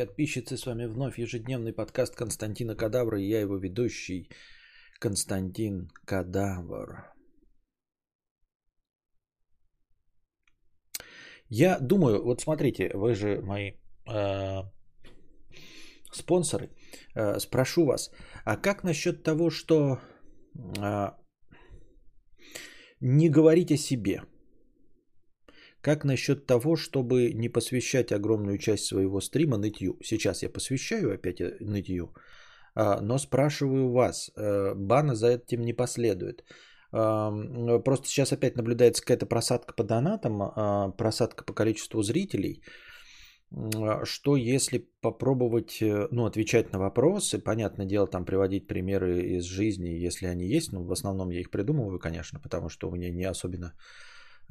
Подписчицы, с вами вновь ежедневный подкаст Константина Кадавра и я его ведущий Константин Кадавр. Я думаю, вот смотрите, вы же мои э, спонсоры, э, спрошу вас, а как насчет того, что э, не говорить о себе? Как насчет того, чтобы не посвящать огромную часть своего стрима нытью? Сейчас я посвящаю опять э, нытью, а, но спрашиваю вас, э, бана за этим не последует. Просто сейчас опять наблюдается какая-то просадка по донатам, а, просадка по количеству зрителей. Что если попробовать э, ну, отвечать на вопросы, понятное дело, там приводить примеры из жизни, если они есть, но в основном я их придумываю, конечно, потому что у меня не особенно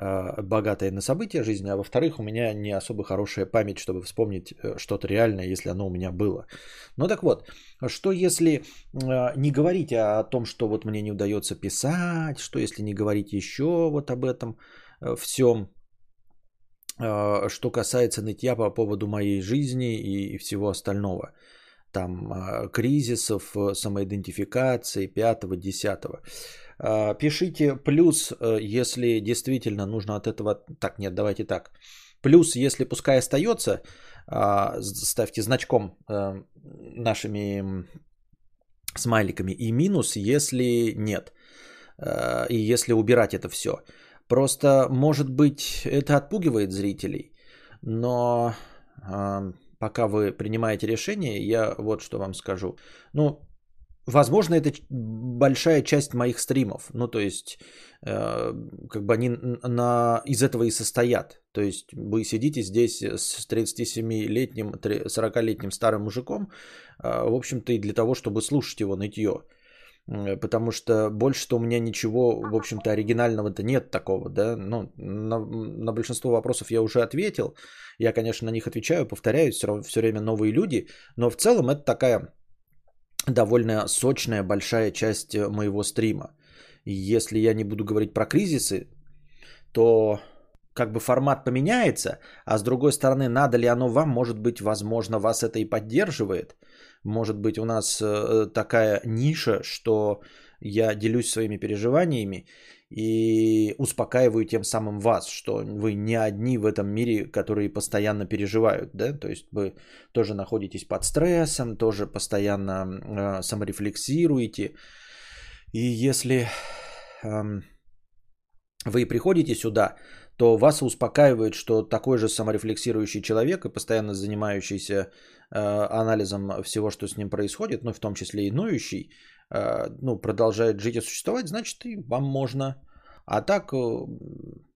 богатая на события жизни, а во-вторых, у меня не особо хорошая память, чтобы вспомнить э, что-то реальное, если оно у меня было. Ну так вот, что если э, не говорить о том, что вот мне не удается писать, что если не говорить еще вот об этом всем, что касается нытья по поводу моей жизни и всего остального. Там кризисов, самоидентификации, пятого, десятого. А, пишите плюс, э, если действительно нужно от этого... Так, нет, давайте так. Плюс, если пускай остается, а, ставьте значком э, нашими смайликами. И минус, если нет. Э, и если убирать это все. Просто, может быть, это отпугивает зрителей. Но пока вы принимаете решение, я вот что вам скажу. Ну, Возможно, это большая часть моих стримов. Ну, то есть, э, как бы они на, из этого и состоят. То есть, вы сидите здесь с 37-летним, 40-летним старым мужиком, э, в общем-то, и для того, чтобы слушать его нытье. Потому что больше-то у меня ничего, в общем-то, оригинального-то нет такого, да. Ну, на, на большинство вопросов я уже ответил. Я, конечно, на них отвечаю, повторяюсь, все, все время новые люди. Но в целом это такая довольно сочная большая часть э, моего стрима. И если я не буду говорить про кризисы, то как бы формат поменяется, а с другой стороны, надо ли оно вам, может быть, возможно, вас это и поддерживает. Может быть, у нас э, такая ниша, что я делюсь своими переживаниями и успокаиваю тем самым вас, что вы не одни в этом мире, которые постоянно переживают, да, то есть вы тоже находитесь под стрессом, тоже постоянно э, саморефлексируете, и если э, вы приходите сюда, то вас успокаивает, что такой же саморефлексирующий человек и постоянно занимающийся э, анализом всего, что с ним происходит, ну в том числе и ноющий, ну, продолжает жить и существовать, значит, и вам можно. А так, э,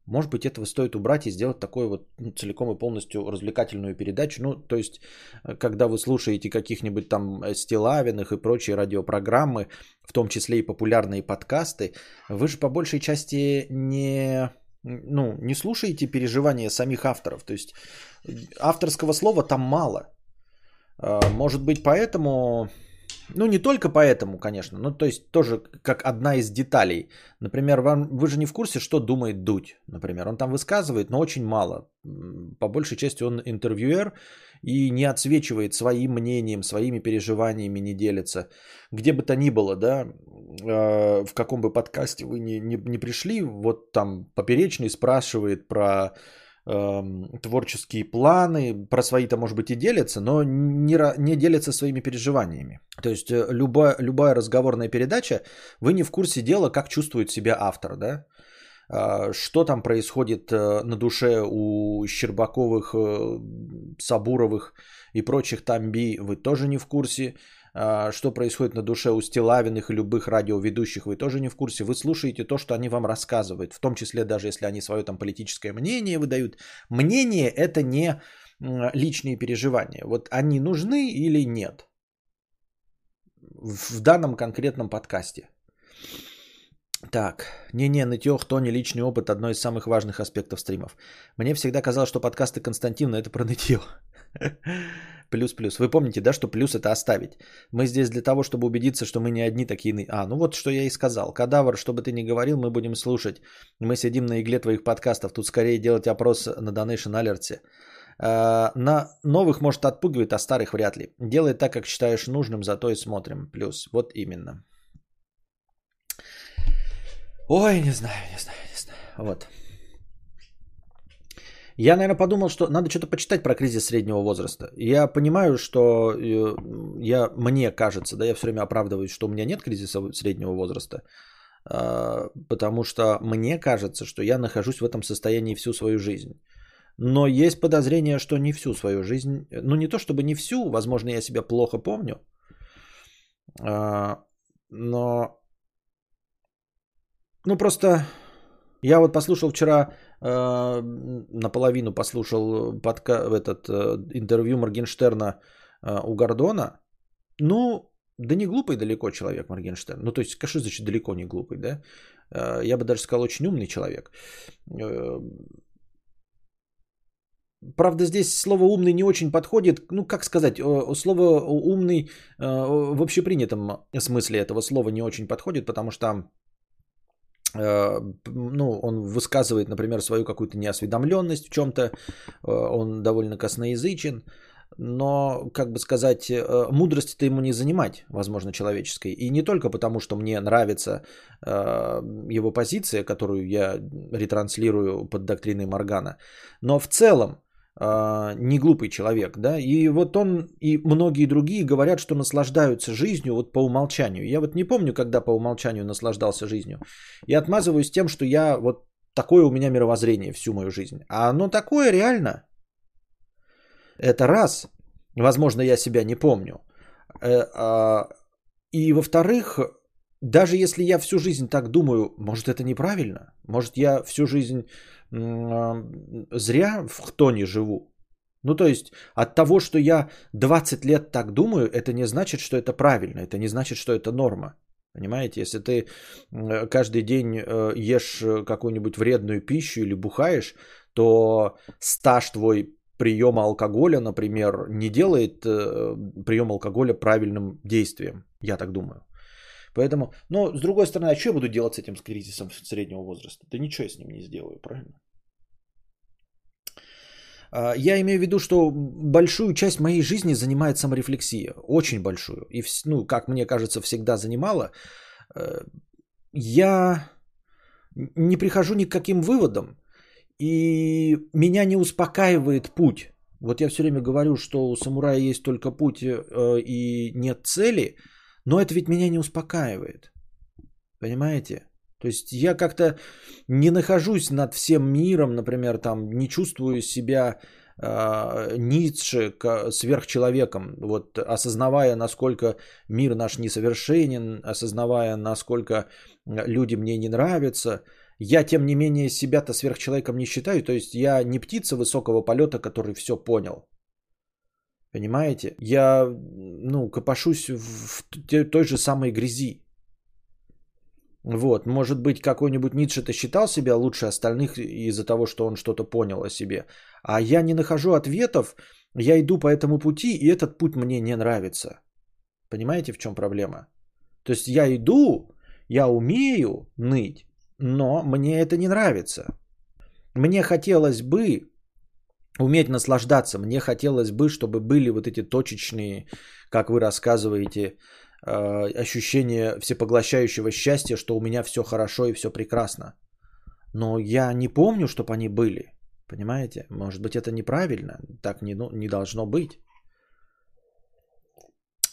может быть, этого стоит убрать и сделать такую вот ну, целиком и полностью развлекательную передачу. Ну, то есть, э, когда вы слушаете каких-нибудь там Стилавиных и прочие радиопрограммы, в том числе и популярные подкасты, вы же по большей части не, ну, не слушаете переживания самих авторов. То есть, авторского слова там мало. Может быть, поэтому ну, не только поэтому, конечно. Ну, то есть тоже как одна из деталей. Например, вам, вы же не в курсе, что думает Дудь. Например, он там высказывает, но очень мало. По большей части он интервьюер и не отсвечивает своим мнением, своими переживаниями, не делится. Где бы то ни было, да, э, в каком бы подкасте вы не, не, не пришли, вот там Поперечный спрашивает про творческие планы, про свои-то, может быть, и делятся, но не, не делятся своими переживаниями. То есть э, любая, любая разговорная передача, вы не в курсе дела, как чувствует себя автор, да? А, что там происходит э, на душе у Щербаковых, э, Сабуровых и прочих тамби, вы тоже не в курсе. А, что происходит на душе у Стилавиных и любых радиоведущих, вы тоже не в курсе. Вы слушаете то, что они вам рассказывают, в том числе даже если они свое там политическое мнение выдают. Мнение это не личные переживания. Вот они нужны или нет в данном конкретном подкасте. Так, не-не, нытье, кто не личный опыт, одно из самых важных аспектов стримов. Мне всегда казалось, что подкасты Константина это про нытье. Плюс-плюс. Вы помните, да, что плюс это оставить. Мы здесь для того, чтобы убедиться, что мы не одни такие... А, ну вот что я и сказал. Кадавр, что бы ты ни говорил, мы будем слушать. Мы сидим на игле твоих подкастов. Тут скорее делать опрос на Donation Alert. Э, на новых, может, отпугивает, а старых вряд ли. Делай так, как считаешь нужным, зато и смотрим. Плюс. Вот именно. Ой, не знаю, не знаю, не знаю. Вот. Я, наверное, подумал, что надо что-то почитать про кризис среднего возраста. Я понимаю, что э, я, мне кажется, да, я все время оправдываюсь, что у меня нет кризиса среднего возраста, а, потому что мне кажется, что я нахожусь в этом состоянии всю свою жизнь. Но есть подозрение, что не всю свою жизнь, ну не то чтобы не всю, возможно, я себя плохо помню, а, но, ну просто я вот послушал вчера, э, наполовину послушал подка, этот э, интервью Моргенштерна э, у Гордона. Ну, да не глупый далеко человек Моргенштерн. Ну, то есть, конечно, значит, далеко не глупый, да? Э, я бы даже сказал, очень умный человек. Э, правда, здесь слово умный не очень подходит. Ну, как сказать, слово умный в общепринятом смысле этого слова не очень подходит, потому что Э, ну, он высказывает, например, свою какую-то неосведомленность в чем-то, э, он довольно косноязычен, но, как бы сказать, э, мудрости-то ему не занимать, возможно, человеческой. И не только потому, что мне нравится его позиция, которую я ретранслирую под доктриной Моргана, но в целом не глупый человек, да, и вот он и многие другие говорят, что наслаждаются жизнью вот по умолчанию. Я вот не помню, когда по умолчанию наслаждался жизнью. Я отмазываюсь тем, что я вот такое у меня мировоззрение всю мою жизнь. А оно такое реально. Это раз. Возможно, я себя не помню. Э, а, и во-вторых, даже если я всю жизнь так думаю, может это неправильно? Может я всю жизнь зря в хтоне живу. Ну, то есть от того, что я 20 лет так думаю, это не значит, что это правильно, это не значит, что это норма. Понимаете, если ты каждый день э, ешь какую-нибудь вредную пищу или бухаешь, то стаж твой приема алкоголя, например, не делает э, прием алкоголя правильным действием. Я так думаю. Поэтому, но с другой стороны, а что я буду делать с этим с кризисом среднего возраста? Да ничего я с ним не сделаю, правильно? А, я имею в виду, что большую часть моей жизни занимает саморефлексия. Очень большую. И, ну, как мне кажется, всегда занимала. Э, я не прихожу ни к каким выводам. И меня не успокаивает путь. Вот я все время говорю, что у самурая есть только путь э, и нет цели. Но это ведь меня не успокаивает. Понимаете? То есть я как-то не нахожусь над всем миром, например, там не чувствую себя э, Ницше сверхчеловеком, вот осознавая, насколько мир наш несовершенен, осознавая, насколько люди мне не нравятся, я, тем не менее, себя-то сверхчеловеком не считаю, то есть я не птица высокого полета, который все понял. Понимаете? Я, ну, копошусь в той же самой грязи. Вот, может быть, какой-нибудь Ницше-то считал себя лучше остальных из-за того, что он что-то понял о себе. А я не нахожу ответов, я иду по этому пути, и этот путь мне не нравится. Понимаете, в чем проблема? То есть я иду, я умею ныть, но мне это не нравится. Мне хотелось бы уметь наслаждаться. Мне хотелось бы, чтобы были вот эти точечные, как вы рассказываете, э, ощущения всепоглощающего счастья, что у меня все хорошо и все прекрасно. Но я не помню, чтобы они были. Понимаете? Может быть, это неправильно. Так не, ну, не должно быть.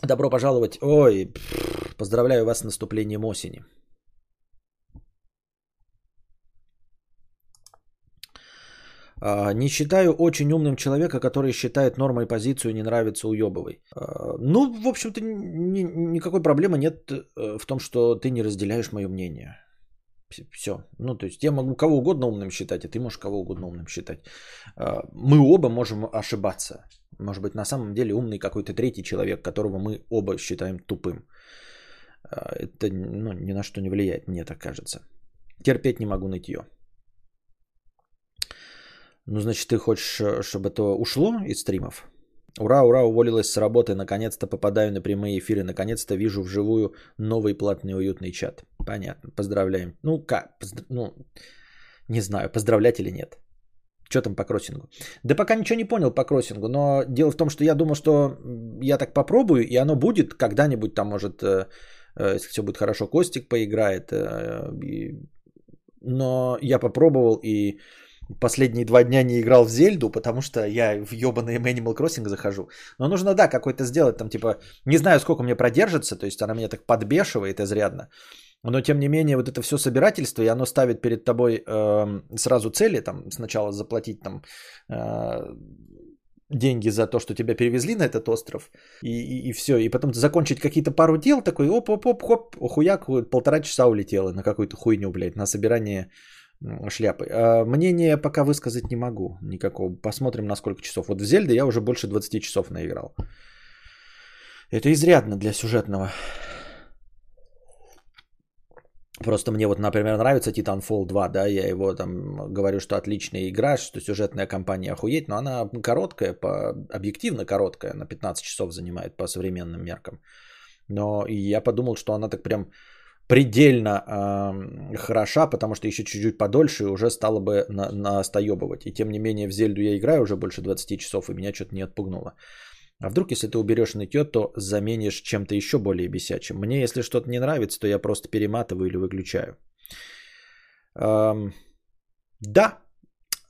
Добро пожаловать. Ой, поздравляю вас с наступлением осени. Не считаю очень умным человека, который считает нормой позицию не нравится уебывай. А, ну, в общем-то, ни, никакой проблемы нет э, в том, что ты не разделяешь мое мнение. Все. Ну, то есть я могу кого угодно умным считать, а ты можешь кого угодно умным считать. А, мы оба можем ошибаться. Может быть, на самом деле умный какой-то третий человек, которого мы оба считаем тупым. Это ну, ни на что не влияет, мне так кажется. Терпеть не могу нытье. Ну, значит, ты хочешь, э, чтобы это ушло из стримов? Ура, ура, уволилась с работы, наконец-то попадаю на прямые эфиры, наконец-то вижу вживую новый платный уютный чат. Понятно, поздравляем. Ну, как, поздр... ну, не знаю, поздравлять или нет. Что там по кроссингу? Да пока ничего не понял по кроссингу, но дело в том, что я думал, что я так попробую, и оно будет когда-нибудь там, может, э, э, если все будет хорошо, Костик поиграет. Но я попробовал и последние два дня не играл в Зельду, потому что я в ебаный Animal Crossing захожу. Но нужно, да, какой-то сделать там, типа, не знаю, сколько мне продержится, то есть она меня так подбешивает изрядно. Но тем не менее, вот это все собирательство, и оно ставит перед тобой э, сразу цели, там сначала заплатить там э, деньги за то, что тебя перевезли на этот остров, и, и, и все, и потом закончить какие-то пару дел, такой оп-оп-оп-хоп, хуяк, полтора часа улетело на какую-то хуйню, блядь, на собирание шляпы. А мнение пока высказать не могу никакого. Посмотрим на сколько часов. Вот в Зельде я уже больше 20 часов наиграл. Это изрядно для сюжетного Просто мне вот, например, нравится Titanfall 2, да, я его там говорю, что отличная игра, что сюжетная кампания охуеть, но она короткая, по, объективно короткая, на 15 часов занимает по современным меркам. Но я подумал, что она так прям предельно э, хороша, потому что еще чуть-чуть подольше уже стало бы на, настоебывать. И тем не менее в Зельду я играю уже больше 20 часов, и меня что-то не отпугнуло. А вдруг, если ты уберешь нытье, то заменишь чем-то еще более бесячим. Мне, если что-то не нравится, то я просто перематываю или выключаю. Эм, да.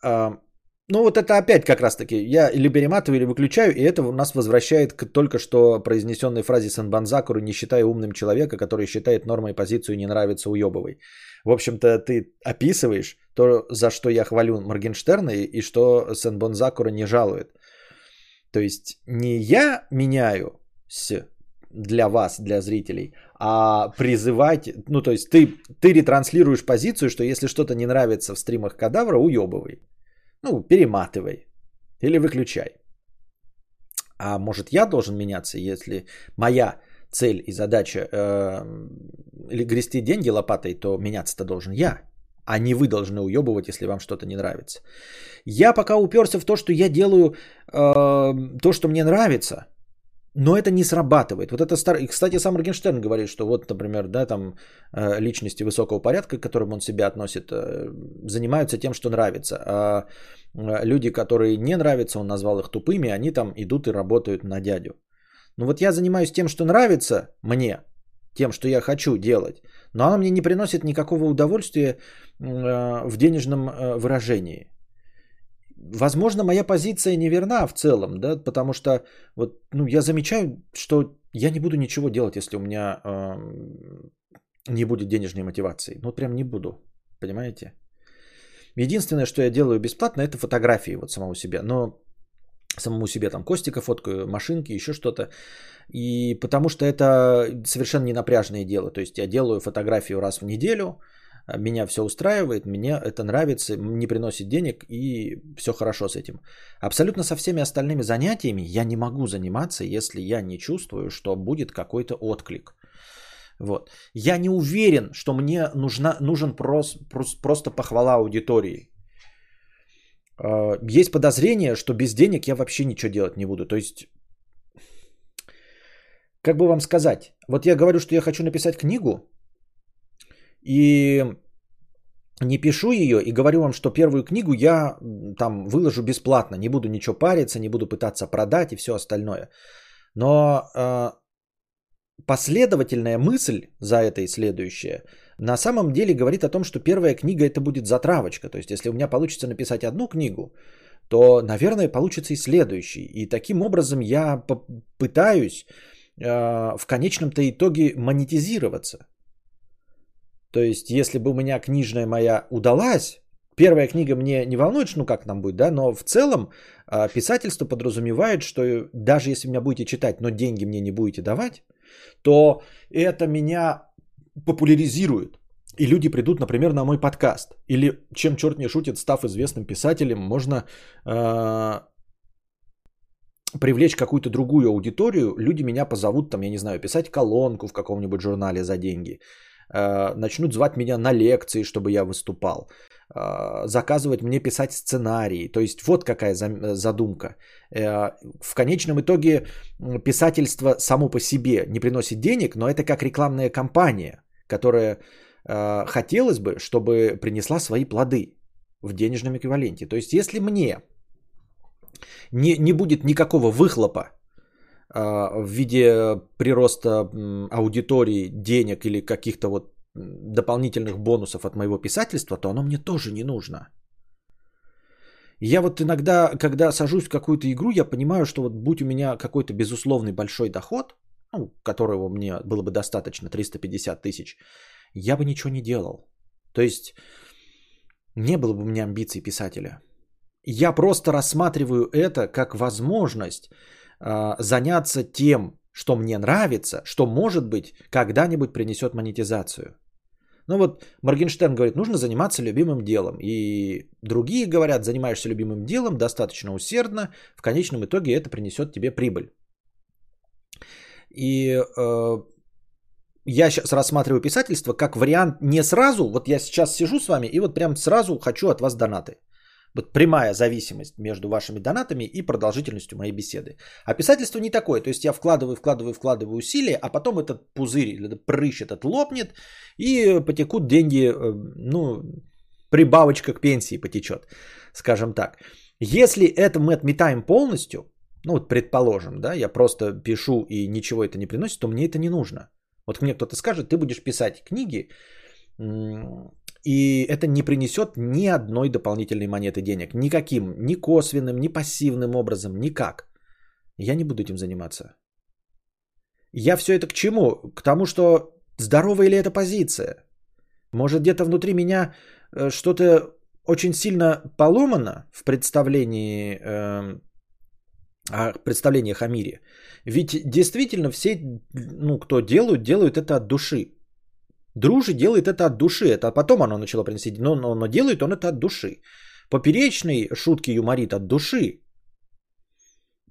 Эм, ну вот это опять как раз таки. Я или перематываю, или выключаю, и это нас возвращает к только что произнесенной фразе Санбанзакуру «не считая умным человека, который считает нормой позицию не нравится уебовой». В общем-то, ты описываешь то, за что я хвалю Моргенштерна, и, и что Сенбонзакура не жалует. То есть не я меняю для вас, для зрителей, а призывать, ну то есть ты, ты ретранслируешь позицию, что если что-то не нравится в стримах кадавра, уебывай. Ну, перематывай или выключай. А может я должен меняться, если моя цель и задача э, грести деньги лопатой, то меняться-то должен я а не вы должны уебывать, если вам что-то не нравится. Я пока уперся в то, что я делаю э, то, что мне нравится, но это не срабатывает. Вот это стар... И, кстати, сам Моргенштерн говорит, что вот, например, да, там э, личности высокого порядка, к которым он себя относит, э, занимаются тем, что нравится. А э, люди, которые не нравятся, он назвал их тупыми, они там идут и работают на дядю. Ну вот я занимаюсь тем, что нравится мне, тем, что я хочу делать, но оно мне не приносит никакого удовольствия в денежном выражении. Возможно, моя позиция неверна в целом, да, потому что вот, ну, я замечаю, что я не буду ничего делать, если у меня э, не будет денежной мотивации. Ну, прям не буду, понимаете? Единственное, что я делаю бесплатно, это фотографии вот самого себя. Но самому себе там Костика фоткаю, машинки, еще что-то. И потому что это совершенно не напряжное дело. То есть я делаю фотографию раз в неделю, меня все устраивает, мне это нравится, не приносит денег и все хорошо с этим. Абсолютно со всеми остальными занятиями я не могу заниматься, если я не чувствую, что будет какой-то отклик. Вот. Я не уверен, что мне нужна, нужен прос, прос, просто похвала аудитории. А, есть подозрение, что без денег я вообще ничего делать не буду. То есть, как бы вам сказать, вот я говорю, что я хочу написать книгу, и не пишу ее, и говорю вам, что первую книгу я там выложу бесплатно, не буду ничего париться, не буду пытаться продать и все остальное. Но э, последовательная мысль за этой следующая – на самом деле говорит о том, что первая книга это будет затравочка. То есть, если у меня получится написать одну книгу, то, наверное, получится и следующий. И таким образом я пытаюсь э, в конечном-то итоге монетизироваться. То есть, если бы у меня книжная моя удалась, первая книга мне не волнует, ну как нам будет, да, но в целом э, писательство подразумевает, что даже если меня будете читать, но деньги мне не будете давать, то это меня популяризирует. И люди придут, например, на мой подкаст. Или, чем черт не шутит, став известным писателем, можно э, привлечь какую-то другую аудиторию. Люди меня позовут, там, я не знаю, писать колонку в каком-нибудь журнале за деньги. Э, начнут звать меня на лекции, чтобы я выступал. Э, заказывать мне писать сценарии. То есть вот какая задумка. Э, в конечном итоге писательство само по себе не приносит денег, но это как рекламная кампания, которая хотелось бы, чтобы принесла свои плоды. в денежном эквиваленте. То есть, если мне не, не будет никакого выхлопа в виде прироста э, аудитории, денег или каких-то вот дополнительных бонусов от моего писательства, то оно мне тоже не нужно. Я вот иногда, когда сажусь в какую-то игру, я понимаю, что вот будь у меня какой-то безусловный большой доход, ну, которого мне было бы достаточно, 350 тысяч, я бы ничего не делал. То есть не было бы у меня амбиций писателя. Я просто рассматриваю это как возможность заняться тем, что мне нравится, что может быть когда-нибудь принесет монетизацию. Ну вот Моргенштерн говорит, нужно заниматься любимым делом. И другие говорят, занимаешься любимым делом достаточно усердно, в конечном итоге это принесет тебе прибыль. И э, я сейчас рассматриваю писательство как вариант не сразу, вот я сейчас сижу с вами и вот прям сразу хочу от вас донаты. Вот прямая зависимость между вашими донатами и продолжительностью моей беседы. А писательство не такое. То есть я вкладываю, вкладываю, вкладываю усилия, а потом этот пузырь, этот прыщ этот лопнет, и потекут деньги, э, ну, прибавочка к пенсии потечет, скажем так. Если это мы отметаем полностью, ну вот предположим, да, я просто пишу и ничего это не приносит, то мне это не нужно. Вот мне кто-то скажет, ты будешь писать книги, и это не принесет ни одной дополнительной монеты денег. Никаким, ни косвенным, ни пассивным образом, никак. Я не буду этим заниматься. Я все это к чему? К тому, что здоровая ли эта позиция? Может, где-то внутри меня э, что-то очень сильно поломано в представлении, э, о представлениях о мире. Ведь действительно все, ну, кто делают, делают это от души. Дружи делает это от души. Это потом оно начало приносить, но, но, но делает он это от души. Поперечный шутки юморит от души.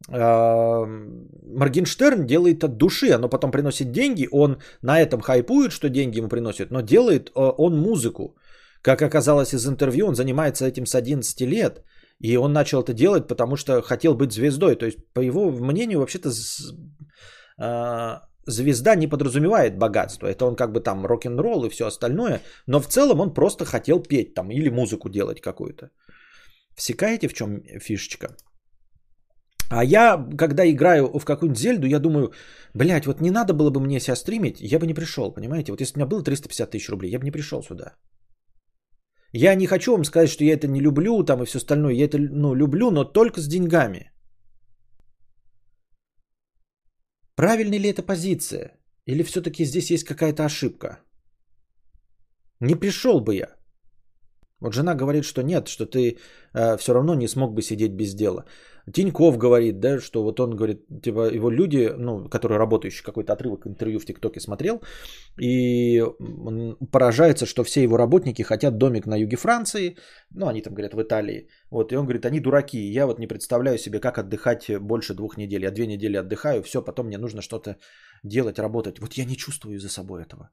Моргенштерн делает от души, оно потом приносит деньги, он на этом хайпует, что деньги ему приносят, но делает а, он музыку. Как оказалось из интервью, он занимается этим с 11 лет, и он начал это делать, потому что хотел быть звездой. То есть, по его мнению, вообще-то а, звезда не подразумевает богатство. Это он как бы там рок-н-ролл и все остальное. Но в целом он просто хотел петь там или музыку делать какую-то. Всекаете, в чем фишечка? А я, когда играю в какую-нибудь зельду, я думаю, блядь, вот не надо было бы мне себя стримить, я бы не пришел, понимаете? Вот если у меня было 350 тысяч рублей, я бы не пришел сюда. Я не хочу вам сказать, что я это не люблю там и все остальное. Я это ну, люблю, но только с деньгами. Правильная ли эта позиция? Или все-таки здесь есть какая-то ошибка? Не пришел бы я. Вот жена говорит, что нет, что ты э, все равно не смог бы сидеть без дела. Тиньков говорит, да, что вот он говорит, типа его люди, ну, которые работающие, какой-то отрывок интервью в ТикТоке смотрел, и он поражается, что все его работники хотят домик на юге Франции, ну, они там говорят в Италии, вот, и он говорит, они дураки, я вот не представляю себе, как отдыхать больше двух недель, я две недели отдыхаю, все, потом мне нужно что-то делать, работать. Вот я не чувствую за собой этого.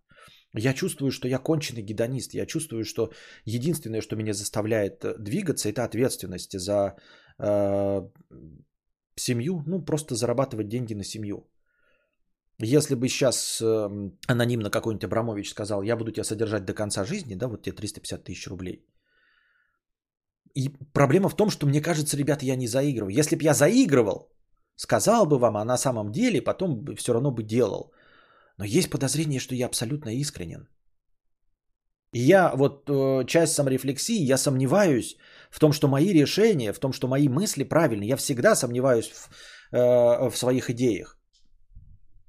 Я чувствую, что я конченый гедонист. Я чувствую, что единственное, что меня заставляет э, двигаться, это ответственность за э, семью. Ну, просто зарабатывать деньги на семью. Если бы сейчас э, анонимно какой-нибудь Абрамович сказал, я буду тебя содержать до конца жизни, да, вот тебе 350 тысяч рублей. И проблема в том, что мне кажется, ребята, я не заигрываю. Если бы я заигрывал, сказал бы вам, а на самом деле потом все равно бы делал. Но есть подозрение, что я абсолютно искренен. И я вот э, часть саморефлексии, я сомневаюсь в том, что мои решения, в том, что мои мысли правильны. Я всегда сомневаюсь в, э, в своих идеях.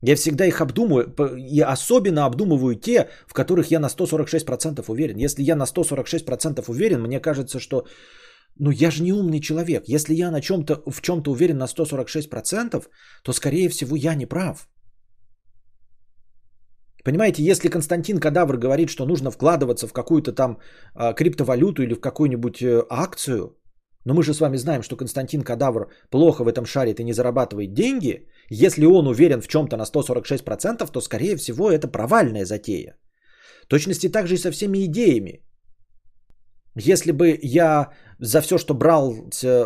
Я всегда их обдумываю, и особенно обдумываю те, в которых я на 146% уверен. Если я на 146% уверен, мне кажется, что ну я же не умный человек. Если я на чем-то, в чем-то уверен на 146%, то скорее всего я не прав. Понимаете, если Константин Кадавр говорит, что нужно вкладываться в какую-то там э, криптовалюту или в какую-нибудь э, акцию, но мы же с вами знаем, что Константин Кадавр плохо в этом шарит и не зарабатывает деньги, если он уверен в чем-то на 146%, то скорее всего это провальная затея. точности также и со всеми идеями. Если бы я за все, что брал,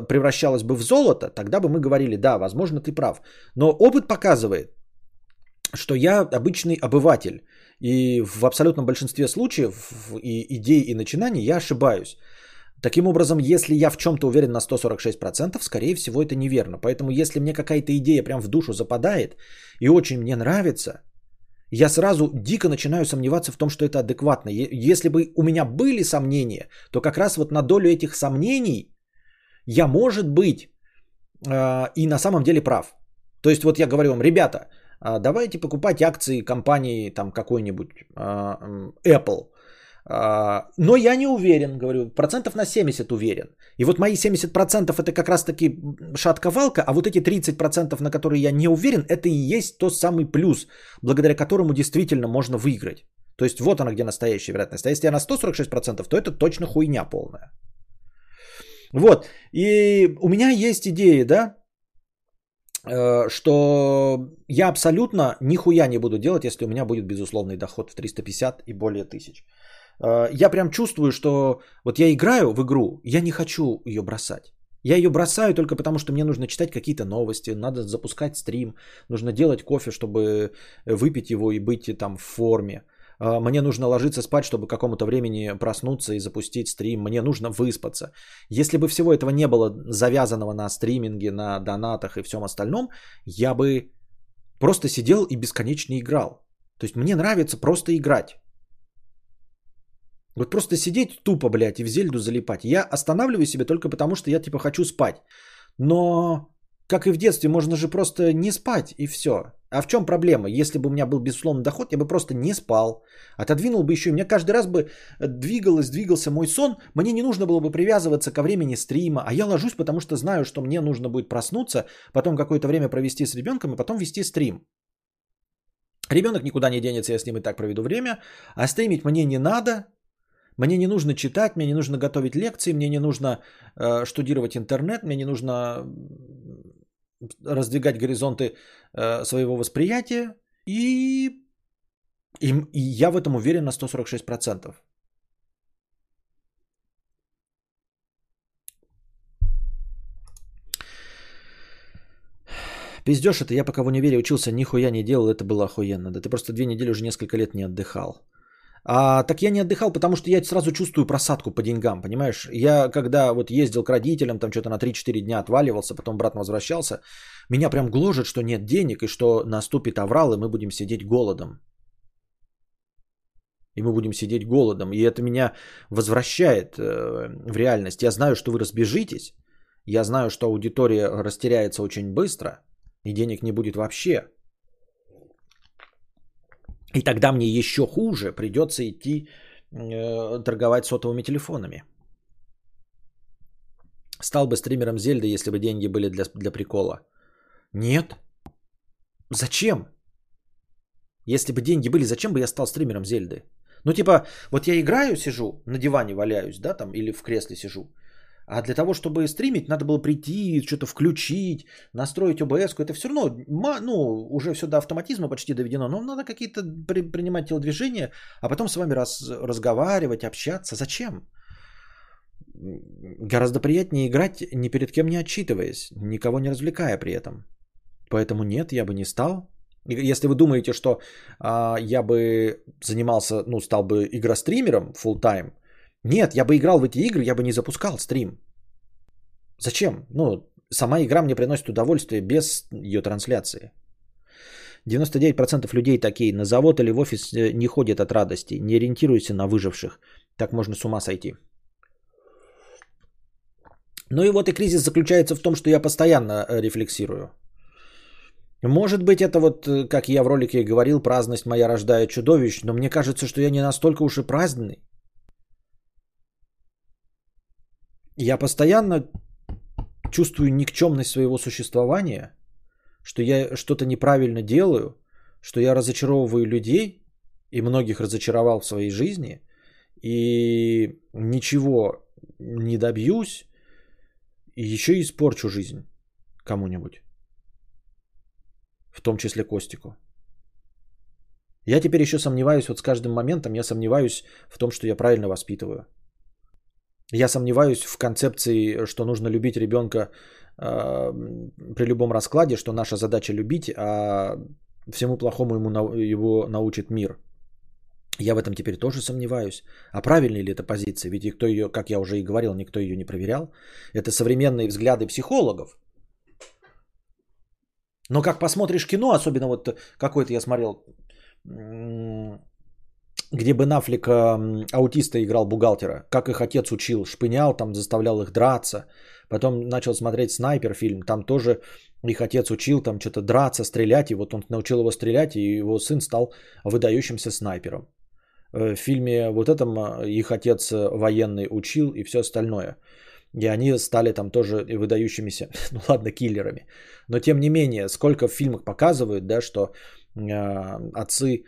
превращалось бы в золото, тогда бы мы говорили, да, возможно, ты прав. Но опыт показывает, что я обычный обыватель. И в абсолютном большинстве случаев и идей и начинаний я ошибаюсь. Таким образом, если я в чем-то уверен на 146%, скорее всего, это неверно. Поэтому, если мне какая-то идея прям в душу западает и очень мне нравится, я сразу дико начинаю сомневаться в том, что это адекватно. Если бы у меня были сомнения, то как раз вот на долю этих сомнений я, может быть, э, и на самом деле прав. То есть вот я говорю вам, ребята, а, давайте покупать акции компании там какой-нибудь а, Apple. А, но я не уверен, говорю, процентов на 70 уверен. И вот мои 70% это как раз таки шатковалка, а вот эти 30%, на которые я не уверен, это и есть тот самый плюс, благодаря которому действительно можно выиграть. То есть вот она где настоящая вероятность. А если я на 146%, то это точно хуйня полная. Вот. И у меня есть идеи, да, что я абсолютно нихуя не буду делать, если у меня будет безусловный доход в 350 и более тысяч. Э, я прям чувствую, что вот я играю в игру, я не хочу ее бросать. Я ее бросаю только потому, что мне нужно читать какие-то новости, надо запускать стрим, нужно делать кофе, чтобы выпить его и быть там в форме. Э, мне нужно ложиться спать, чтобы какому-то времени проснуться и запустить стрим. Мне нужно выспаться. Если бы всего этого не было завязанного на стриминге, на донатах и всем остальном, я бы просто сидел и бесконечно играл. То есть мне нравится просто играть. Вот просто сидеть тупо, блядь, и в зельду залипать. Я останавливаю себя только потому, что я типа хочу спать. Но, как и в детстве, можно же просто не спать и все. А в чем проблема? Если бы у меня был безусловный доход, я бы просто не спал. Отодвинул бы еще. У меня каждый раз бы двигалось, двигался мой сон. Мне не нужно было бы привязываться ко времени стрима. А я ложусь, потому что знаю, что мне нужно будет проснуться, потом какое-то время провести с ребенком и потом вести стрим. Ребенок никуда не денется, я с ним и так проведу время. А стримить мне не надо, мне не нужно читать, мне не нужно готовить лекции, мне не нужно э, штудировать интернет, мне не нужно раздвигать горизонты э, своего восприятия. И, и, и я в этом уверен на 146%. Пиздешь это, я пока в универе учился, нихуя не делал, это было охуенно. Да ты просто две недели уже несколько лет не отдыхал. А, так я не отдыхал, потому что я сразу чувствую просадку по деньгам, понимаешь? Я когда вот ездил к родителям, там что-то на 3-4 дня отваливался, потом обратно возвращался, меня прям гложет, что нет денег и что наступит аврал, и мы будем сидеть голодом. И мы будем сидеть голодом. И это меня возвращает э, в реальность. Я знаю, что вы разбежитесь. Я знаю, что аудитория растеряется очень быстро. И денег не будет вообще. И тогда мне еще хуже придется идти э, торговать сотовыми телефонами. Стал бы стримером Зельды, если бы деньги были для, для прикола. Нет. Зачем? Если бы деньги были, зачем бы я стал стримером Зельды? Ну, типа, вот я играю, сижу, на диване валяюсь, да, там, или в кресле сижу. А для того, чтобы стримить, надо было прийти, что-то включить, настроить ОБС. Это все равно, ну, уже все до автоматизма почти доведено. Но надо какие-то при, принимать телодвижения, а потом с вами раз, разговаривать, общаться. Зачем? Гораздо приятнее играть, ни перед кем не отчитываясь, никого не развлекая при этом. Поэтому нет, я бы не стал. Если вы думаете, что а, я бы занимался, ну, стал бы игростримером full time, нет, я бы играл в эти игры, я бы не запускал стрим. Зачем? Ну, сама игра мне приносит удовольствие без ее трансляции. 99% людей такие. На завод или в офис э, не ходят от радости. Не ориентируйся на выживших. Так можно с ума сойти. Ну и вот и кризис заключается в том, что я постоянно э, рефлексирую. Может быть, это вот, э, как я в ролике говорил, праздность моя рождает чудовищ, но мне кажется, что я не настолько уж и праздный. Я постоянно чувствую никчемность своего существования, что я что-то неправильно делаю, что я разочаровываю людей и многих разочаровал в своей жизни, и ничего не добьюсь, и еще испорчу жизнь кому-нибудь, в том числе Костику. Я теперь еще сомневаюсь, вот с каждым моментом я сомневаюсь в том, что я правильно воспитываю. Я сомневаюсь в концепции, что нужно любить ребенка э, при любом раскладе, что наша задача любить, а всему плохому ему его научит мир. Я в этом теперь тоже сомневаюсь. А правильная ли эта позиция? Ведь никто ее, как я уже и говорил, никто ее не проверял. Это современные взгляды психологов. Но как посмотришь кино, особенно вот какой-то я смотрел, где Бен Аффлек аутиста играл бухгалтера, как их отец учил, шпынял, там заставлял их драться. Потом начал смотреть снайпер фильм, там тоже их отец учил там что-то драться, стрелять, и вот он научил его стрелять, и его сын стал выдающимся снайпером. Э, в фильме вот этом э, их отец э, военный учил и все остальное. И они стали там тоже выдающимися, ну ладно, киллерами. Но тем не менее, сколько в фильмах показывают, да, что э, отцы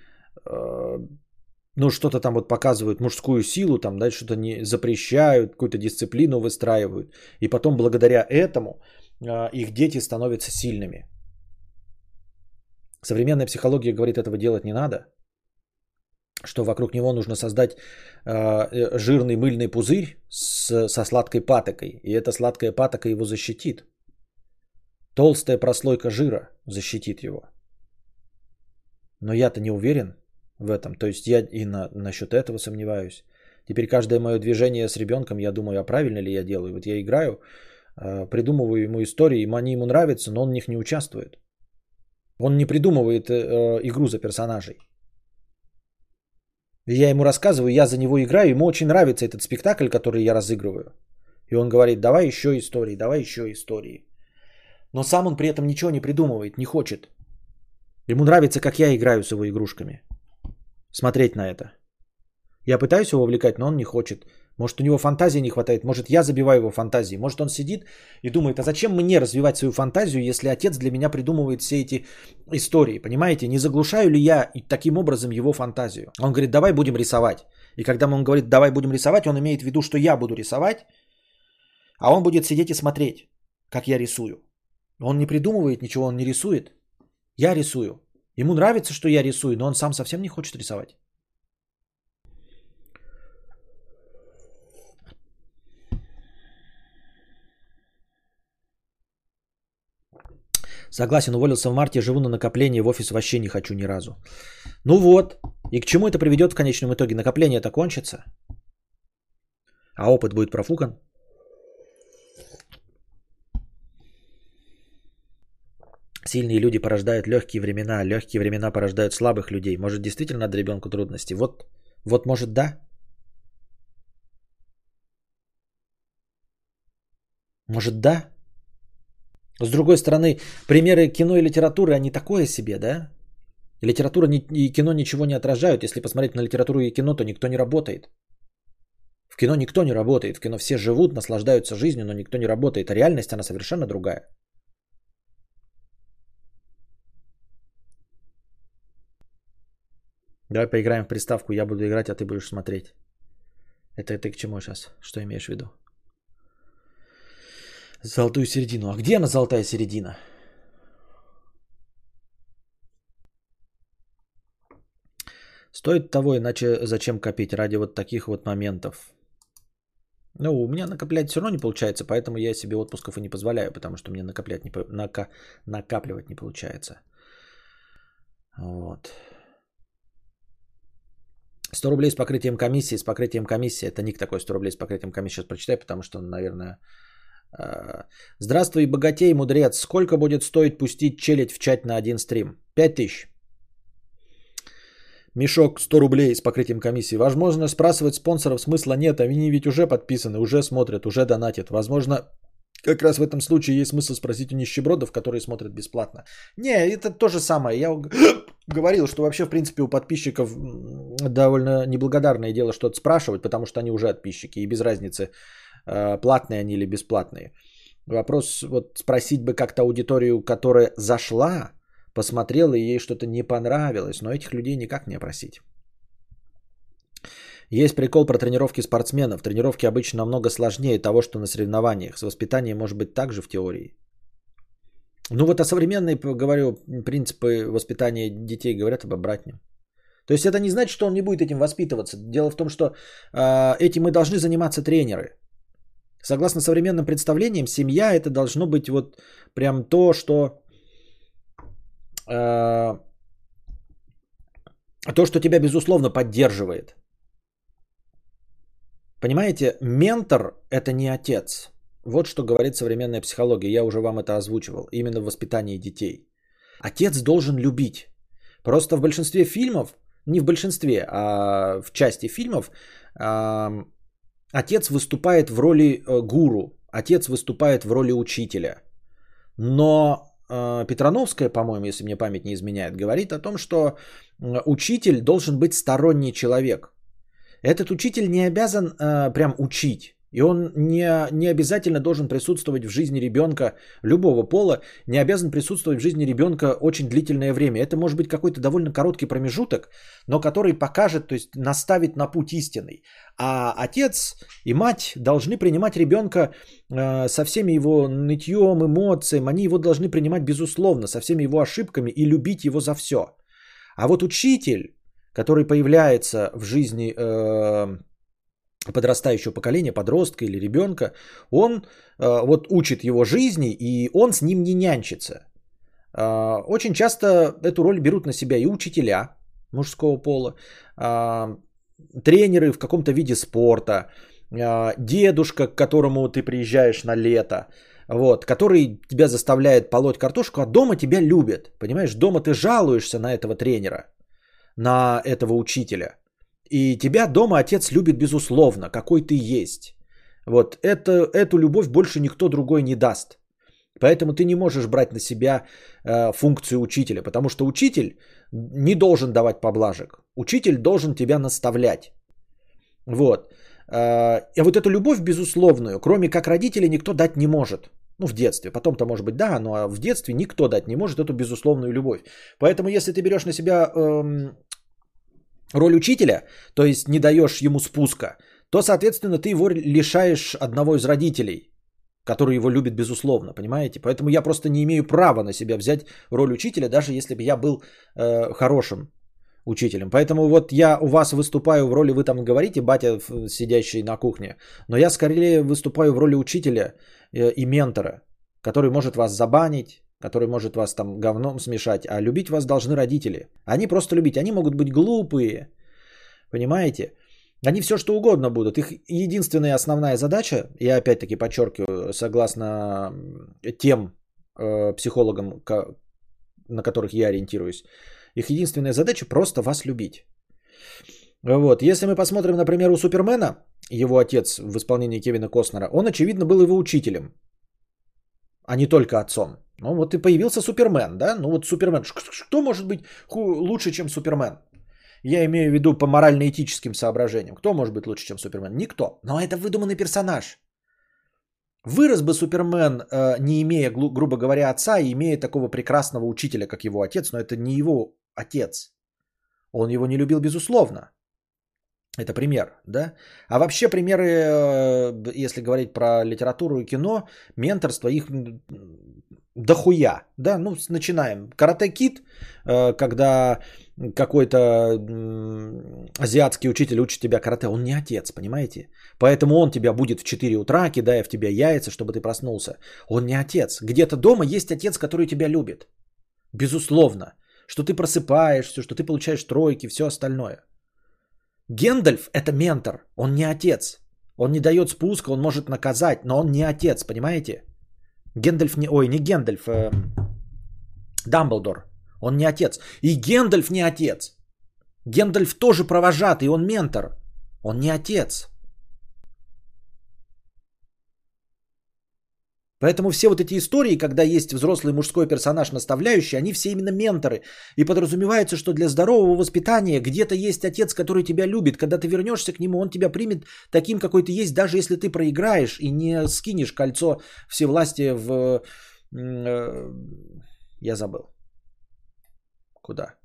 ну, что-то там вот показывают мужскую силу, там, да, что-то не запрещают, какую-то дисциплину выстраивают. И потом благодаря этому э, их дети становятся сильными. Современная психология говорит, этого делать не надо, что вокруг него нужно создать э, жирный мыльный пузырь с, со сладкой патокой, и эта сладкая патока его защитит. Толстая прослойка жира защитит его. Но я-то не уверен, в этом. То есть я и на, насчет этого сомневаюсь. Теперь каждое мое движение с ребенком, я думаю, а правильно ли я делаю. Вот я играю, а, придумываю ему истории, они ему нравятся, но он в них не участвует. Он не придумывает э, игру за персонажей. Я ему рассказываю, я за него играю, ему очень нравится этот спектакль, который я разыгрываю. И он говорит, давай еще истории, давай еще истории. Но сам он при этом ничего не придумывает, не хочет. Ему нравится, как я играю с его игрушками смотреть на это. Я пытаюсь его увлекать, но он не хочет. Может, у него фантазии не хватает, может, я забиваю его фантазии. Может, он сидит и думает, а зачем мне развивать свою фантазию, если отец для меня придумывает все эти истории, понимаете? Не заглушаю ли я таким образом его фантазию? Он говорит, давай будем рисовать. И когда он говорит, давай будем рисовать, он имеет в виду, что я буду рисовать, а он будет сидеть и смотреть, как я рисую. Он не придумывает ничего, он не рисует. Я рисую. Ему нравится, что я рисую, но он сам совсем не хочет рисовать. Согласен, уволился в марте, живу на накопление, в офис вообще не хочу ни разу. Ну вот, и к чему это приведет в конечном итоге? Накопление это кончится, а опыт будет профукан. Сильные люди порождают легкие времена, легкие времена порождают слабых людей. Может, действительно надо ребенку трудности? Вот, вот может, да? Может, да? С другой стороны, примеры кино и литературы, они такое себе, да? Литература и кино ничего не отражают. Если посмотреть на литературу и кино, то никто не работает. В кино никто не работает. В кино все живут, наслаждаются жизнью, но никто не работает. А реальность, она совершенно другая. Давай поиграем в приставку, я буду играть, а ты будешь смотреть. Это ты к чему сейчас? Что имеешь в виду? Золотую середину. А где она золотая середина? Стоит того, иначе зачем копить ради вот таких вот моментов. Ну, у меня накоплять все равно не получается, поэтому я себе отпусков и не позволяю, потому что мне накоплять не, нака, накапливать не получается. Вот. 100 рублей с покрытием комиссии. С покрытием комиссии. Это ник такой 100 рублей с покрытием комиссии. Сейчас прочитай, потому что, наверное... А, Здравствуй, богатей, мудрец. Сколько будет стоить пустить челядь в чат на один стрим? 5000. Мешок 100 рублей с покрытием комиссии. Возможно, спрашивать спонсоров смысла нет. Они ведь уже подписаны, уже смотрят, уже донатят. Возможно, как раз в этом случае есть смысл спросить у нищебродов, которые смотрят бесплатно. Не, это то же самое. Я говорил, что вообще, в принципе, у подписчиков довольно неблагодарное дело что-то спрашивать, потому что они уже подписчики, и без разницы, э, платные они или бесплатные. Вопрос, вот спросить бы как-то аудиторию, которая зашла, посмотрела и ей что-то не понравилось, но этих людей никак не опросить. Есть прикол про тренировки спортсменов. Тренировки обычно намного сложнее того, что на соревнованиях. С воспитанием может быть так же в теории. Ну вот о современной, говорю, принципы воспитания детей говорят об обратном. То есть это не значит, что он не будет этим воспитываться. Дело в том, что э, этим и должны заниматься тренеры. Согласно современным представлениям, семья это должно быть вот прям то, что э, то, что тебя безусловно поддерживает. Понимаете, ментор – это не отец. Вот что говорит современная психология. Я уже вам это озвучивал. Именно в воспитании детей. Отец должен любить. Просто в большинстве фильмов, не в большинстве, а в части фильмов, отец выступает в роли э, гуру, отец выступает в роли учителя. Но э, Петрановская, по-моему, если мне память не изменяет, говорит о том, что учитель должен быть сторонний человек. Этот учитель не обязан э, прям учить. И он не, не обязательно должен присутствовать в жизни ребенка любого пола, не обязан присутствовать в жизни ребенка очень длительное время. Это может быть какой-то довольно короткий промежуток, но который покажет, то есть наставит на путь истинный. А отец и мать должны принимать ребенка э, со всеми его нытьем, эмоциями, они его должны принимать безусловно, со всеми его ошибками и любить его за все. А вот учитель, который появляется в жизни э, подрастающего поколения, подростка или ребенка, он э, вот учит его жизни, и он с ним не нянчится. Э, очень часто эту роль берут на себя и учителя мужского пола, тренеры в каком-то виде спорта, дедушка, к которому ты приезжаешь на лето, вот, который тебя заставляет полоть картошку, а дома тебя любят. Понимаешь, дома ты жалуешься на этого тренера, на этого учителя – и тебя дома отец любит безусловно, какой ты есть. Вот это, эту любовь больше никто другой не даст. Поэтому ты не можешь брать на себя э, функцию учителя, потому что учитель не должен давать поблажек. Учитель должен тебя наставлять. Вот. Э, и вот эту любовь безусловную, кроме как родителей, никто дать не может. Ну, в детстве. Потом-то, может быть, да, но в детстве никто дать не может эту безусловную любовь. Поэтому, если ты берешь на себя эм, роль учителя, то есть не даешь ему спуска, то, соответственно, ты его лишаешь одного из родителей, который его любит безусловно, понимаете? Поэтому я просто не имею права на себя взять роль учителя, даже если бы я был э, хорошим учителем. Поэтому вот я у вас выступаю в роли, вы там говорите, батя, сидящий на кухне, но я скорее выступаю в роли учителя э, и ментора, который может вас забанить, который может вас там говном смешать, а любить вас должны родители. Они просто любить, они могут быть глупые, понимаете? Они все что угодно будут. Их единственная основная задача, я опять-таки подчеркиваю, согласно тем э, психологам, на которых я ориентируюсь, их единственная задача просто вас любить. Вот. Если мы посмотрим, например, у Супермена, его отец в исполнении Кевина Костнера, он, очевидно, был его учителем, а не только отцом. Ну вот и появился Супермен, да? Ну вот Супермен. Что может быть лучше, чем Супермен? Я имею в виду по морально-этическим соображениям. Кто может быть лучше, чем Супермен? Никто. Но это выдуманный персонаж. Вырос бы Супермен, э, не имея, грубо говоря, отца, и имея такого прекрасного учителя, как его отец, но это не его отец. Он его не любил, безусловно. Это пример, да? А вообще примеры, э, если говорить про литературу и кино, менторство, их дохуя, да, ну, начинаем. Карате Кит, э, когда какой-то азиатский учитель учит тебя карате, он не отец, понимаете? Поэтому он тебя будет в 4 утра, кидая в тебя яйца, чтобы ты проснулся. Он не отец. Где-то дома есть отец, который тебя любит. Безусловно. Что ты просыпаешься, что ты получаешь тройки, все остальное. Гендальф – это ментор, он не отец. Он не дает спуска, он может наказать, но он не отец, понимаете? Гендальф не... Ой, не Гендальф. Э, Дамблдор. Он не отец. И Гендальф не отец. Гендальф тоже провожатый, он ментор. Он не отец. Поэтому все вот эти истории, когда есть взрослый мужской персонаж наставляющий, они все именно менторы. И подразумевается, что для здорового воспитания где-то есть отец, который тебя любит. Когда ты вернешься к нему, он тебя примет таким, какой ты есть, даже если ты проиграешь и не скинешь кольцо всевластия в... Э, я забыл. Куда?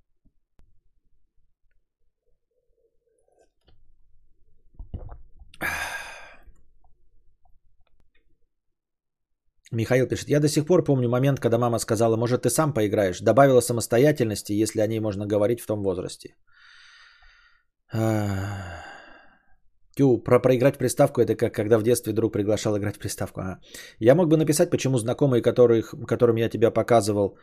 Михаил пишет, я до сих пор помню момент, когда мама сказала, может ты сам поиграешь. Добавила самостоятельности, если о ней можно говорить в том возрасте. Тю, про проиграть приставку, это как когда в детстве друг приглашал играть в приставку. Ага. Я мог бы написать, почему знакомые, которых, которым я тебя показывал,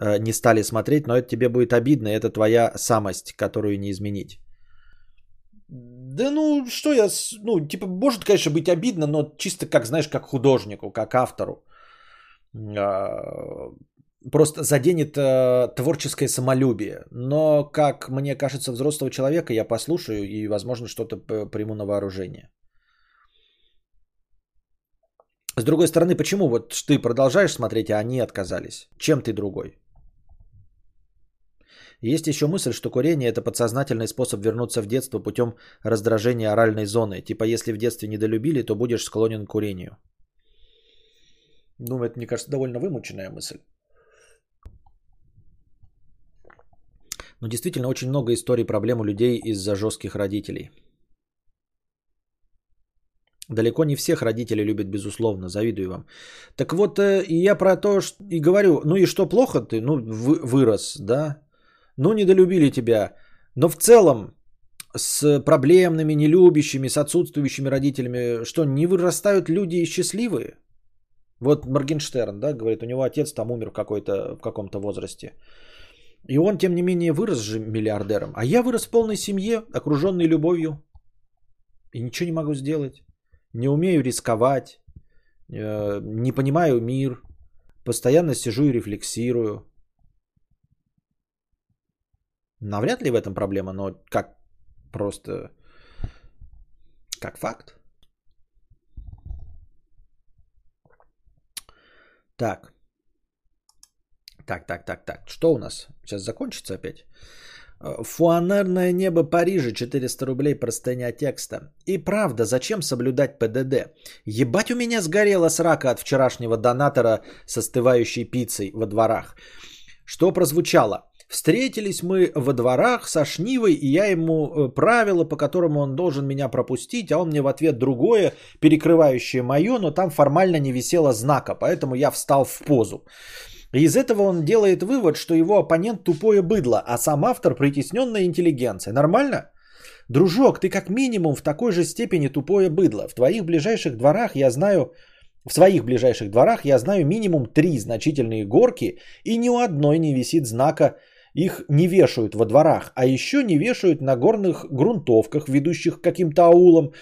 не стали смотреть, но это тебе будет обидно, это твоя самость, которую не изменить. Да ну, что я, ну, типа, может, конечно, быть обидно, но чисто как, знаешь, как художнику, как автору. А, просто заденет э, творческое самолюбие. Но, как мне кажется, взрослого человека я послушаю и, возможно, что-то приму на вооружение. С другой стороны, почему вот ты продолжаешь смотреть, а они отказались? Чем ты другой? Есть еще мысль, что курение это подсознательный способ вернуться в детство путем раздражения оральной зоны. Типа, если в детстве недолюбили, то будешь склонен к курению. Ну, это, мне кажется, довольно вымученная мысль. Но действительно очень много историй проблем у людей из-за жестких родителей. Далеко не всех родителей любят, безусловно, завидую вам. Так вот, э, я про то и говорю, ну и что плохо ты, ну вырос, да, ну недолюбили тебя, но в целом с проблемными, нелюбящими, с отсутствующими родителями, что не вырастают люди счастливые? Вот Моргенштерн, да, говорит, у него отец там умер в, какой-то, в каком-то возрасте. И он, тем не менее, вырос же миллиардером. А я вырос в полной семье, окруженный любовью. И ничего не могу сделать. Не умею рисковать. Э, не понимаю мир. Постоянно сижу и рефлексирую. Навряд ли в этом проблема, но как просто... Как факт. Так. Так, так, так, так. Что у нас? Сейчас закончится опять. Э, Фуанерное небо Парижа, 400 рублей, простыня текста. И правда, зачем соблюдать ПДД? Ебать у меня сгорела срака от вчерашнего донатора с остывающей пиццей во дворах. Что прозвучало? Встретились мы во дворах со Шнивой, и я ему э, правило, по которому он должен меня пропустить, а он мне в ответ другое, перекрывающее мое, но там формально не висело знака, поэтому я встал в позу. Из этого он делает вывод, что его оппонент тупое быдло, а сам автор притесненная интеллигенция. Нормально? Дружок, ты как минимум в такой же степени тупое быдло. В твоих ближайших дворах я знаю, в своих ближайших дворах я знаю минимум три значительные горки, и ни у одной не висит знака их не вешают во дворах, а еще не вешают на горных грунтовках, ведущих к каким-то аулам.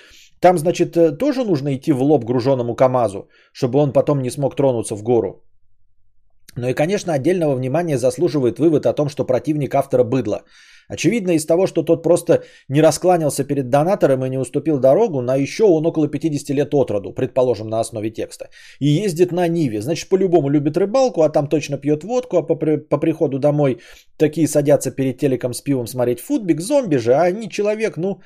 Там, значит, э, тоже нужно идти в лоб груженному КАМАЗу, чтобы он потом не смог тронуться в гору. Ну и, конечно, отдельного внимания заслуживает вывод о том, что противник автора быдло. Очевидно из того, что тот просто не раскланялся перед донатором и не уступил дорогу, на еще он около 50 лет от роду, предположим, на основе текста. И ездит на Ниве. Значит, по-любому любит рыбалку, а там точно пьет водку, а по, по приходу домой такие садятся перед телеком с пивом смотреть футбик, зомби же, а не человек, ну...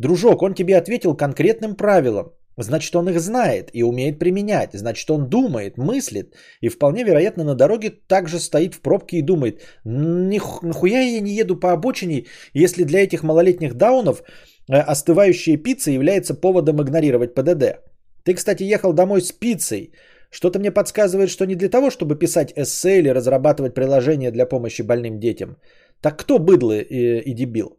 Дружок, он тебе ответил конкретным правилом. Значит, он их знает и умеет применять. Значит, он думает, мыслит. И вполне вероятно на дороге также стоит в пробке и думает, нахуя я не еду по обочине, если для этих малолетних даунов э, остывающая пицца является поводом игнорировать ПДД. Ты, кстати, ехал домой с пиццей. Что-то мне подсказывает, что не для того, чтобы писать эссе или разрабатывать приложение для помощи больным детям. Так кто быдло и, и дебил?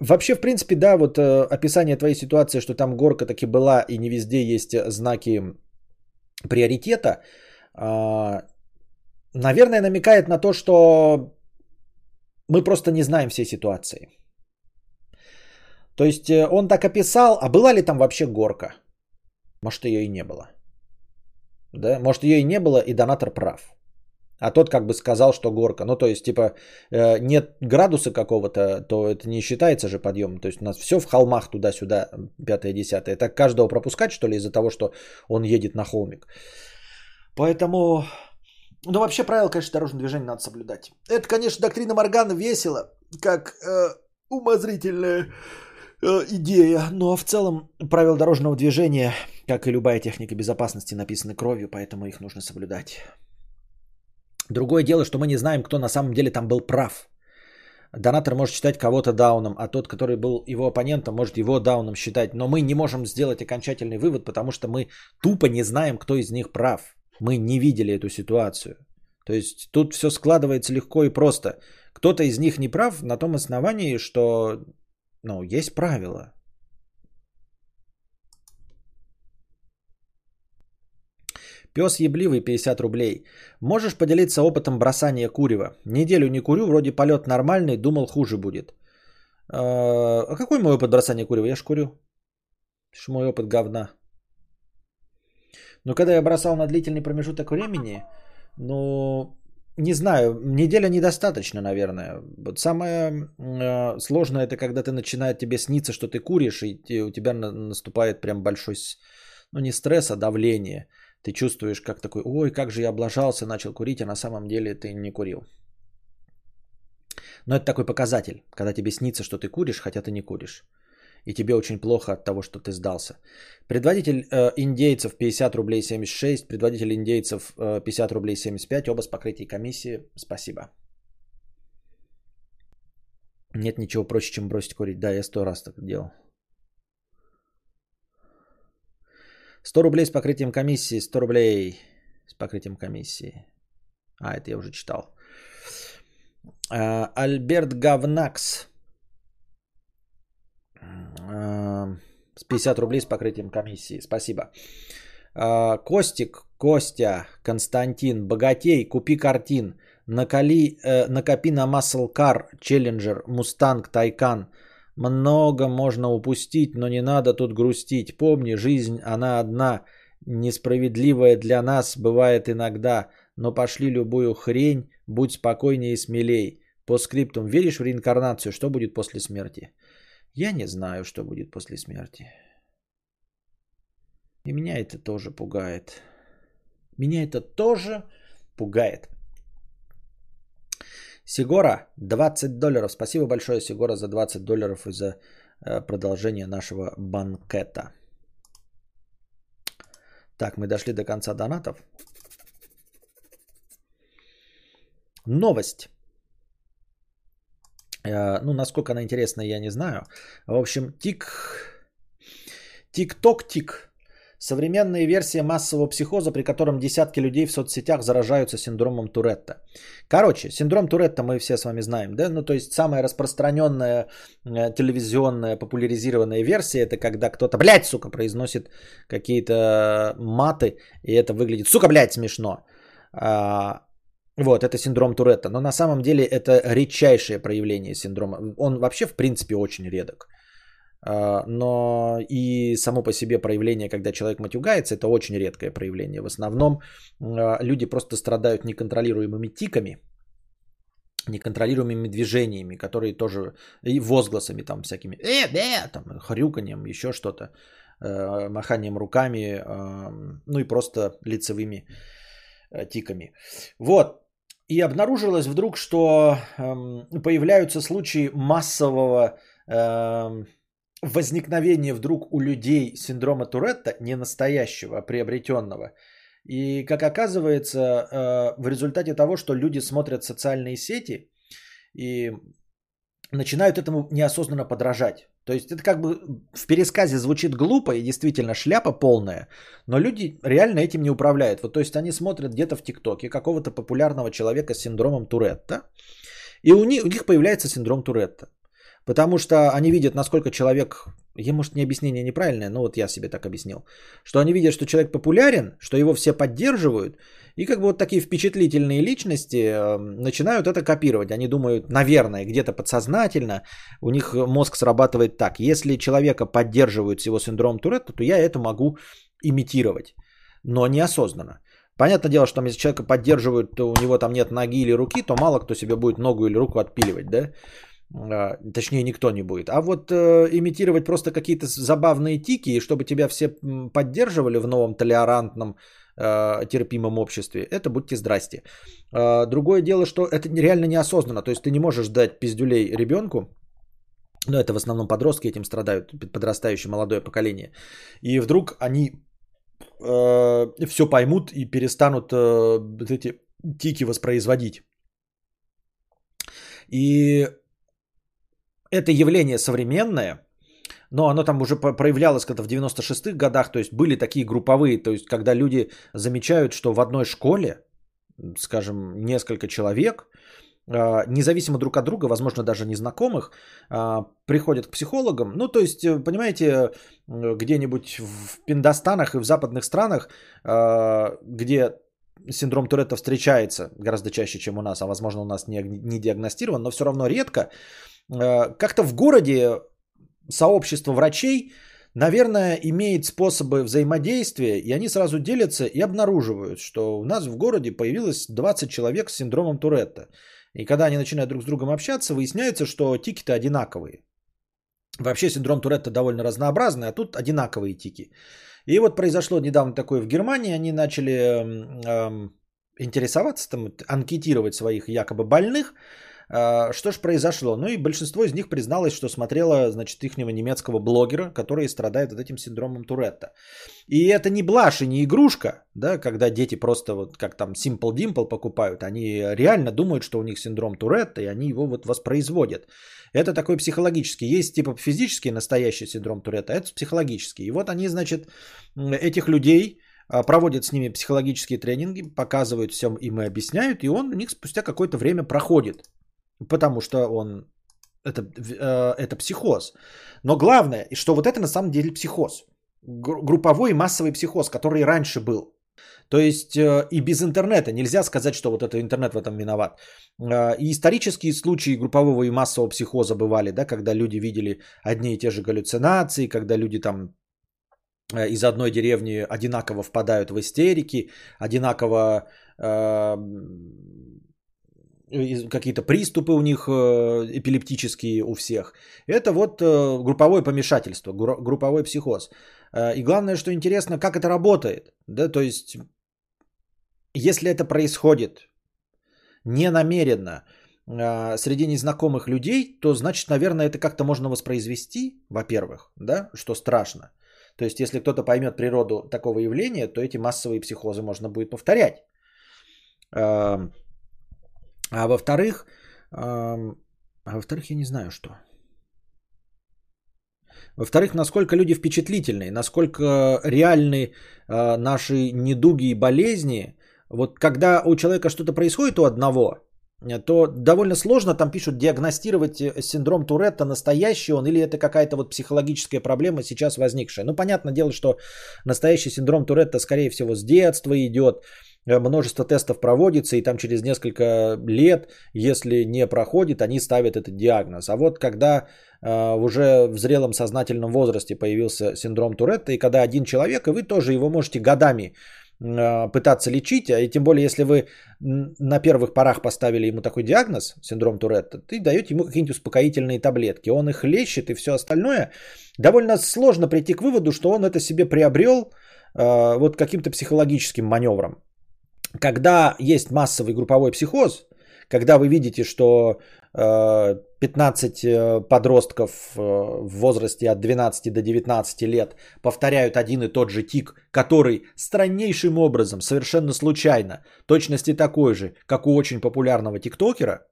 Вообще, в принципе, да, вот э, описание твоей ситуации, что там горка таки была и не везде есть знаки приоритета, э, наверное, намекает на то, что мы просто не знаем всей ситуации. То есть э, он так описал, а была ли там вообще горка? Может, ее и не было. Да? Может, ее и не было, и донатор прав. А тот как бы сказал, что горка. Ну, то есть, типа, э, нет градуса какого-то, то это не считается же подъемом. То есть, у нас все в холмах туда-сюда, пятое, десятое. Так каждого пропускать, что ли, из-за того, что он едет на холмик. Поэтому, ну, вообще правила, конечно, дорожного движения надо соблюдать. Это, конечно, доктрина Моргана весело, как э, умозрительная э, идея. Но в целом правила дорожного движения, как и любая техника безопасности, написаны кровью, поэтому их нужно соблюдать. Другое дело, что мы не знаем, кто на самом деле там был прав. Донатор может считать кого-то дауном, а тот, который был его оппонентом, может его дауном считать. Но мы не можем сделать окончательный вывод, потому что мы тупо не знаем, кто из них прав. Мы не видели эту ситуацию. То есть тут все складывается легко и просто. Кто-то из них не прав на том основании, что ну, есть правила. Пес ебливый 50 рублей. Можешь поделиться опытом бросания курева? Неделю не курю, вроде полет нормальный, думал хуже будет. А, а какой мой опыт бросания курева? Я ж курю. Что мой опыт говна. Но когда я бросал на длительный промежуток времени, ну, не знаю, неделя недостаточно, наверное. Вот самое э, сложное это когда ты начинает тебе сниться, что ты куришь, и у тебя наступает прям большой, ну не стресс, а давление. Ты чувствуешь, как такой, ой, как же я облажался, начал курить, а на самом деле ты не курил. Но это такой показатель, когда тебе снится, что ты куришь, хотя ты не куришь и тебе очень плохо от того, что ты сдался. Предводитель э, индейцев 50 рублей 76, предводитель индейцев э, 50 рублей 75, оба с покрытием комиссии. Спасибо. Нет ничего проще, чем бросить курить. Да, я сто раз так делал. 100 рублей с покрытием комиссии, 100 рублей с покрытием комиссии. А, это я уже читал. Э, Альберт Гавнакс с 50 рублей с покрытием комиссии. Спасибо. А, Костик, Костя, Константин, Богатей, купи картин. Накали, э, накопи на Muscle Car, Challenger, Mustang, Taycan. Много можно упустить, но не надо тут грустить. Помни, жизнь, она одна. Несправедливая для нас бывает иногда. Но пошли любую хрень, будь спокойнее и смелей. По скриптум, веришь в реинкарнацию? Что будет после смерти? Я не знаю, что будет после смерти. И меня это тоже пугает. Меня это тоже пугает. Сигора, 20 долларов. Спасибо большое, Сигора, за 20 долларов и за э, продолжение нашего банкета. Так, мы дошли до конца донатов. Новость. Э, ну, насколько она интересна, я не знаю. В общем, тик... Тик-ток-тик. Современная версия массового психоза, при котором десятки людей в соцсетях заражаются синдромом Туретта. Короче, синдром Туретта мы все с вами знаем, да? Ну, то есть самая распространенная э, телевизионная популяризированная версия, это когда кто-то, блядь, сука, произносит какие-то маты, и это выглядит, сука, блядь, смешно. А, вот, это синдром Туретта. Но на самом деле это редчайшее проявление синдрома. Он вообще, в принципе, очень редок. А, но и само по себе проявление, когда человек матюгается, это очень редкое проявление. В основном а, люди просто страдают неконтролируемыми тиками, неконтролируемыми движениями, которые тоже и возгласами там всякими, э, э, там, хрюканьем, еще что-то, э, маханием руками, ну и просто лицевыми э, тиками. Вот, и обнаружилось вдруг, что э, появляются случаи массового э, возникновения вдруг у людей синдрома Туретта, не настоящего, а приобретенного. И как оказывается, э, в результате того, что люди смотрят социальные сети и начинают этому неосознанно подражать. То есть это как бы в пересказе звучит глупо и действительно шляпа полная, но люди реально этим не управляют. Вот то есть они смотрят где-то в ТикТоке какого-то популярного человека с синдромом Туретта, и у них, у них появляется синдром Туретта. Потому что они видят, насколько человек, я, может, не объяснение неправильное, но вот я себе так объяснил, что они видят, что человек популярен, что его все поддерживают, и как бы вот такие впечатлительные личности э, начинают это копировать. Они думают, наверное, где-то подсознательно у них мозг срабатывает так. Если человека поддерживают с его синдромом Туретта, то я это могу имитировать, но неосознанно. Понятное дело, что если человека поддерживают, то у него там нет ноги или руки, то мало кто себе будет ногу или руку отпиливать, да? А, точнее, никто не будет. А вот э, имитировать просто какие-то забавные тики, чтобы тебя все поддерживали в новом толерантном э, терпимом обществе, это будьте здрасте. Э, другое дело, что это реально неосознанно. То есть ты не можешь дать пиздюлей ребенку, но это в основном подростки этим страдают, подрастающее молодое поколение. И вдруг они э, все поймут и перестанут э, эти тики воспроизводить. И это явление современное, но оно там уже проявлялось когда в 96-х годах, то есть были такие групповые, то есть когда люди замечают, что в одной школе, скажем, несколько человек э, независимо друг от друга, возможно, даже незнакомых, э, приходят к психологам. Ну, то есть, э, понимаете, где-нибудь в Пиндостанах и в западных странах, где синдром Туретта встречается гораздо чаще, чем у нас, а возможно, у нас не, не диагностирован, но все равно редко, как-то в городе сообщество врачей наверное, имеет способы взаимодействия, и они сразу делятся и обнаруживают, что у нас в городе появилось 20 человек с синдромом Туретта. И когда они начинают друг с другом общаться, выясняется, что тики-то одинаковые. Вообще синдром Туретта довольно разнообразный, а тут одинаковые тики. И вот произошло недавно такое в Германии, они начали эм, интересоваться, там, анкетировать своих якобы больных, что же произошло? Ну и большинство из них призналось, что смотрело, значит, ихнего немецкого блогера, который страдает от этим синдромом Туретта. И это не блажь и не игрушка, да, когда дети просто вот как там Simple Dimple покупают, они реально думают, что у них синдром Туретта, и они его вот воспроизводят. Это такой психологический. Есть типа физический настоящий синдром Туретта, а это психологический. И вот они, значит, этих людей а, проводят с ними психологические тренинги, показывают всем им и объясняют, и он у них спустя какое-то время проходит. Потому что он это, э, это психоз. Но главное, что вот это на самом деле психоз. Групповой и массовый психоз, который раньше был. То есть э, и без интернета нельзя сказать, что вот это интернет в этом виноват. Э, и исторические случаи группового и массового психоза бывали, да, когда люди видели одни и те же галлюцинации, когда люди там из одной деревни одинаково впадают в истерики, одинаково какие-то приступы у них э, эпилептические у всех. Это вот э, групповое помешательство, групповой психоз. Э, и главное, что интересно, как это работает. Да, то есть, если это происходит не намеренно среди незнакомых людей, то значит, наверное, это как-то можно воспроизвести, во-первых, да, что страшно. То есть, если кто-то поймет природу такого явления, то эти массовые психозы можно будет повторять. А во-вторых, а во-вторых, я не знаю что. Во-вторых, насколько люди впечатлительные, насколько реальны э, наши недуги и болезни. Вот когда у человека что-то происходит у одного, то довольно сложно, там пишут, диагностировать э, синдром Туретта, настоящий он или это какая-то вот психологическая проблема сейчас возникшая. Ну, понятное дело, что настоящий синдром Туретта, скорее всего, с детства идет, Э, множество тестов проводится, и там через несколько лет, если не проходит, они ставят этот диагноз. А вот когда э, уже в зрелом сознательном возрасте появился синдром Туретта, и когда один человек, и вы тоже его можете годами э, пытаться лечить, а и тем более, если вы на первых порах поставили ему такой диагноз, синдром Туретта, ты даете ему какие-нибудь успокоительные таблетки, он их лечит и все остальное, довольно сложно прийти к выводу, что он это себе приобрел вот каким-то психологическим маневром. Когда есть массовый групповой психоз, когда вы видите, что 15 э, подростков э, в возрасте от 12 до 19 лет повторяют один и тот же тик, который страннейшим образом, совершенно случайно, точности такой же, как у очень популярного тиктокера,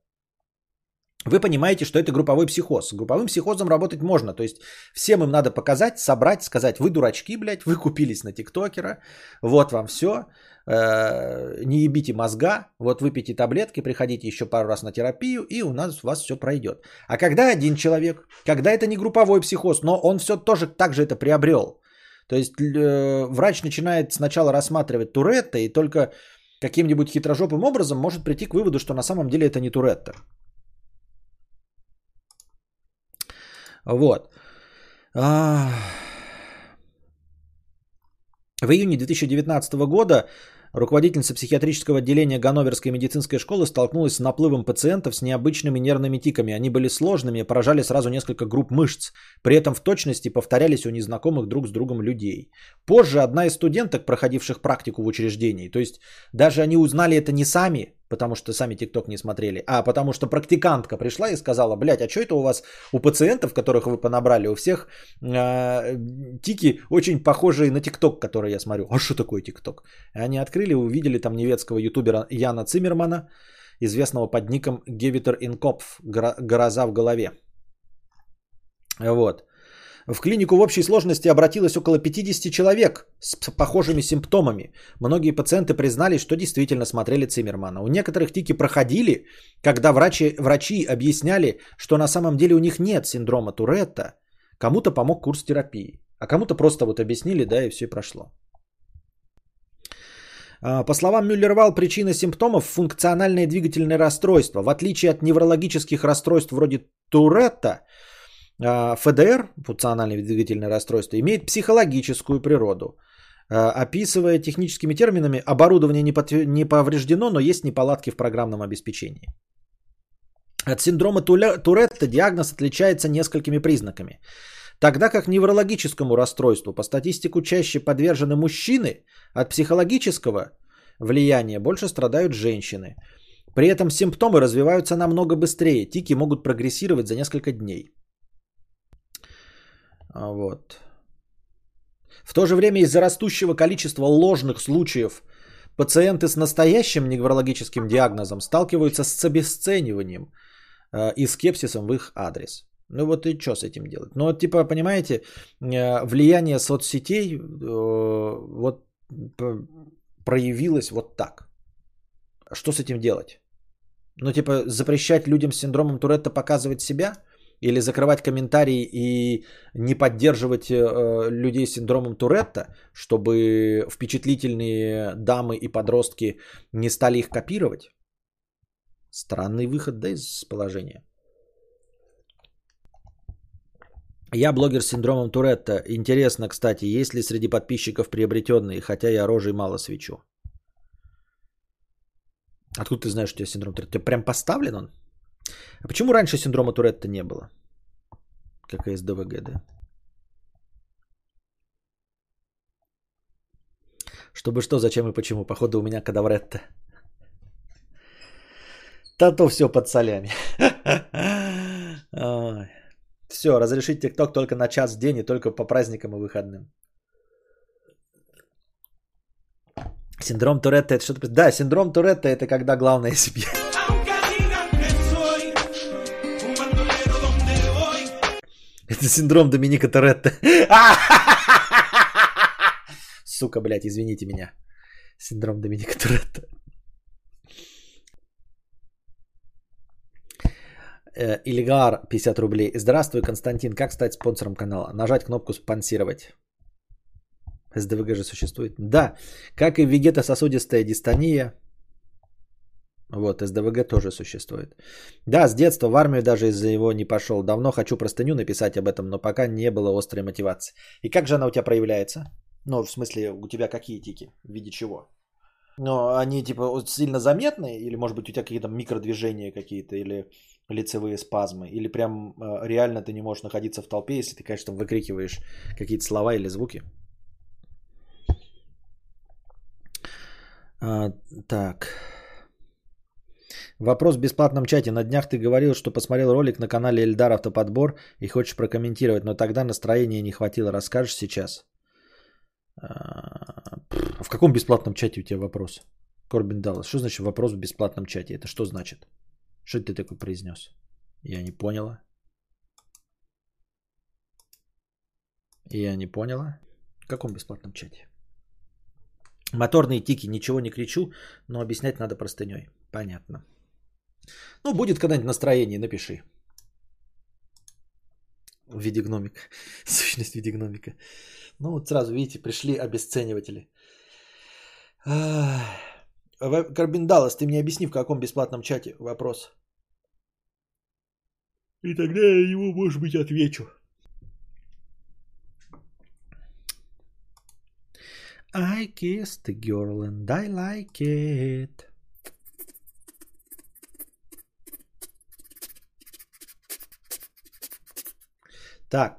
вы понимаете, что это групповой психоз. С групповым психозом работать можно. То есть всем им надо показать, собрать, сказать, вы дурачки, блядь, вы купились на тиктокера, вот вам все. Э, не ебите мозга, вот выпейте таблетки, приходите еще пару раз на терапию, и у нас у вас все пройдет. А когда один человек, когда это не групповой психоз, но он все тоже так же это приобрел. То есть э, врач начинает сначала рассматривать Туретта и только каким-нибудь хитрожопым образом может прийти к выводу, что на самом деле это не Туретта. Вот. А... В июне 2019 года Руководительница психиатрического отделения Ганноверской медицинской школы столкнулась с наплывом пациентов с необычными нервными тиками. Они были сложными поражали сразу несколько групп мышц. При этом в точности повторялись у незнакомых друг с другом людей. Позже одна из студенток, проходивших практику в учреждении, то есть даже они узнали это не сами, потому что сами ТикТок не смотрели, а потому что практикантка пришла и сказала, блядь, а что это у вас у пациентов, которых вы понабрали, у всех э, тики очень похожие на ТикТок, который я смотрю. А что такое ТикТок? Они открыли, увидели там немецкого ютубера Яна Циммермана, известного под ником Гевитер Инкопф, гроза в голове. Вот. В клинику в общей сложности обратилось около 50 человек с похожими симптомами. Многие пациенты признались, что действительно смотрели Циммермана. У некоторых тики проходили, когда врачи, врачи объясняли, что на самом деле у них нет синдрома Туретта. Кому-то помог курс терапии, а кому-то просто вот объяснили, да, и все прошло. А, по словам Мюллер-Вал, причина симптомов – функциональное двигательное расстройство. В отличие от неврологических расстройств вроде Туретта, ФДР, функциональное двигательное расстройство, имеет психологическую природу. А, описывая техническими терминами, оборудование не повреждено, но есть неполадки в программном обеспечении. От синдрома Туретта диагноз отличается несколькими признаками. Тогда как неврологическому расстройству по статистику чаще подвержены мужчины, от психологического влияния больше страдают женщины. При этом симптомы развиваются намного быстрее, тики могут прогрессировать за несколько дней. А, вот. В то же время из-за растущего количества ложных случаев пациенты с настоящим неврологическим диагнозом сталкиваются с обесцениванием э, и скепсисом в их адрес. Ну вот и что с этим делать? Ну вот типа, понимаете, э, влияние соцсетей э, вот проявилось вот так. Что с этим делать? Ну типа запрещать людям с синдромом Туретта показывать себя – или закрывать комментарии и не поддерживать э, людей с синдромом Туретта, чтобы впечатлительные дамы и подростки не стали их копировать? Странный выход, да, из положения. Я блогер с синдромом Туретта. Интересно, кстати, есть ли среди подписчиков приобретенные, хотя я рожей мало свечу. Откуда ты знаешь, что у тебя синдром Туретта? Ты прям поставлен он? А почему раньше синдрома Туретта не было? Как и СДВГ, да? Чтобы что, зачем и почему? Походу у меня кадавретта. Да то все под солями. Все, разрешить ТикТок только на час в день и только по праздникам и выходным. Синдром Туретта это что-то... Да, синдром Туретта это когда главное себе. синдром Доминика Торетто. Сука, блядь, извините меня. Синдром Доминика Торетто. Э, Ильгар, 50 рублей. Здравствуй, Константин. Как стать спонсором канала? Нажать кнопку «Спонсировать». СДВГ же существует? Да. Как и вегетососудистая дистония, вот, СДВГ тоже существует. Да, с детства в армию даже из-за его не пошел. Давно хочу простыню написать об этом, но пока не было острой мотивации. И как же она у тебя проявляется? Ну, в смысле, у тебя какие тики? В виде чего? Но они типа сильно заметны? Или может быть у тебя какие-то микродвижения какие-то? Или лицевые спазмы? Или прям э, реально ты не можешь находиться в толпе, если ты, конечно, выкрикиваешь какие-то слова или звуки? А, так. Вопрос в бесплатном чате. На днях ты говорил, что посмотрел ролик на канале Эльдар Автоподбор и хочешь прокомментировать, но тогда настроения не хватило. Расскажешь сейчас? А, в каком бесплатном чате у тебя вопрос? Корбин Даллас. Что значит вопрос в бесплатном чате? Это что значит? Что ты такой произнес? Я не поняла. Я не поняла. В каком бесплатном чате? Моторные тики, ничего не кричу, но объяснять надо простыней. Понятно. Ну, будет когда-нибудь настроение, напиши. В виде гномика. Сущность в виде гномика. Ну, вот сразу, видите, пришли обесцениватели. Карбиндалас, ты мне объясни, в каком бесплатном чате вопрос. И тогда я ему, может быть, отвечу. I kissed the girl and I like it. Так.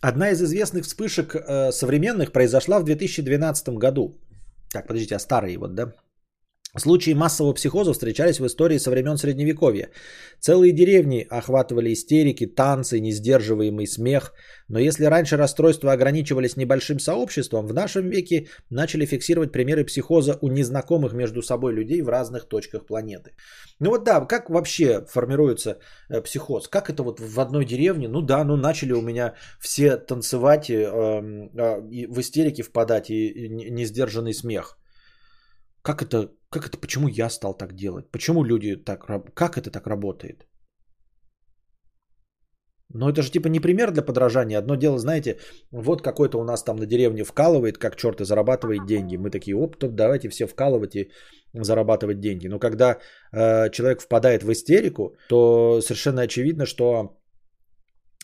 Одна из известных вспышек э, современных произошла в 2012 году. Так, подождите, а старые вот, да? Случаи массового психоза встречались в истории со времен Средневековья. Целые деревни охватывали истерики, танцы, несдерживаемый смех. Но если раньше расстройства ограничивались небольшим сообществом, в нашем веке начали фиксировать примеры психоза у незнакомых между собой людей в разных точках планеты. Ну вот да, как вообще формируется э, психоз? Как это вот в одной деревне? Ну да, ну начали у меня все танцевать, э, э, в истерике впадать и, и несдержанный смех. Как это, как это, почему я стал так делать? Почему люди так, как это так работает? Но это же типа не пример для подражания. Одно дело, знаете, вот какой-то у нас там на деревне вкалывает, как черт и зарабатывает деньги. Мы такие, оп, то давайте все вкалывать и зарабатывать деньги. Но когда э, человек впадает в истерику, то совершенно очевидно, что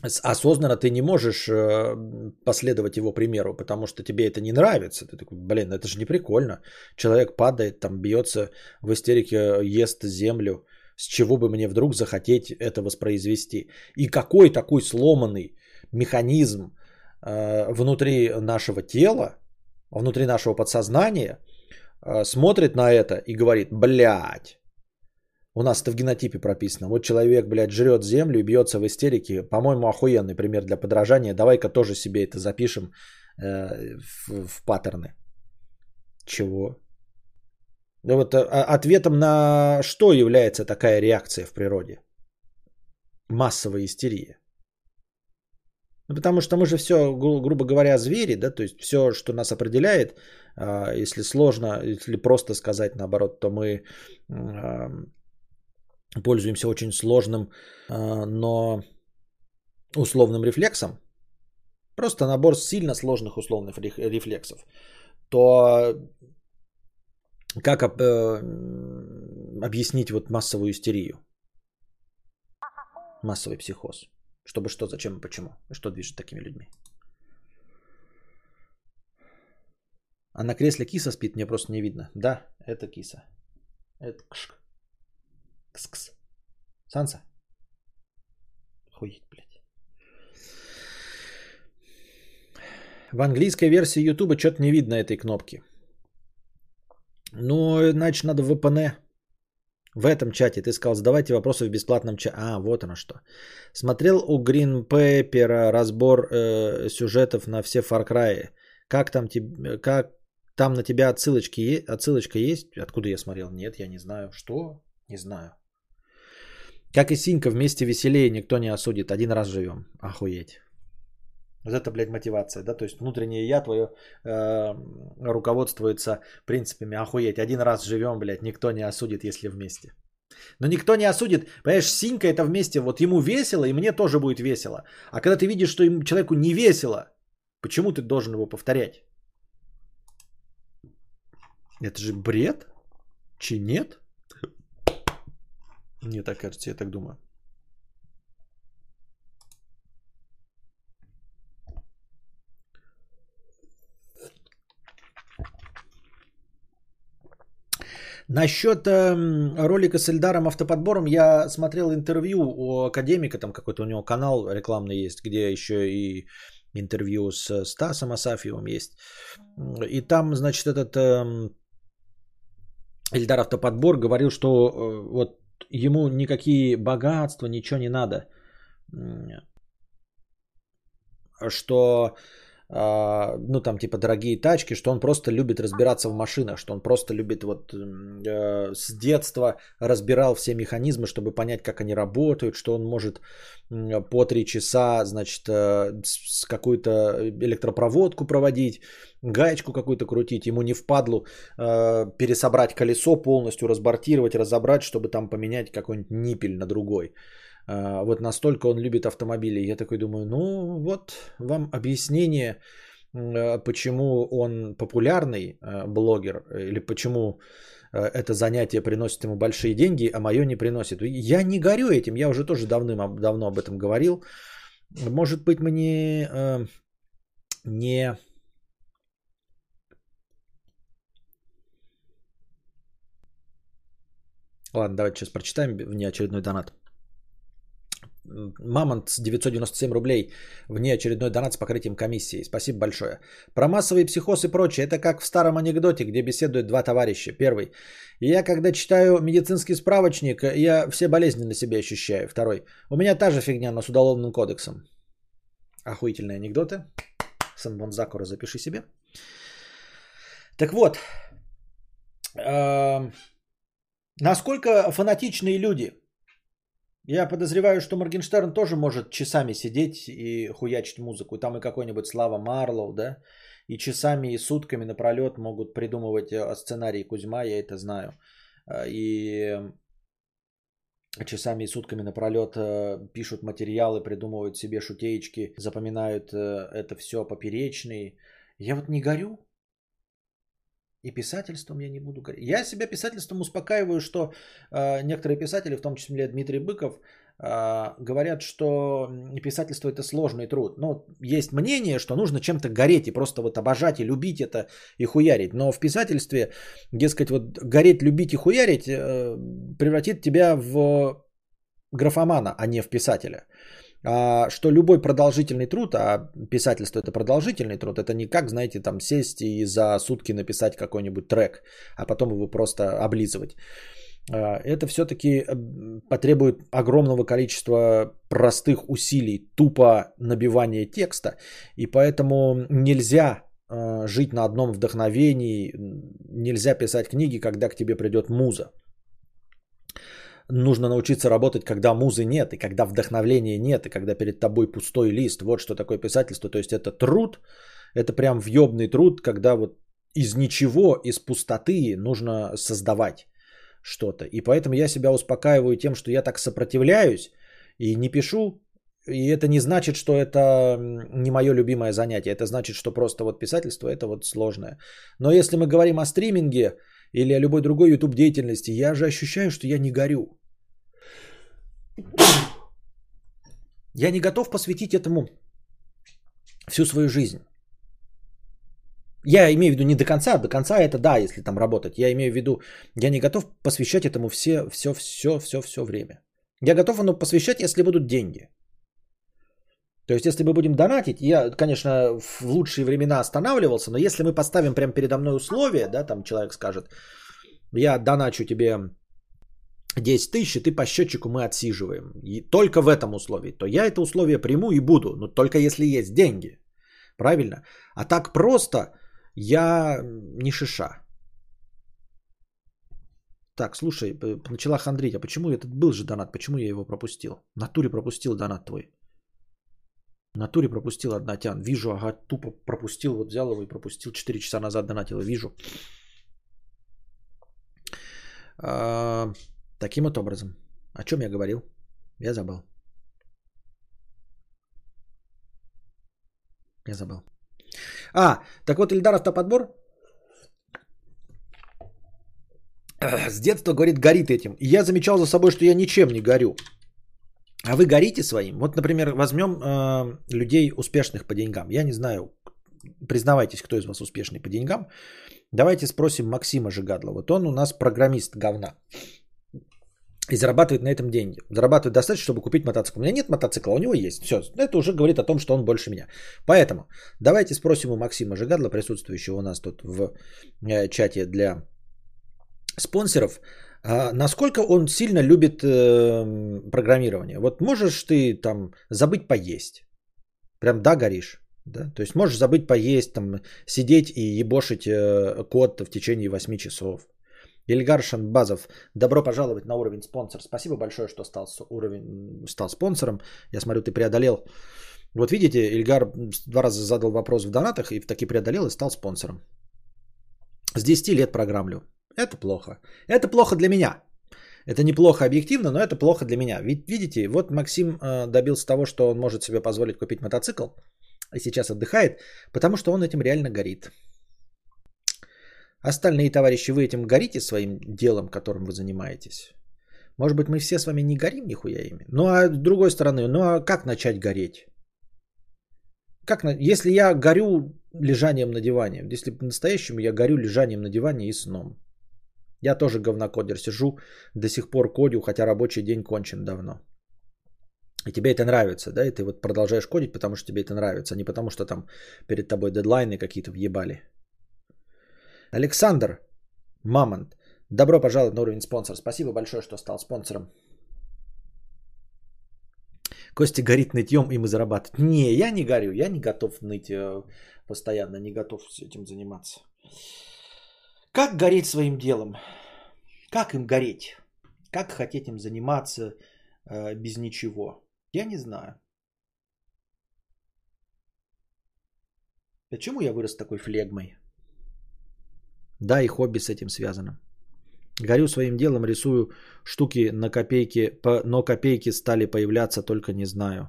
осознанно ты не можешь э, последовать его примеру, потому что тебе это не нравится. Ты такой, блин, это же не прикольно. Человек падает, там бьется в истерике, ест землю. С чего бы мне вдруг захотеть это воспроизвести? И какой такой сломанный механизм э, внутри нашего тела, внутри нашего подсознания э, смотрит на это и говорит, блядь, у нас это в генотипе прописано. Вот человек, блядь, жрет землю и бьется в истерике. По-моему, охуенный пример для подражания. Давай-ка тоже себе это запишем э, в, в паттерны. Чего? Ну вот а, ответом на что является такая реакция в природе? Массовая истерия. Ну, потому что мы же все, гру- грубо говоря, звери, да, то есть все, что нас определяет, э, если сложно, если просто сказать наоборот, то мы пользуемся очень сложным, а, но условным рефлексом, просто набор сильно сложных условных рефлексов, то как э, объяснить вот массовую истерию? Массовый психоз. Чтобы что, зачем и почему? Что движет такими людьми? А на кресле киса спит, мне просто не видно. Да, это киса. Это кшк. Кс-кс. Санса. Хуеть, блядь. В английской версии Ютуба что-то не видно этой кнопки. Ну, значит, надо в VPN. В этом чате ты сказал, задавайте вопросы в бесплатном чате. А, вот оно что. Смотрел у Green Paper разбор э, сюжетов на все Far Cry. Как там, как там на тебя отсылочки, отсылочка есть? Откуда я смотрел? Нет, я не знаю. Что? Не знаю. Как и Синька, вместе веселее, никто не осудит. Один раз живем. Охуеть. Вот это, блядь, мотивация, да? То есть внутреннее я твое э, руководствуется принципами охуеть. Один раз живем, блядь, никто не осудит, если вместе. Но никто не осудит. Понимаешь, Синька это вместе, вот ему весело, и мне тоже будет весело. А когда ты видишь, что человеку не весело, почему ты должен его повторять? Это же бред? Чи нет? Мне так кажется, я так думаю. Насчет э, ролика с Эльдаром Автоподбором я смотрел интервью у академика, там какой-то у него канал рекламный есть, где еще и интервью с Стасом Асафьевым есть. И там, значит, этот э, Эльдар Автоподбор говорил, что э, вот ему никакие богатства, ничего не надо. Что, ну там типа дорогие тачки, что он просто любит разбираться в машинах, что он просто любит вот э, с детства разбирал все механизмы, чтобы понять, как они работают, что он может по три часа, значит, э, с какую-то электропроводку проводить, гаечку какую-то крутить, ему не впадлу э, пересобрать колесо полностью, разбортировать, разобрать, чтобы там поменять какой-нибудь ниппель на другой. Э, вот настолько он любит автомобили. Я такой думаю, ну вот вам объяснение, э, почему он популярный э, блогер, или почему это занятие приносит ему большие деньги, а мое не приносит. Я не горю этим, я уже тоже давным-давно об этом говорил. Может быть, мне не Ладно, давайте сейчас прочитаем внеочередной донат. Мамонт с 997 рублей. Вне очередной донат с покрытием комиссии. Спасибо большое. Про массовый психоз и прочее. Это как в старом анекдоте, где беседуют два товарища. Первый. Я когда читаю медицинский справочник, я все болезни на себе ощущаю. Второй. У меня та же фигня, но с уголовным кодексом. Охуительные анекдоты. Санбонзакура запиши себе. Так вот, э, насколько фанатичные люди. Я подозреваю, что Моргенштерн тоже может часами сидеть и хуячить музыку. Там и какой-нибудь Слава Марлоу, да? И часами и сутками напролет могут придумывать э, сценарий Кузьма, я это знаю. Э, и часами и сутками напролет э, пишут материалы, придумывают себе шутеечки, запоминают это все поперечные. Я вот не горю, и писательством я не буду говорить. Я себя писательством успокаиваю, что э, некоторые писатели, в том числе Дмитрий Быков, э, говорят, что писательство это сложный труд. Но есть мнение, что нужно чем-то гореть и просто вот обожать и любить это и хуярить. Но в писательстве, дескать, вот гореть, любить и хуярить э, превратит тебя в графомана, а не в писателя что любой продолжительный труд, а писательство это продолжительный труд, это не как, знаете, там сесть и за сутки написать какой-нибудь трек, а потом его просто облизывать. А, это все-таки потребует огромного количества простых усилий, тупо набивания текста, и поэтому нельзя а, жить на одном вдохновении, нельзя писать книги, когда к тебе придет муза нужно научиться работать, когда музы нет, и когда вдохновления нет, и когда перед тобой пустой лист. Вот что такое писательство. То есть это труд, это прям въебный труд, когда вот из ничего, из пустоты нужно создавать что-то. И поэтому я себя успокаиваю тем, что я так сопротивляюсь и не пишу. И это не значит, что это не мое любимое занятие. Это значит, что просто вот писательство это вот сложное. Но если мы говорим о стриминге или о любой другой YouTube деятельности, я же ощущаю, что я не горю. Я не готов посвятить этому всю свою жизнь. Я имею в виду не до конца, до конца это да, если там работать. Я имею в виду, я не готов посвящать этому все, все, все, все, все время. Я готов оно посвящать, если будут деньги. То есть, если мы будем донатить, я, конечно, в лучшие времена останавливался, но если мы поставим прямо передо мной условия, да, там человек скажет, я доначу тебе 10 тысяч, и ты по счетчику мы отсиживаем. И только в этом условии. То я это условие приму и буду, но только если есть деньги. Правильно? А так просто я не шиша. Так, слушай, начала хандрить. А почему этот был же донат? Почему я его пропустил? В натуре пропустил донат твой. В натуре пропустил однотян. Вижу, ага, тупо пропустил. Вот взял его и пропустил. 4 часа назад донатил. Вижу. А, Таким вот образом. О чем я говорил? Я забыл. Я забыл. А, так вот Ильдар Автоподбор с детства, говорит, горит этим. И я замечал за собой, что я ничем не горю. А вы горите своим? Вот, например, возьмем э, людей успешных по деньгам. Я не знаю, признавайтесь, кто из вас успешный по деньгам. Давайте спросим Максима Жигадлова. Вот он у нас программист говна и зарабатывает на этом деньги. Зарабатывает достаточно, чтобы купить мотоцикл. У меня нет мотоцикла, у него есть. Все, это уже говорит о том, что он больше меня. Поэтому давайте спросим у Максима Жигадла, присутствующего у нас тут в э, чате для спонсоров, а насколько он сильно любит э, программирование. Вот можешь ты там забыть поесть? Прям да, горишь. Да? То есть можешь забыть поесть, там, сидеть и ебошить э, код в течение 8 часов. Ильгар Шанбазов, добро пожаловать на уровень спонсор. Спасибо большое, что стал, уровень, стал спонсором. Я смотрю, ты преодолел. Вот видите, Ильгар два раза задал вопрос в донатах и в таки преодолел и стал спонсором. С 10 лет программлю. Это плохо. Это плохо для меня. Это неплохо объективно, но это плохо для меня. Ведь видите, вот Максим э, добился того, что он может себе позволить купить мотоцикл и сейчас отдыхает, потому что он этим реально горит. Остальные товарищи, вы этим горите своим делом, которым вы занимаетесь? Может быть, мы все с вами не горим нихуя ими? Ну а с другой стороны, ну а как начать гореть? Как. Если я горю лежанием на диване, если по-настоящему я горю лежанием на диване и сном. Я тоже говнокодер, сижу до сих пор кодю, хотя рабочий день кончен давно. и тебе это нравится, да, и ты вот продолжаешь кодить, потому что тебе это нравится, а не потому что там перед тобой дедлайны какие-то въебали. Александр Мамонт, добро пожаловать на уровень спонсор. Спасибо большое, что стал спонсором. Костя горит нытьем, и мы зарабатывать. Не, я не горю, я не готов ныть э, постоянно, не готов с этим заниматься. Как гореть своим делом? Как им гореть? Как хотеть им заниматься э, без ничего? Я не знаю. Почему я вырос такой флегмой? Да, и хобби с этим связано. Горю своим делом, рисую штуки на копейки, но копейки стали появляться, только не знаю.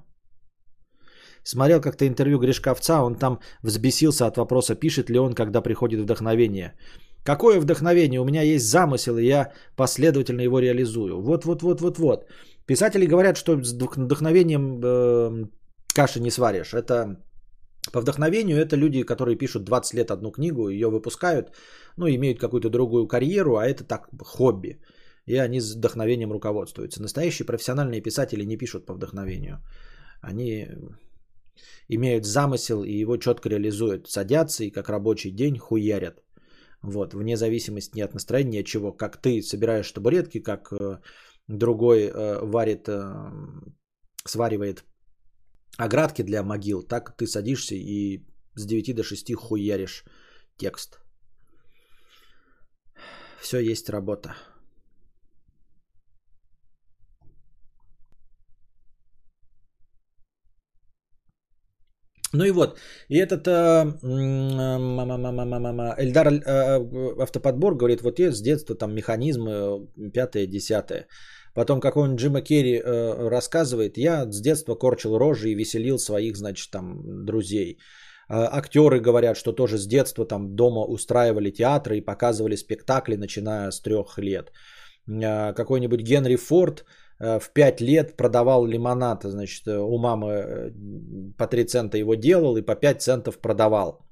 Смотрел как-то интервью Гришковца, он там взбесился от вопроса, пишет ли он, когда приходит вдохновение. Какое вдохновение? У меня есть замысел, и я последовательно его реализую. Вот-вот-вот-вот-вот. Писатели говорят, что с вдохновением э, каши не сваришь. Это по вдохновению это люди, которые пишут 20 лет одну книгу, ее выпускают, ну, имеют какую-то другую карьеру, а это так хобби. И они с вдохновением руководствуются. Настоящие профессиональные писатели не пишут по вдохновению. Они имеют замысел и его четко реализуют. Садятся и как рабочий день хуярят. Вот, вне зависимости ни от настроения, чего. Как ты собираешь табуретки, как э, другой э, варит, э, сваривает оградки для могил, так ты садишься и с 9 до 6 хуяришь текст. Все есть работа. Ну и вот, и этот э, Эльдар э, Автоподбор говорит, вот есть с детства там механизмы, пятое, десятое. Потом какой-нибудь Джима Керри э, рассказывает, я с детства корчил рожи и веселил своих, значит, там, друзей. Э, актеры говорят, что тоже с детства там дома устраивали театры и показывали спектакли, начиная с трех лет. Э, какой-нибудь Генри Форд э, в пять лет продавал лимонад, значит, э, у мамы э, по 3 цента его делал и по 5 центов продавал.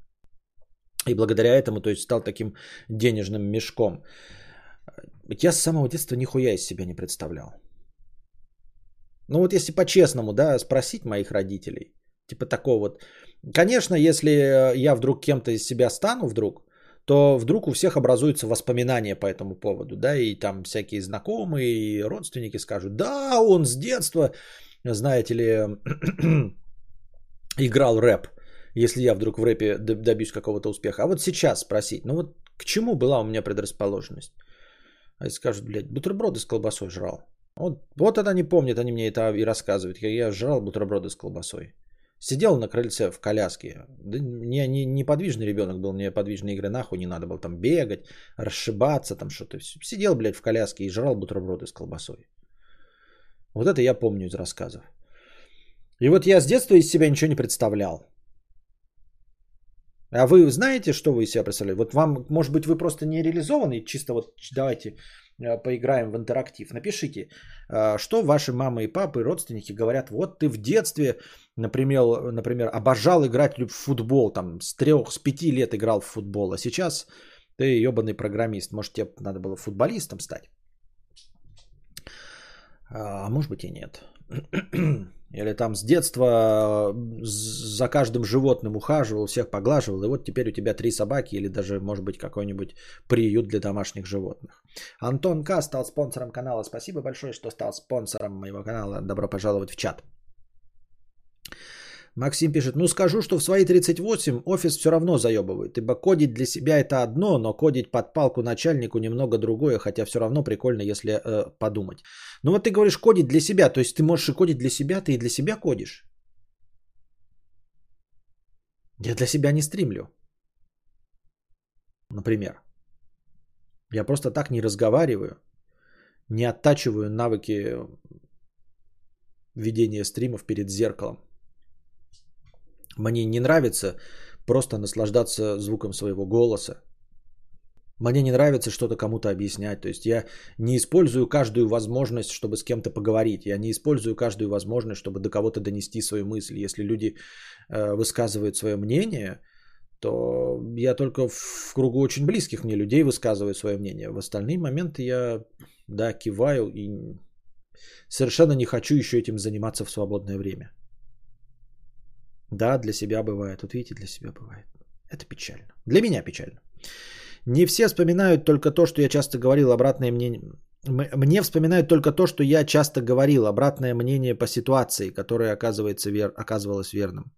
И благодаря этому, то есть, стал таким денежным мешком. Я с самого детства нихуя из себя не представлял. Ну вот если по-честному, да, спросить моих родителей, типа такого вот. Конечно, если я вдруг кем-то из себя стану вдруг, то вдруг у всех образуются воспоминания по этому поводу, да, и там всякие знакомые и родственники скажут, да, он с детства, знаете ли, играл рэп, если я вдруг в рэпе добьюсь какого-то успеха. А вот сейчас спросить, ну вот к чему была у меня предрасположенность? А если скажут, блядь, бутерброды с колбасой жрал. Вот, вот это они помнят, они мне это и рассказывают. Как я жрал бутерброды с колбасой. Сидел на крыльце в коляске. Да не, не, неподвижный ребенок был, мне подвижные игры нахуй не надо было там бегать, расшибаться, там что-то. Сидел, блядь, в коляске и жрал бутерброды с колбасой. Вот это я помню из рассказов. И вот я с детства из себя ничего не представлял. А вы знаете, что вы из себя представляете? Вот вам, может быть, вы просто не реализованы, чисто вот давайте э, поиграем в интерактив. Напишите, э, что ваши мамы и папы, родственники говорят, вот ты в детстве, например, например обожал играть в футбол, там с трех, с пяти лет играл в футбол, а сейчас ты ебаный программист, может тебе надо было футболистом стать? А может быть и нет. Или там с детства за каждым животным ухаживал, всех поглаживал, и вот теперь у тебя три собаки или даже, может быть, какой-нибудь приют для домашних животных. Антон К. стал спонсором канала. Спасибо большое, что стал спонсором моего канала. Добро пожаловать в чат. Максим пишет, ну скажу, что в свои 38 офис все равно заебывает, ибо кодить для себя это одно, но кодить под палку начальнику немного другое, хотя все равно прикольно, если э, подумать. Ну вот ты говоришь кодить для себя, то есть ты можешь и кодить для себя, ты и для себя кодишь. Я для себя не стримлю. Например. Я просто так не разговариваю, не оттачиваю навыки ведения стримов перед зеркалом. Мне не нравится просто наслаждаться звуком своего голоса. Мне не нравится что-то кому-то объяснять. То есть я не использую каждую возможность, чтобы с кем-то поговорить. Я не использую каждую возможность, чтобы до кого-то донести свою мысль. Если люди э, высказывают свое мнение, то я только в кругу очень близких мне людей высказываю свое мнение. В остальные моменты я, да, киваю и Совершенно не хочу еще этим заниматься в свободное время. Да, для себя бывает. Вот видите, для себя бывает. Это печально. Для меня печально. Не все вспоминают только то, что я часто говорил, обратное мнение. Мне вспоминают только то, что я часто говорил, обратное мнение по ситуации, которое оказывается вер... оказывалось верным.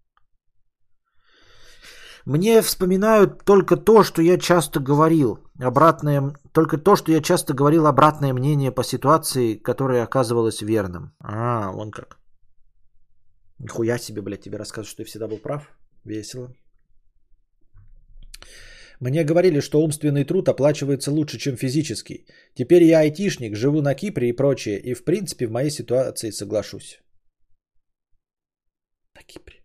Мне вспоминают только то, что я часто говорил, обратное, только то, что я часто говорил, обратное мнение по ситуации, которое оказывалось верным. А, вон как. Нихуя себе, блядь, тебе рассказывают, что ты всегда был прав. Весело. Мне говорили, что умственный труд оплачивается лучше, чем физический. Теперь я айтишник, живу на Кипре и прочее, и в принципе в моей ситуации соглашусь. На Кипре.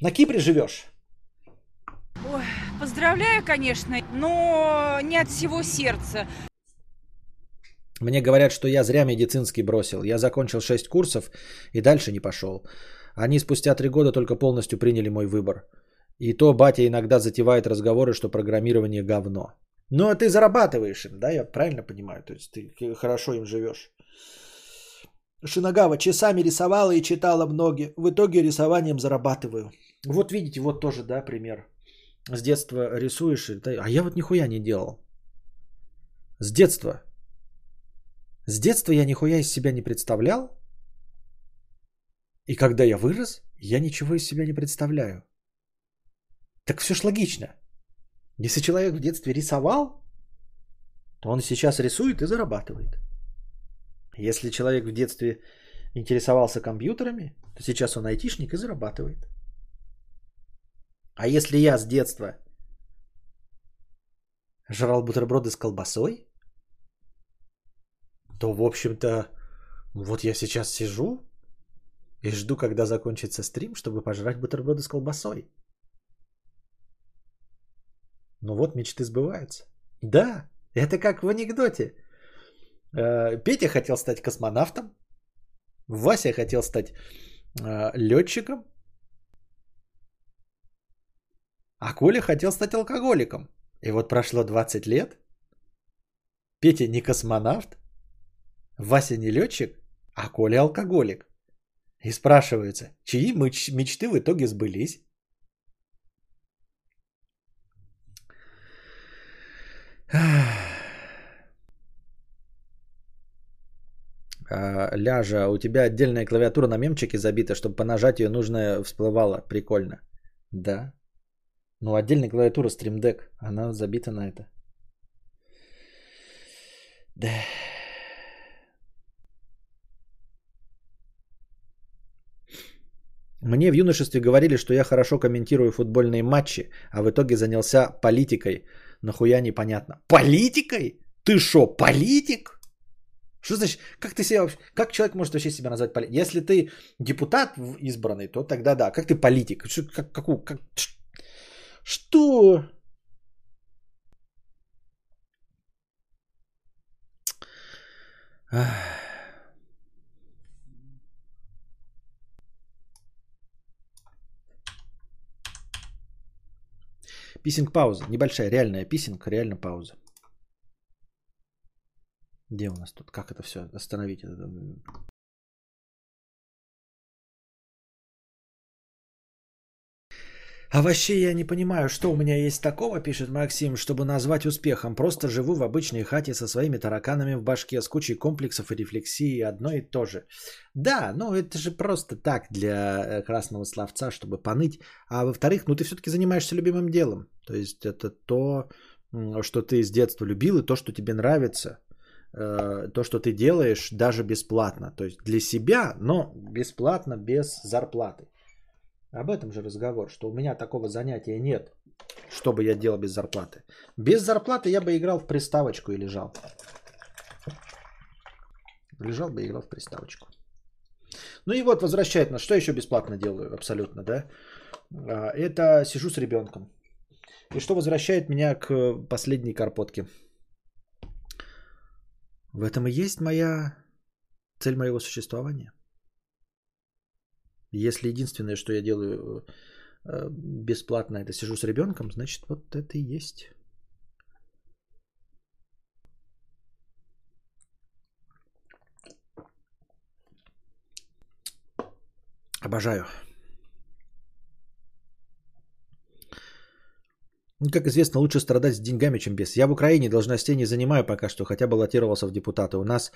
На Кипре живешь? Ой, поздравляю, конечно, но не от всего сердца. Мне говорят, что я зря медицинский бросил. Я закончил 6 курсов и дальше не пошел. Они спустя 3 года только полностью приняли мой выбор. И то батя иногда затевает разговоры, что программирование говно. Но ты зарабатываешь им, да, я правильно понимаю? То есть ты хорошо им живешь. Шинагава часами рисовала и читала многие. В итоге рисованием зарабатываю. Вот видите, вот тоже, да, пример. С детства рисуешь, а я вот нихуя не делал. С детства. С детства я нихуя из себя не представлял. И когда я вырос, я ничего из себя не представляю. Так все ж логично. Если человек в детстве рисовал, то он сейчас рисует и зарабатывает. Если человек в детстве интересовался компьютерами, то сейчас он айтишник и зарабатывает. А если я с детства жрал бутерброды с колбасой, то, в общем-то, вот я сейчас сижу и жду, когда закончится стрим, чтобы пожрать бутерброды с колбасой. Ну вот мечты сбываются. Да, это как в анекдоте. Э, Петя хотел стать космонавтом, Вася хотел стать э, летчиком, а Коля хотел стать алкоголиком. И вот прошло 20 лет, Петя не космонавт, Вася не летчик, а Коля алкоголик. И спрашивается, чьи мечты в итоге сбылись? А, ляжа, у тебя отдельная клавиатура на мемчике забита, чтобы по нажатию нужное всплывало. Прикольно. Да. Ну, отдельная клавиатура Stream Deck, она забита на это. Да. Мне в юношестве говорили, что я хорошо комментирую футбольные матчи, а в итоге занялся политикой. Нахуя непонятно. Политикой? Ты что, политик? Что значит, как ты себя вообще, как человек может вообще себя назвать политиком? Если ты депутат избранный, то тогда да. Как ты политик? Что, как, каку, как, что? Ах. Писинг пауза. Небольшая, реальная писинг, реально пауза. Где у нас тут? Как это все остановить? А вообще я не понимаю, что у меня есть такого, пишет Максим, чтобы назвать успехом. Просто живу в обычной хате со своими тараканами в башке, с кучей комплексов и рефлексии, одно и то же. Да, ну это же просто так для э, красного словца, чтобы поныть. А во-вторых, ну ты все-таки занимаешься любимым делом. То есть это то, что ты с детства любил и то, что тебе нравится. Э, то, что ты делаешь даже бесплатно. То есть для себя, но бесплатно, без зарплаты. Об этом же разговор, что у меня такого занятия нет, чтобы я делал без зарплаты. Без зарплаты я бы играл в приставочку и лежал. Лежал бы и играл в приставочку. Ну и вот возвращает нас. Что еще бесплатно делаю абсолютно, да? А, это сижу с ребенком. И что возвращает меня к последней карпотке. В этом и есть моя цель моего существования. Если единственное, что я делаю э, бесплатно, это сижу с ребенком, значит, вот это и есть. Обожаю. Ну, как известно, лучше страдать с деньгами, чем без. Я в Украине должностей не занимаю пока что, хотя баллотировался в депутаты. У нас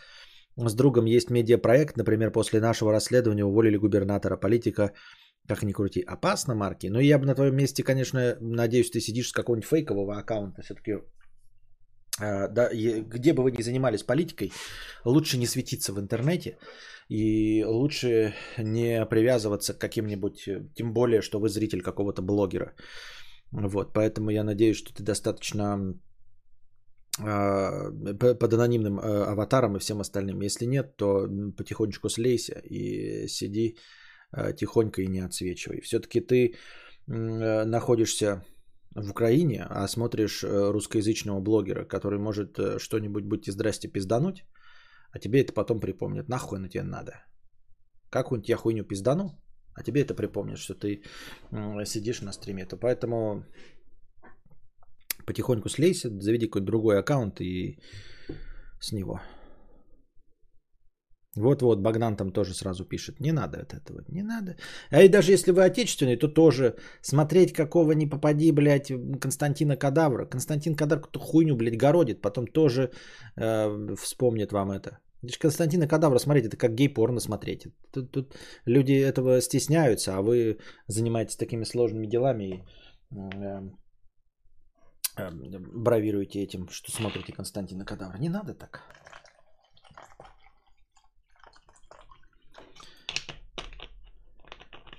с другом есть медиапроект, например, после нашего расследования уволили губернатора, политика, как ни крути, опасно, Марки. Но я бы на твоем месте, конечно, надеюсь, ты сидишь с какого-нибудь фейкового аккаунта. Все-таки, э, да, где бы вы ни занимались политикой, лучше не светиться в интернете и лучше не привязываться к каким-нибудь, тем более, что вы зритель какого-то блогера. Вот, поэтому я надеюсь, что ты достаточно под анонимным а, аватаром и всем остальным. Если нет, то потихонечку слейся и сиди а, тихонько и не отсвечивай. Все-таки ты находишься в Украине, а смотришь русскоязычного блогера, который может э, что-нибудь будьте здрасте пиздануть, а тебе это потом припомнят. Нахуй на тебе надо? Какую-нибудь я хуйню пиздану, а тебе это припомнит, что ты сидишь на стриме. То поэтому потихоньку слейся, заведи какой-то другой аккаунт и с него. Вот-вот, Богдан там тоже сразу пишет. Не надо от этого, не надо. А и даже если вы отечественный, то тоже смотреть, какого не попади, блядь, Константина Кадавра. Константин Кадавр какую-то хуйню, блядь, городит, потом тоже э, вспомнит вам это. Константина Кадавра смотреть, это как гей-порно смотреть. Тут, тут люди этого стесняются, а вы занимаетесь такими сложными делами и э, бравируете этим, что смотрите Константина Кадавра. Не надо так.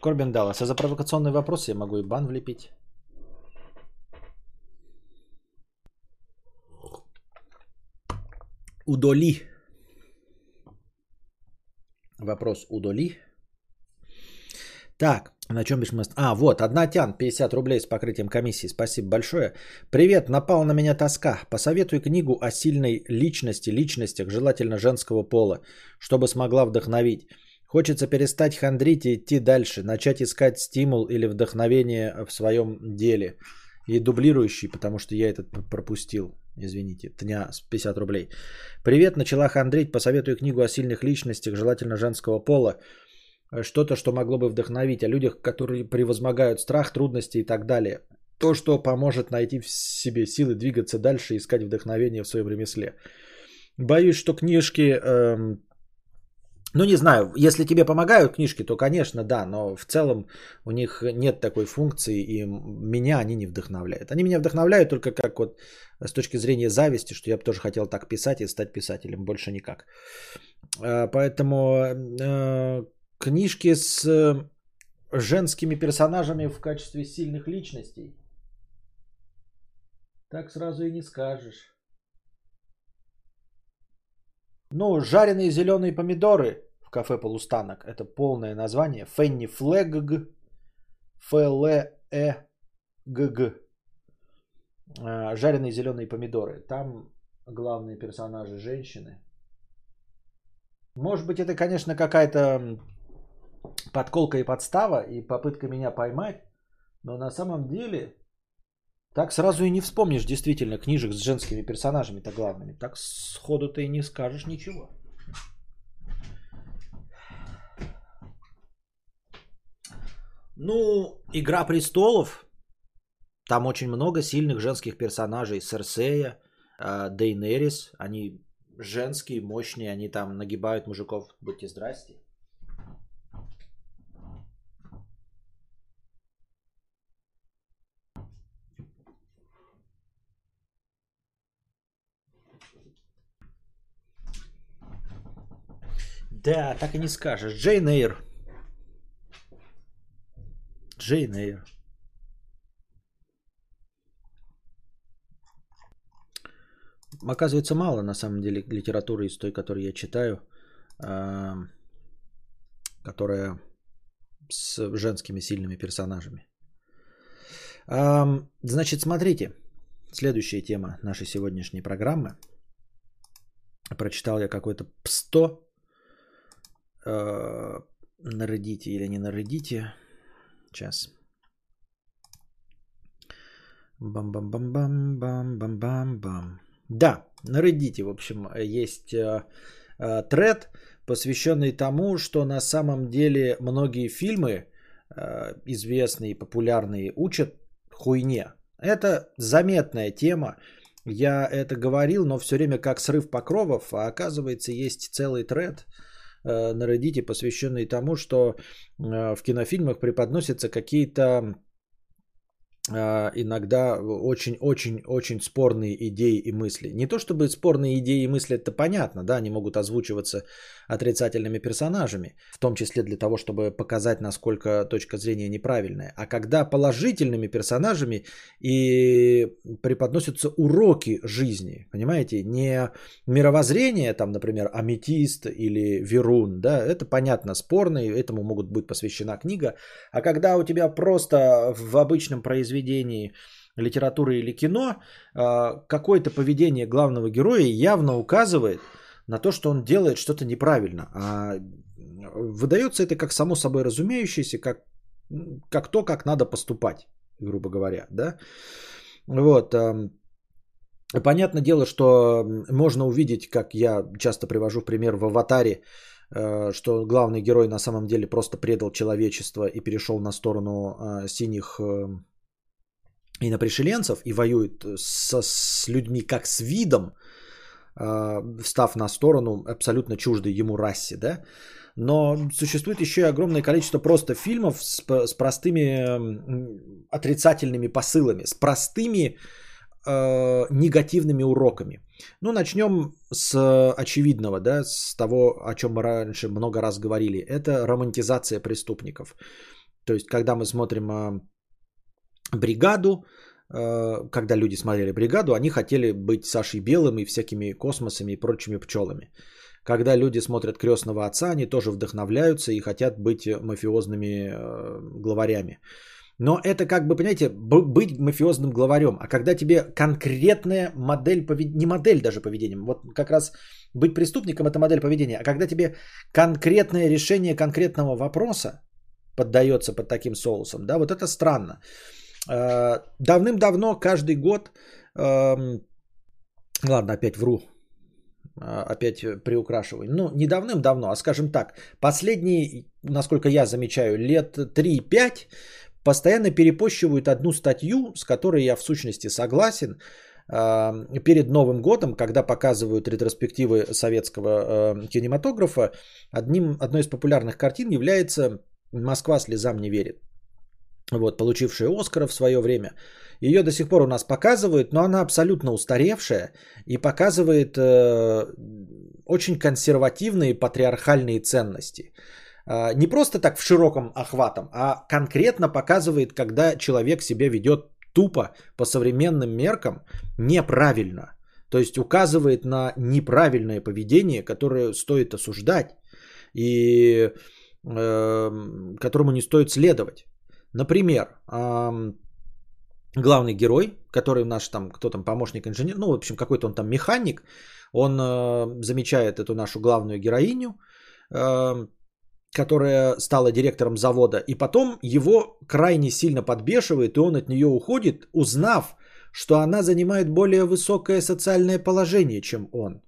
Корбин Даллас, а за провокационные вопросы я могу и бан влепить. Удоли Вопрос удали. Так, на чем бишь мы... А, вот, одна тян, 50 рублей с покрытием комиссии. Спасибо большое. Привет, напал на меня тоска. Посоветуй книгу о сильной личности, личностях, желательно женского пола, чтобы смогла вдохновить. Хочется перестать хандрить и идти дальше, начать искать стимул или вдохновение в своем деле. И дублирующий, потому что я этот пропустил. Извините, тня с 50 рублей. Привет, начала хандрить. Посоветую книгу о сильных личностях, желательно женского пола. Что-то, что могло бы вдохновить. О людях, которые превозмогают страх, трудности и так далее. То, что поможет найти в себе силы двигаться дальше искать вдохновение в своем ремесле. Боюсь, что книжки эм, ну, не знаю, если тебе помогают книжки, то, конечно, да, но в целом у них нет такой функции, и меня они не вдохновляют. Они меня вдохновляют только как вот с точки зрения зависти, что я бы тоже хотел так писать и стать писателем, больше никак. А, поэтому э, книжки с женскими персонажами в качестве сильных личностей, так сразу и не скажешь. Ну, жареные зеленые помидоры в кафе Полустанок. Это полное название. Фенни Флэг. Ф-Л-Э-Г-Г. А, жареные зеленые помидоры. Там главные персонажи женщины. Может быть, это, конечно, какая-то подколка и подстава, и попытка меня поймать. Но на самом деле так сразу и не вспомнишь действительно книжек с женскими персонажами-то главными. Так сходу ты и не скажешь ничего. Ну, Игра престолов. Там очень много сильных женских персонажей. Серсея, а, Дейнерис. Они женские, мощные. Они там нагибают мужиков. Будьте здрасте. Да, так и не скажешь. Джейн Эйр. Джейн Эйр. Оказывается, мало на самом деле литературы из той, которую я читаю, а, которая с женскими сильными персонажами. Значит, смотрите, следующая тема нашей сегодняшней программы. Прочитал я какой-то ПСТО э, на Reddit или не на Reddit. Сейчас. Бам-бам-бам-бам-бам-бам-бам. Да, на Reddit, в общем, есть э, э, тред посвященный тому, что на самом деле многие фильмы э, известные, популярные, учат хуйне. Это заметная тема. Я это говорил, но все время как срыв покровов, а оказывается есть целый тред э, на Reddit, посвященный тому, что э, в кинофильмах преподносятся какие-то иногда очень-очень-очень спорные идеи и мысли. Не то чтобы спорные идеи и мысли, это понятно, да, они могут озвучиваться отрицательными персонажами, в том числе для того, чтобы показать, насколько точка зрения неправильная. А когда положительными персонажами и преподносятся уроки жизни, понимаете, не мировоззрение, там, например, аметист или верун, да, это понятно, спорно, этому могут быть посвящена книга, а когда у тебя просто в обычном произведении произведении литературы или кино, а, какое-то поведение главного героя явно указывает на то, что он делает что-то неправильно. А выдается это как само собой разумеющееся, как, как то, как надо поступать, грубо говоря. Да? Вот. Понятное дело, что можно увидеть, как я часто привожу пример в «Аватаре», э, что главный герой на самом деле просто предал человечество и перешел на сторону э, синих и на пришеленцев и воюет со, с людьми как с видом, э, встав на сторону абсолютно чуждой ему расе, да. Но существует еще и огромное количество просто фильмов с, с простыми отрицательными посылами, с простыми э, негативными уроками. Ну, начнем с очевидного, да, с того, о чем мы раньше много раз говорили. Это романтизация преступников. То есть, когда мы смотрим э, бригаду, э, когда люди смотрели бригаду, они хотели быть Сашей Белым и всякими космосами и прочими пчелами. Когда люди смотрят крестного отца, они тоже вдохновляются и хотят быть мафиозными э, главарями. Но это как бы, понимаете, быть мафиозным главарем. А когда тебе конкретная модель поведения, не модель даже поведения, вот как раз быть преступником это модель поведения, а когда тебе конкретное решение конкретного вопроса поддается под таким соусом, да, вот это странно. Э, давным-давно, каждый год, эм, ладно, опять вру, э, опять приукрашиваю. Ну, не давным-давно, а скажем так, последние, насколько я замечаю, лет 3-5 постоянно перепощивают одну статью, с которой я в сущности согласен, эм, перед Новым годом, когда показывают ретроспективы советского э, кинематографа, одним, одной из популярных картин является «Москва слезам не верит» вот, получившая Оскара в свое время. Ее до сих пор у нас показывают, но она абсолютно устаревшая и показывает э, очень консервативные патриархальные ценности. Э, не просто так в широком охватом, а конкретно показывает, когда человек себя ведет тупо по современным меркам неправильно. То есть указывает на неправильное поведение, которое стоит осуждать и э, которому не стоит следовать. Например, главный герой, который наш там, кто там, помощник инженер, ну, в общем, какой-то он там механик, он э, замечает эту нашу главную героиню, э, которая стала директором завода, и потом его крайне сильно подбешивает, и он от нее уходит, узнав, что она занимает более высокое социальное положение, чем он.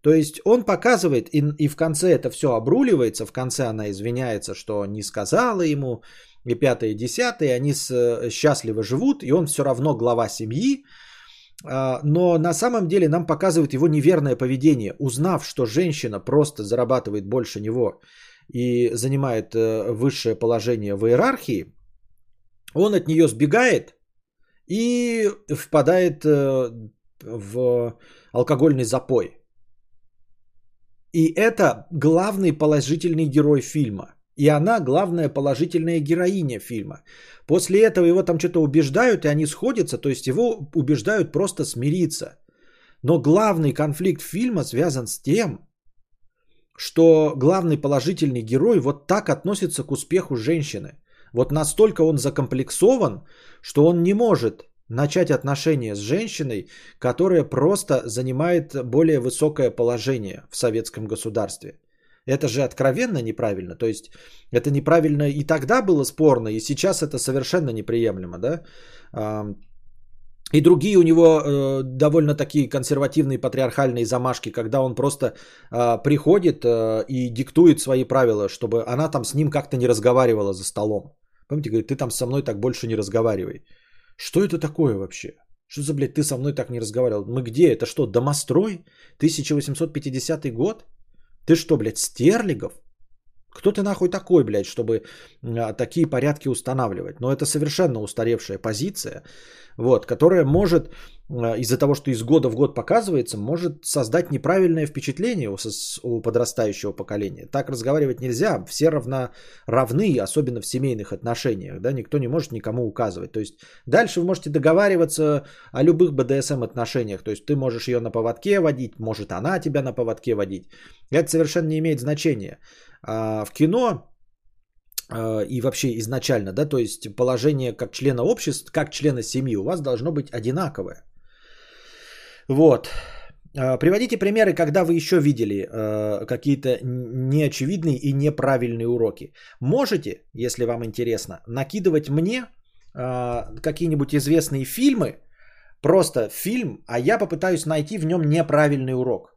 То есть он показывает, и, и в конце это все обруливается, в конце она извиняется, что не сказала ему, и пятое, и десятое, они с, э, счастливо живут, и он все равно глава семьи, а, но на самом деле нам показывают его неверное поведение. Узнав, что женщина просто зарабатывает больше него и занимает э, высшее положение в иерархии, он от нее сбегает и впадает э, в алкогольный запой. И это главный положительный герой фильма. И она главная положительная героиня фильма. После этого его там что-то убеждают, и они сходятся, то есть его убеждают просто смириться. Но главный конфликт фильма связан с тем, что главный положительный герой вот так относится к успеху женщины. Вот настолько он закомплексован, что он не может начать отношения с женщиной, которая просто занимает более высокое положение в советском государстве. Это же откровенно неправильно. То есть это неправильно и тогда было спорно, и сейчас это совершенно неприемлемо, да? И другие у него э, довольно такие консервативные патриархальные замашки, когда он просто э, приходит э, и диктует свои правила, чтобы она там с ним как-то не разговаривала за столом. Помните, говорит, ты там со мной так больше не разговаривай. Что это такое вообще? Что за, блядь, ты со мной так не разговаривал? Мы где? Это что, домострой? 1850 год? Ты что, блядь, Стерлигов? Кто ты нахуй такой, блядь, чтобы а, такие порядки устанавливать? Но это совершенно устаревшая позиция, вот, которая может а, из-за того, что из года в год показывается, может создать неправильное впечатление у, подрастающего поколения. Так разговаривать нельзя, все равно равны, особенно в семейных отношениях, да, никто не может никому указывать. То есть дальше вы можете договариваться о любых БДСМ отношениях, то есть ты можешь ее на поводке водить, может она тебя на поводке водить. Это совершенно не имеет значения. А в кино а, и вообще изначально, да, то есть положение как члена общества, как члена семьи у вас должно быть одинаковое. Вот. А, приводите примеры, когда вы еще видели какие-то неочевидные и неправильные уроки. Можете, если вам интересно, накидывать мне какие-нибудь известные фильмы, просто фильм, а я попытаюсь найти в нем неправильный урок.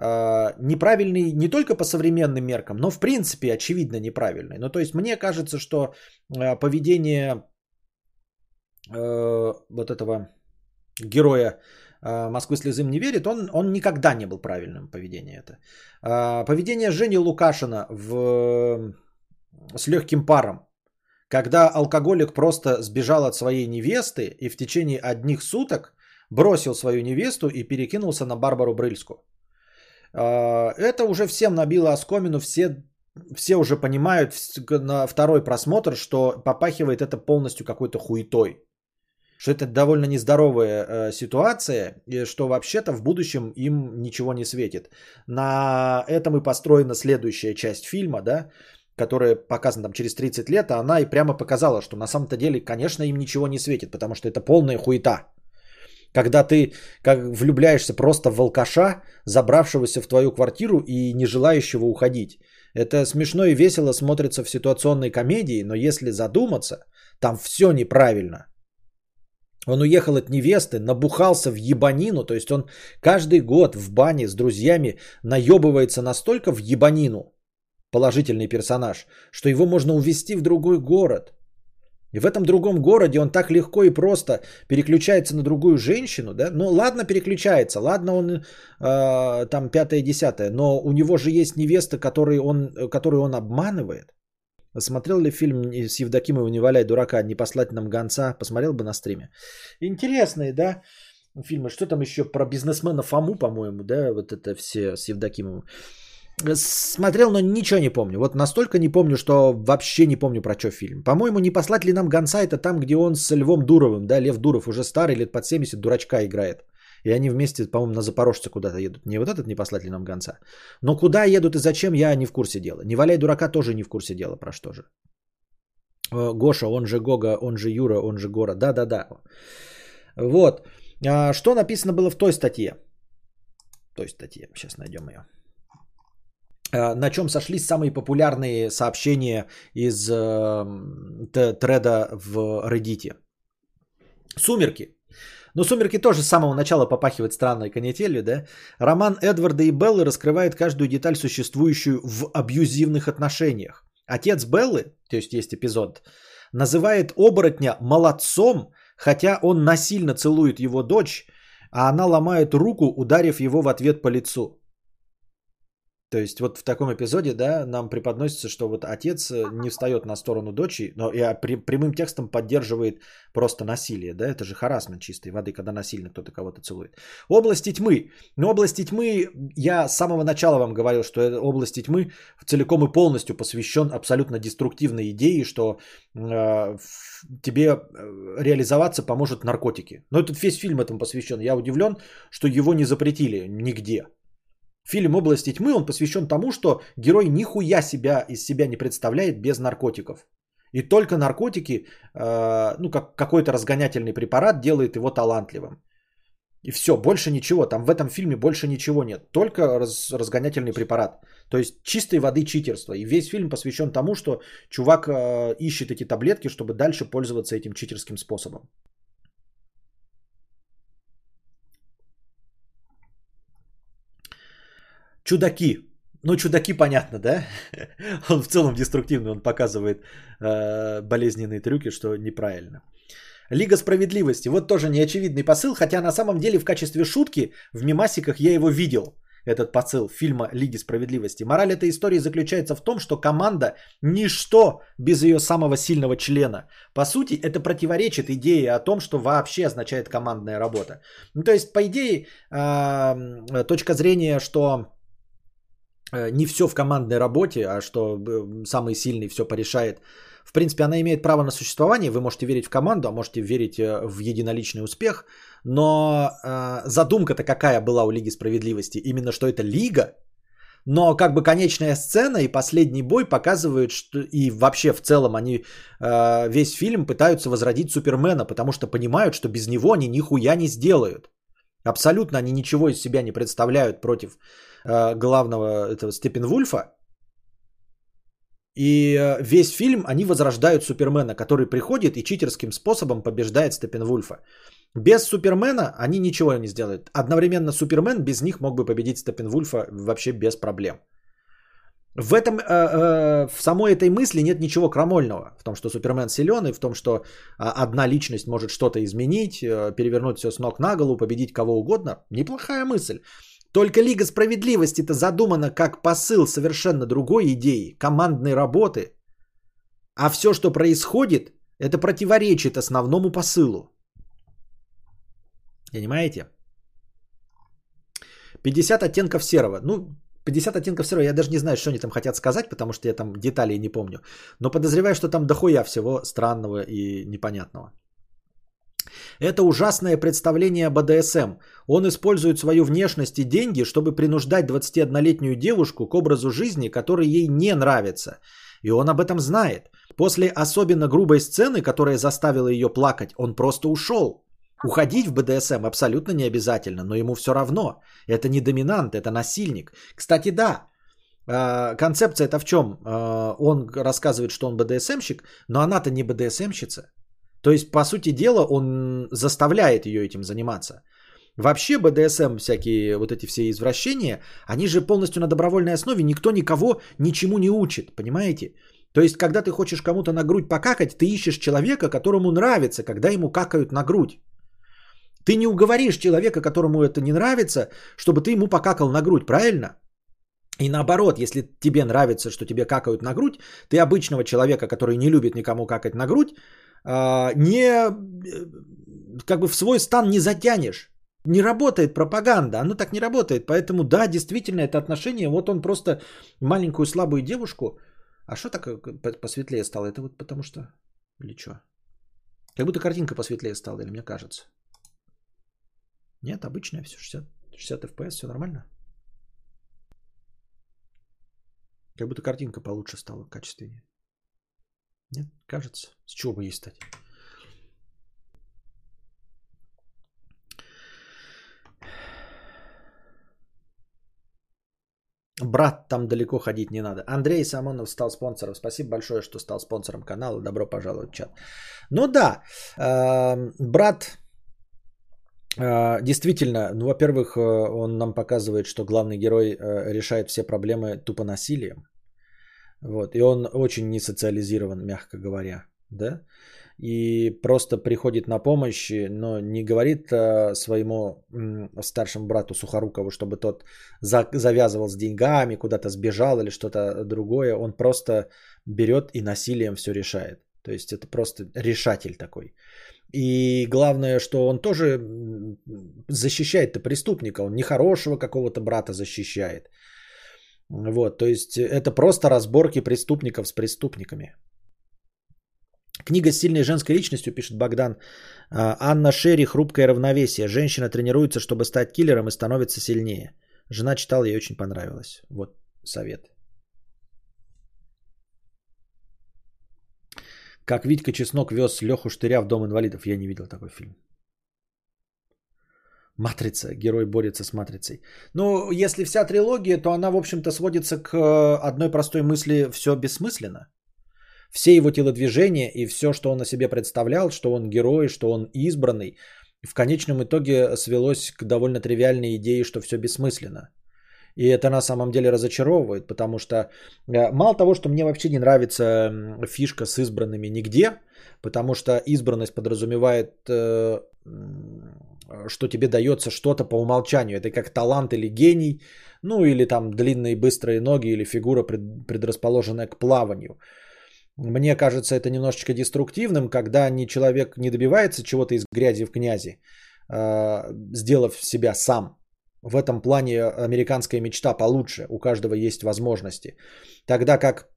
Э, неправильный не только по современным меркам, но в принципе очевидно неправильный. Ну то есть мне кажется, что э, поведение э, вот этого героя Москвы слезым не верит, он, он никогда не был правильным поведение это. Поведение Жени Лукашина в, с легким паром, когда алкоголик просто сбежал от своей невесты и в течение одних суток бросил свою невесту и перекинулся на Барбару Брыльску. А, это уже всем набило оскомину, все, все уже понимают на второй просмотр, что попахивает это полностью какой-то хуетой. Что это довольно нездоровая э, ситуация, и что вообще-то в будущем им ничего не светит. На этом и построена следующая часть фильма, да, которая показана там через 30 лет, а она и прямо показала, что на самом-то деле, конечно, им ничего не светит, потому что это полная хуета. Когда ты как влюбляешься просто в алкаша, забравшегося в твою квартиру и не желающего уходить. Это смешно и весело смотрится в ситуационной комедии, но если задуматься, там все неправильно. Он уехал от невесты, набухался в ебанину, то есть он каждый год в бане с друзьями наебывается настолько в ебанину, положительный персонаж, что его можно увезти в другой город – и в этом другом городе он так легко и просто переключается на другую женщину, да? Ну ладно, переключается, ладно, он э, там пятое-десятое, но у него же есть невеста, которую он, которую он обманывает. Смотрел ли фильм с Евдокимовым «Не валяй дурака», «Не послать нам гонца»? Посмотрел бы на стриме. Интересные, да, фильмы. Что там еще про бизнесмена Фому, по-моему, да, вот это все с Евдокимовым. Смотрел, но ничего не помню. Вот настолько не помню, что вообще не помню про что фильм. По-моему, не послать ли нам гонца, это там, где он с Львом Дуровым, да, Лев Дуров уже старый, лет под 70, дурачка играет. И они вместе, по-моему, на Запорожце куда-то едут. Не вот этот не послать ли нам гонца. Но куда едут и зачем, я не в курсе дела. Не валяй дурака тоже не в курсе дела, про что же. Э, Гоша, он же Гога, он же Юра, он же Гора. Да-да-да. Вот. А что написано было в той статье? Той статье. Сейчас найдем ее. Э, на чем сошлись самые популярные сообщения из э, треда в Reddit. Сумерки. Но «Сумерки» тоже с самого начала попахивает странной канителью, да? Роман Эдварда и Беллы раскрывает каждую деталь, существующую в абьюзивных отношениях. Отец Беллы, то есть есть эпизод, называет оборотня молодцом, хотя он насильно целует его дочь, а она ломает руку, ударив его в ответ по лицу. То есть вот в таком эпизоде, да, нам преподносится, что вот отец э, не встает на сторону дочери, но и прямым текстом поддерживает просто насилие, да, это же харасмент чистой воды, когда насильно кто-то кого-то целует. Области тьмы. Но области тьмы, я с самого начала вам говорил, что области тьмы целиком и полностью посвящен абсолютно деструктивной идее, что э, тебе э, реализоваться поможет наркотики. Но этот весь фильм этому посвящен. Я удивлен, что его не запретили нигде. Фильм «Области тьмы» он посвящен тому, что герой нихуя себя из себя не представляет без наркотиков. И только наркотики, э, ну как какой-то разгонятельный препарат делает его талантливым. И все, больше ничего. Там в этом фильме больше ничего нет. Только раз, разгонятельный препарат. То есть чистой воды читерство. И весь фильм посвящен тому, что чувак э, ищет эти таблетки, чтобы дальше пользоваться этим читерским способом. Чудаки. Ну, чудаки, понятно, да? Он в целом деструктивный, он показывает э, болезненные трюки, что неправильно. Лига справедливости. Вот тоже неочевидный посыл, хотя на самом деле в качестве шутки в мемасиках я его видел этот посыл фильма Лиги справедливости. Мораль этой истории заключается в том, что команда – ничто без ее самого сильного члена. По сути, это противоречит идее о том, что вообще означает командная работа. Ну, то есть, по идее, э, точка зрения, что не все в командной работе, а что э, самый сильный все порешает. В принципе, она имеет право на существование. Вы можете верить в команду, а можете верить в единоличный успех – но э, задумка-то какая была у Лиги Справедливости? Именно что это Лига, но как бы конечная сцена и последний бой показывают, что и вообще в целом они э, весь фильм пытаются возродить Супермена, потому что понимают, что без него они нихуя не сделают. Абсолютно они ничего из себя не представляют против э, главного этого Степенвульфа. И э, весь фильм они возрождают Супермена, который приходит и читерским способом побеждает Степенвульфа. Без Супермена они ничего не сделают. Одновременно Супермен без них мог бы победить Степенвульфа вообще без проблем. В этом, э, э, в самой этой мысли нет ничего крамольного. В том, что Супермен силен, и в том, что а, одна личность может что-то изменить, э, перевернуть все с ног на голову, победить кого угодно. Неплохая мысль. Только Лига Справедливости-то задумана как посыл совершенно другой идеи, командной работы. А все, что происходит, это противоречит основному посылу. Понимаете? 50 оттенков серого. Ну, 50 оттенков серого, я даже не знаю, что они там хотят сказать, потому что я там деталей не помню. Но подозреваю, что там дохуя всего странного и непонятного. Это ужасное представление БДСМ. Он использует свою внешность и деньги, чтобы принуждать 21-летнюю девушку к образу жизни, который ей не нравится. И он об этом знает. После особенно грубой сцены, которая заставила ее плакать, он просто ушел. Уходить в БДСМ абсолютно не обязательно, но ему все равно. Это не доминант, это насильник. Кстати, да, а, концепция это в чем? А, он рассказывает, что он БДСМщик, но она-то не БДСМщица. То есть, по сути дела, он заставляет ее этим заниматься. Вообще БДСМ, всякие вот эти все извращения, они же полностью на добровольной основе, никто никого ничему не учит, понимаете? То есть, когда ты хочешь кому-то на грудь покакать, ты ищешь человека, которому нравится, когда ему какают на грудь. Ты не уговоришь человека, которому это не нравится, чтобы ты ему покакал на грудь, правильно? И наоборот, если тебе нравится, что тебе какают на грудь, ты обычного человека, который не любит никому какать на грудь, не э, как бы в свой стан не затянешь. Не работает пропаганда, оно так не работает. Поэтому да, действительно, это отношение, вот он просто маленькую слабую девушку. А что так э, посветлее стало? Это вот потому что... Или что? Как будто картинка посветлее стала, или мне кажется. Нет, обычное все, 60, 60 FPS, все нормально. Как будто картинка получше стала, качественнее. Нет, кажется. С чего бы ей стать? Брат, там далеко ходить не надо. Андрей Самонов стал спонсором. Спасибо большое, что стал спонсором канала. Добро пожаловать в чат. Ну да, э, брат а, действительно, ну, во-первых, э, он нам показывает, что главный герой э, решает все проблемы тупо насилием. Вот. И он очень не социализирован, мягко говоря. Да? И просто приходит на помощь, но не говорит э, своему старшему брату Сухорукову, чтобы тот завязывал с деньгами, куда-то сбежал или что-то другое. Он просто берет и насилием все решает. То есть это просто решатель такой. И главное, что он тоже защищает-то преступника. Он не хорошего какого-то брата защищает. Вот, то есть это просто разборки преступников с преступниками. Книга с сильной женской личностью, пишет Богдан. А, Анна Шерри «Хрупкое равновесие». Женщина тренируется, чтобы стать киллером и становится сильнее. Жена читала, ей очень понравилось. Вот совет. Как Витька Чеснок вез Леху Штыря в дом инвалидов. Я не видел такой фильм. Матрица. Герой борется с матрицей. Ну, если вся трилогия, то она, в общем-то, сводится к э, одной простой мысли «все бессмысленно». Все его телодвижения и все, что он о себе представлял, что он герой, что он избранный, в конечном итоге свелось к довольно тривиальной идее, что все бессмысленно. И это на самом деле разочаровывает, потому что э, мало того, что мне вообще не нравится фишка с избранными нигде, потому что избранность подразумевает, э, что тебе дается что-то по умолчанию. Это как талант или гений, ну или там длинные быстрые ноги или фигура, предрасположенная к плаванию. Мне кажется, это немножечко деструктивным, когда ни человек не добивается чего-то из грязи в князи, э, сделав себя сам. В этом плане американская мечта получше, у каждого есть возможности. Тогда как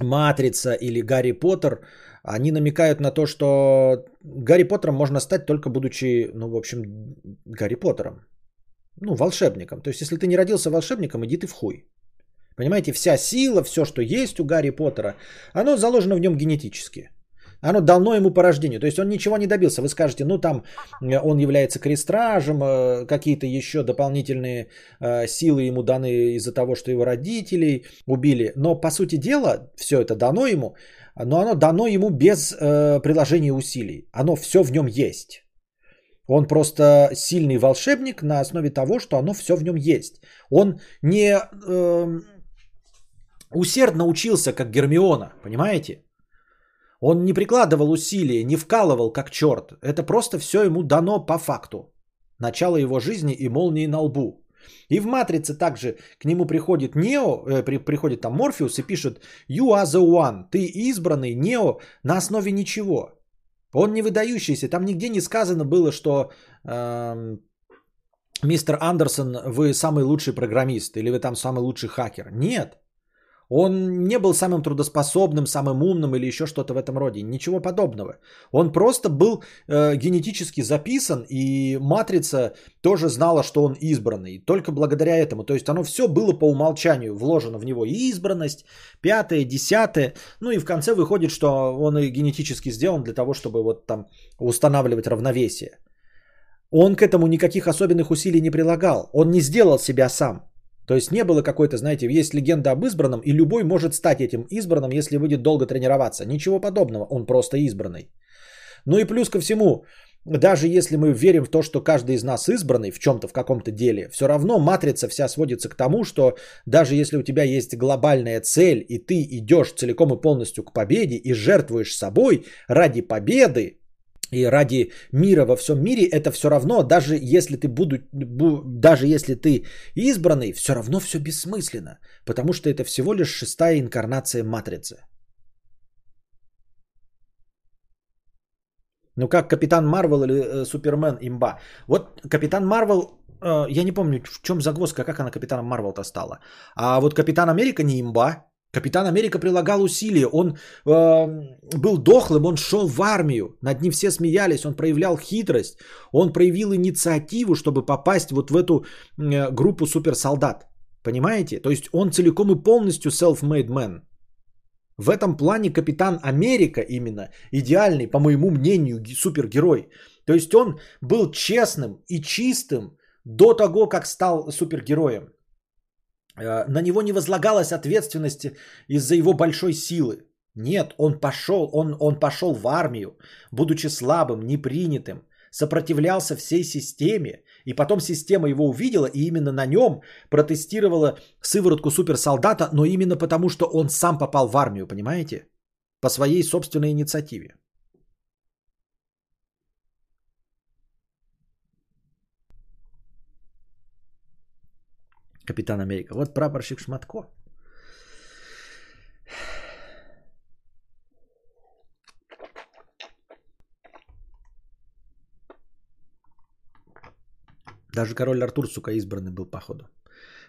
Матрица или Гарри Поттер, они намекают на то, что Гарри Поттером можно стать только будучи, ну, в общем, Гарри Поттером. Ну, волшебником. То есть, если ты не родился волшебником, иди ты в хуй. Понимаете, вся сила, все, что есть у Гарри Поттера, оно заложено в нем генетически. Оно дано ему по рождению. То есть он ничего не добился. Вы скажете, ну там э, он является крестражем, э, какие-то еще дополнительные э, силы ему даны из-за того, что его родителей убили. Но по сути дела, все это дано ему, но оно дано ему без приложения усилий. Оно все в нем есть. Он просто сильный волшебник на основе того, что оно все в нем есть. Он не э, усердно учился, как Гермиона, понимаете? Он не прикладывал усилия, не вкалывал как черт. Это просто все ему дано по факту. Начало его жизни и молнии на лбу. И в «Матрице» также к нему приходит Нео, э, при, приходит там Морфеус и пишет «You are the one», ты избранный, Нео, на основе ничего. Он не выдающийся, там нигде не сказано было, что э, мистер Андерсон, вы самый лучший программист или вы там самый лучший хакер. Нет. Он не был самым трудоспособным, самым умным или еще что-то в этом роде. Ничего подобного. Он просто был э, генетически записан, и матрица тоже знала, что он избранный. Только благодаря этому. То есть оно все было по умолчанию вложено в него. И избранность, пятое, десятое. Ну и в конце выходит, что он и генетически сделан для того, чтобы вот там устанавливать равновесие. Он к этому никаких особенных усилий не прилагал. Он не сделал себя сам. То есть не было какой-то, знаете, есть легенда об избранном, и любой может стать этим избранным, если будет долго тренироваться. Ничего подобного, он просто избранный. Ну и плюс ко всему, даже если мы верим в то, что каждый из нас избранный в чем-то, в каком-то деле, все равно матрица вся сводится к тому, что даже если у тебя есть глобальная цель, и ты идешь целиком и полностью к победе и жертвуешь собой ради победы, и ради мира во всем мире, это все равно, даже если ты буду, даже если ты избранный, все равно все бессмысленно, потому что это всего лишь шестая инкарнация матрицы. Ну как Капитан Марвел или э, Супермен имба. Вот Капитан Марвел, э, я не помню, в чем загвоздка, как она Капитаном Марвел-то стала. А вот Капитан Америка не имба. Капитан Америка прилагал усилия, он э, был дохлым, он шел в армию, над ним все смеялись, он проявлял хитрость, он проявил инициативу, чтобы попасть вот в эту э, группу суперсолдат. Понимаете? То есть он целиком и полностью self-made man. В этом плане Капитан Америка именно идеальный, по моему мнению, супергерой. То есть он был честным и чистым до того, как стал супергероем. Э, на него не возлагалась ответственность из-за его большой силы. Нет, он пошел, он, он пошел в армию, будучи слабым, непринятым, сопротивлялся всей системе, и потом система его увидела, и именно на нем протестировала сыворотку суперсолдата, но именно потому, что он сам попал в армию, понимаете? По своей собственной инициативе. Капитан Америка. Вот прапорщик Шматко. Даже король Артур, сука, избранный был, походу.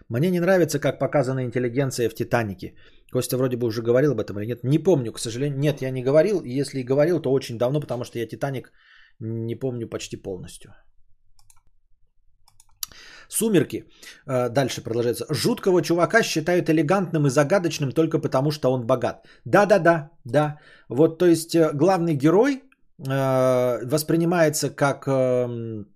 Мне не нравится, как показана интеллигенция в «Титанике». Костя вроде бы уже говорил об этом или нет. Не помню, к сожалению. Нет, я не говорил. Если и говорил, то очень давно, потому что я «Титаник» не помню почти полностью. Сумерки. Э, дальше продолжается. Жуткого чувака считают элегантным и загадочным только потому, что он богат. Да-да-да, да. Вот, то есть, э, главный герой э, воспринимается как эм,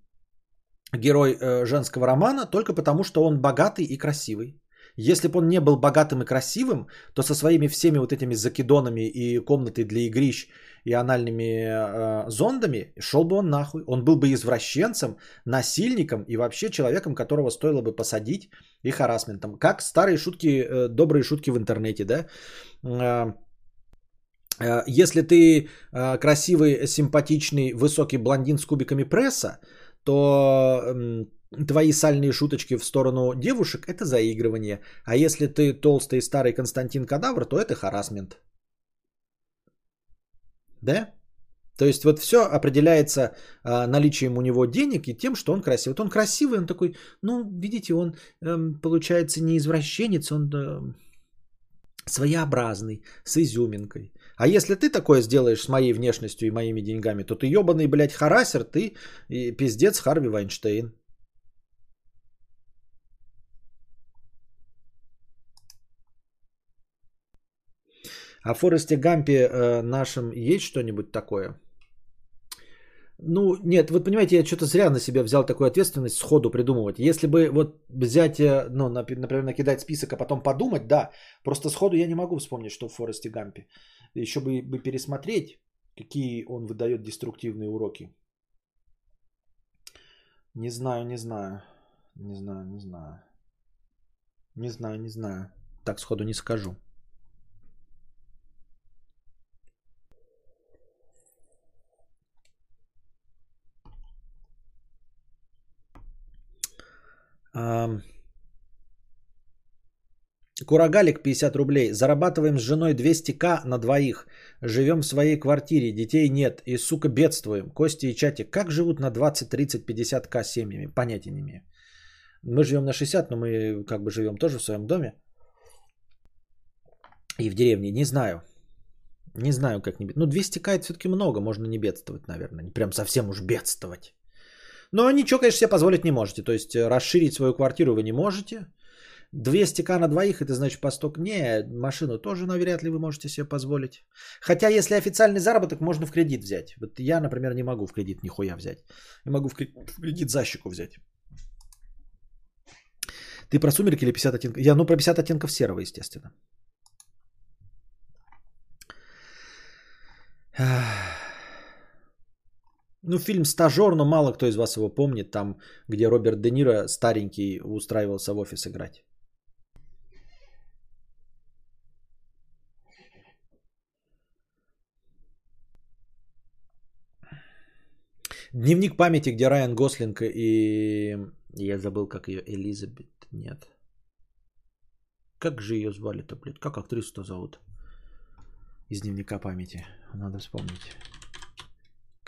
герой женского романа только потому, что он богатый и красивый. Если бы он не был богатым и красивым, то со своими всеми вот этими закидонами и комнатой для игрищ и анальными э, зондами шел бы он нахуй. Он был бы извращенцем, насильником и вообще человеком, которого стоило бы посадить и харасментом. Как старые шутки, э, добрые шутки в интернете, да? Э, э если ты э, красивый, симпатичный, высокий блондин с кубиками пресса, то твои сальные шуточки в сторону девушек – это заигрывание. А если ты толстый старый Константин Кадавр, то это харасмент. Да? То есть вот все определяется а, наличием у него денег и тем, что он красивый. Вот он красивый, он такой, ну, видите, он эм, получается не извращенец, он э, своеобразный, с изюминкой. А если ты такое сделаешь с моей внешностью и моими деньгами, то ты ебаный, блядь, харасер, ты и пиздец Харви Вайнштейн. В Форесте Гампе э, нашем есть что-нибудь такое? Ну, нет, вот понимаете, я что-то зря на себя взял такую ответственность сходу придумывать. Если бы вот взять, э, ну, например, накидать список, а потом подумать, да, просто сходу я не могу вспомнить, что в Форесте Гампе. Еще бы, бы пересмотреть, какие он выдает деструктивные уроки. Не знаю, не знаю. Не знаю, не знаю. Не знаю, не знаю. Так сходу не скажу. Курагалик 50 рублей. Зарабатываем с женой 200к на двоих. Живем в своей квартире, детей нет. И, сука, бедствуем. Кости и чатик. Как живут на 20, 30, 50к семьями? Понятия не имею. Мы живем на 60, но мы как бы живем тоже в своем доме. И в деревне. Не знаю. Не знаю, как не бедствовать. Ну, 200к это все-таки много. Можно не бедствовать, наверное. Не прям совсем уж бедствовать. Но ничего, конечно, себе позволить не можете. То есть э, расширить свою квартиру вы не можете. 200к на двоих, это значит по 100 Не, машину тоже навряд ли вы можете себе позволить. Хотя, если официальный заработок, можно в кредит взять. Вот я, например, не могу в кредит нихуя взять. Не могу в кредит защику взять. Ты про сумерки или 50 оттенков? Я, ну, про 50 оттенков серого, естественно. Ну, фильм «Стажер», но мало кто из вас его помнит, там, где Роберт Де Ниро старенький устраивался в офис играть. Дневник памяти, где Райан Гослинг и... Я забыл, как ее, Элизабет, нет. Как же ее звали-то, блядь? Как актрису-то зовут? Из дневника памяти. Надо вспомнить.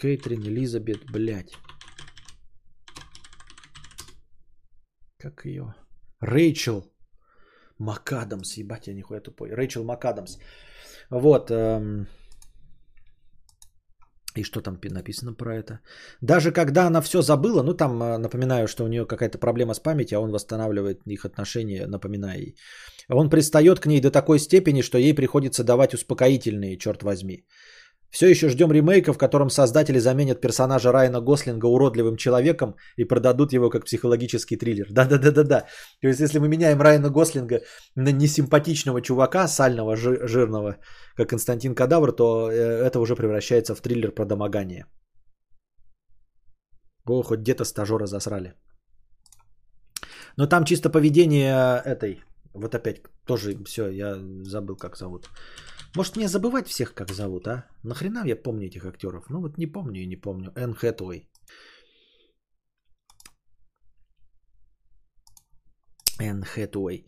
Кейтрин, Элизабет, блядь. Как ее? Рэйчел МакАдамс. Ебать, я нихуя тупой. Рэйчел МакАдамс. Вот. Эм... И что там написано про это? Даже когда она все забыла, ну там э, напоминаю, что у нее какая-то проблема с памятью, а он восстанавливает их отношения, напоминая ей. Он пристает к ней до такой степени, что ей приходится давать успокоительные, черт возьми. Все еще ждем ремейка, в котором создатели заменят персонажа Райана Гослинга уродливым человеком и продадут его как психологический триллер. Да-да-да-да-да. То есть, если мы меняем Райана Гослинга на несимпатичного чувака, сального, жирного, как Константин Кадавр, то э, это уже превращается в триллер про домогание. О, хоть где-то стажера засрали. Но там чисто поведение этой. Вот опять тоже все, я забыл, как зовут. Может мне забывать всех, как зовут, а? Нахрена я помню этих актеров? Ну вот не помню и не помню. Энн Хэтуэй. Энн Хэтуэй.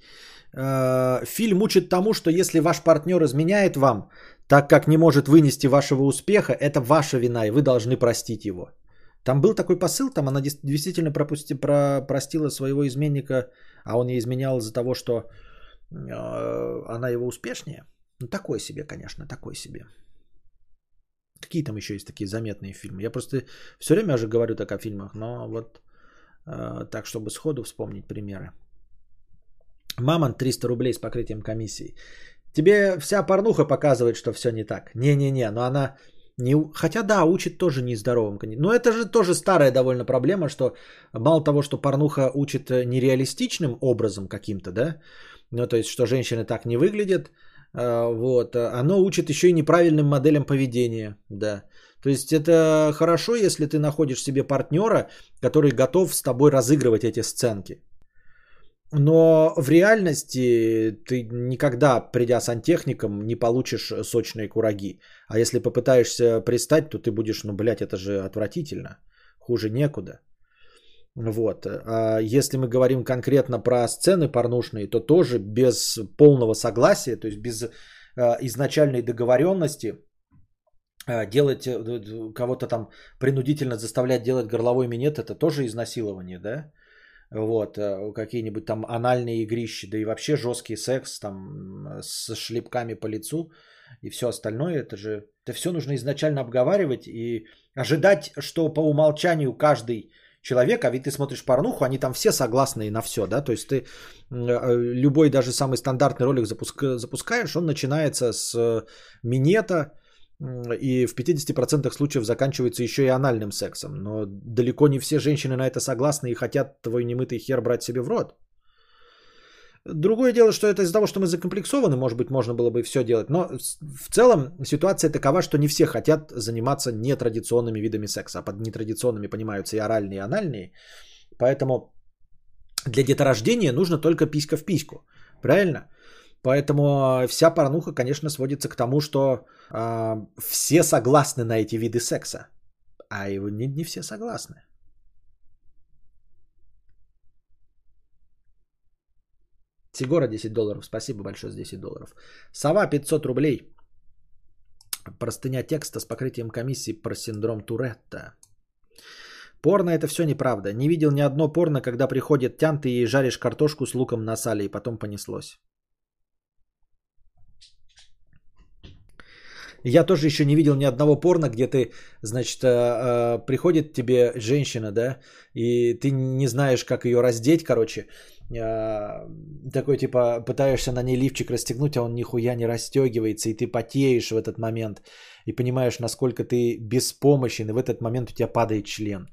Э, фильм учит тому, что если ваш партнер изменяет вам, так как не может вынести вашего успеха, это ваша вина, и вы должны простить его. Там был такой посыл, там она действительно пропусти, про, простила своего изменника, а он ей изменял из-за того, что э, она его успешнее. Ну, такой себе, конечно, такой себе. Какие там еще есть такие заметные фильмы? Я просто все время уже говорю так о фильмах, но вот э, так, чтобы сходу вспомнить примеры. Мамон 300 рублей с покрытием комиссии. Тебе вся порнуха показывает, что все не так. Не-не-не, но она не... Хотя да, учит тоже нездоровым. Но это же тоже старая довольно проблема, что мало того, что порнуха учит нереалистичным образом каким-то, да, ну, то есть, что женщины так не выглядят, вот, оно учит еще и неправильным моделям поведения, да. То есть это хорошо, если ты находишь себе партнера, который готов с тобой разыгрывать эти сценки. Но в реальности ты никогда, придя сантехником, не получишь сочные кураги. А если попытаешься пристать, то ты будешь, ну, блядь, это же отвратительно. Хуже некуда. Вот. А если мы говорим конкретно про сцены порнушные, то тоже без полного согласия, то есть без э, изначальной договоренности э, делать э, кого-то там принудительно заставлять делать горловой минет, это тоже изнасилование, да? Вот, какие-нибудь там анальные игрищи, да и вообще жесткий секс там с шлепками по лицу и все остальное, это же, это все нужно изначально обговаривать и ожидать, что по умолчанию каждый человек, а ведь ты смотришь порнуху, они там все согласны на все, да, то есть ты э, любой даже самый стандартный ролик запуска, запускаешь, он начинается с минета, и в 50% случаев заканчивается еще и анальным сексом. Но далеко не все женщины на это согласны и хотят твой немытый хер брать себе в рот. Другое дело, что это из-за того, что мы закомплексованы, может быть, можно было бы все делать. Но в целом ситуация такова, что не все хотят заниматься нетрадиционными видами секса. А под нетрадиционными понимаются и оральные, и анальные. Поэтому для деторождения нужно только писька в письку. Правильно? Поэтому вся порнуха, конечно, сводится к тому, что э, все согласны на эти виды секса. А его не, не все согласны. Сигора 10 долларов. Спасибо большое за 10 долларов. Сова 500 рублей. Простыня текста с покрытием комиссии про синдром Туретта. Порно это все неправда. Не видел ни одно порно, когда приходит тян, ты и жаришь картошку с луком на сале, и потом понеслось. Я тоже еще не видел ни одного порно, где ты, значит, э, э, приходит тебе женщина, да, и ты не знаешь, как ее раздеть, короче, такой типа пытаешься на ней лифчик расстегнуть, а он нихуя не расстегивается, и ты потеешь в этот момент, и понимаешь, насколько ты беспомощен, и в этот момент у тебя падает член.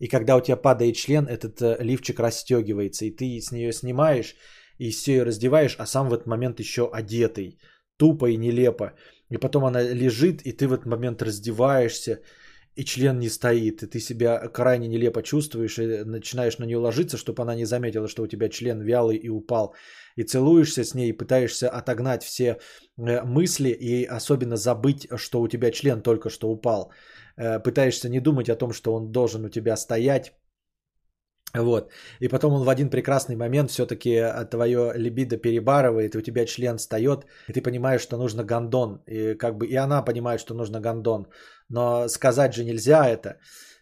И когда у тебя падает член, этот лифчик расстегивается, и ты с нее снимаешь, и все ее раздеваешь, а сам в этот момент еще одетый, тупо и нелепо. И потом она лежит, и ты в этот момент раздеваешься, и член не стоит, и ты себя крайне нелепо чувствуешь, и начинаешь на нее ложиться, чтобы она не заметила, что у тебя член вялый и упал. И целуешься с ней, и пытаешься отогнать все э, мысли, и особенно забыть, что у тебя член только что упал. Э, пытаешься не думать о том, что он должен у тебя стоять, вот. И потом он в один прекрасный момент все-таки э, твое либидо перебарывает, и у тебя член встает, и ты понимаешь, что нужно гондон. И, как бы, и она понимает, что нужно гондон. Но сказать же нельзя это.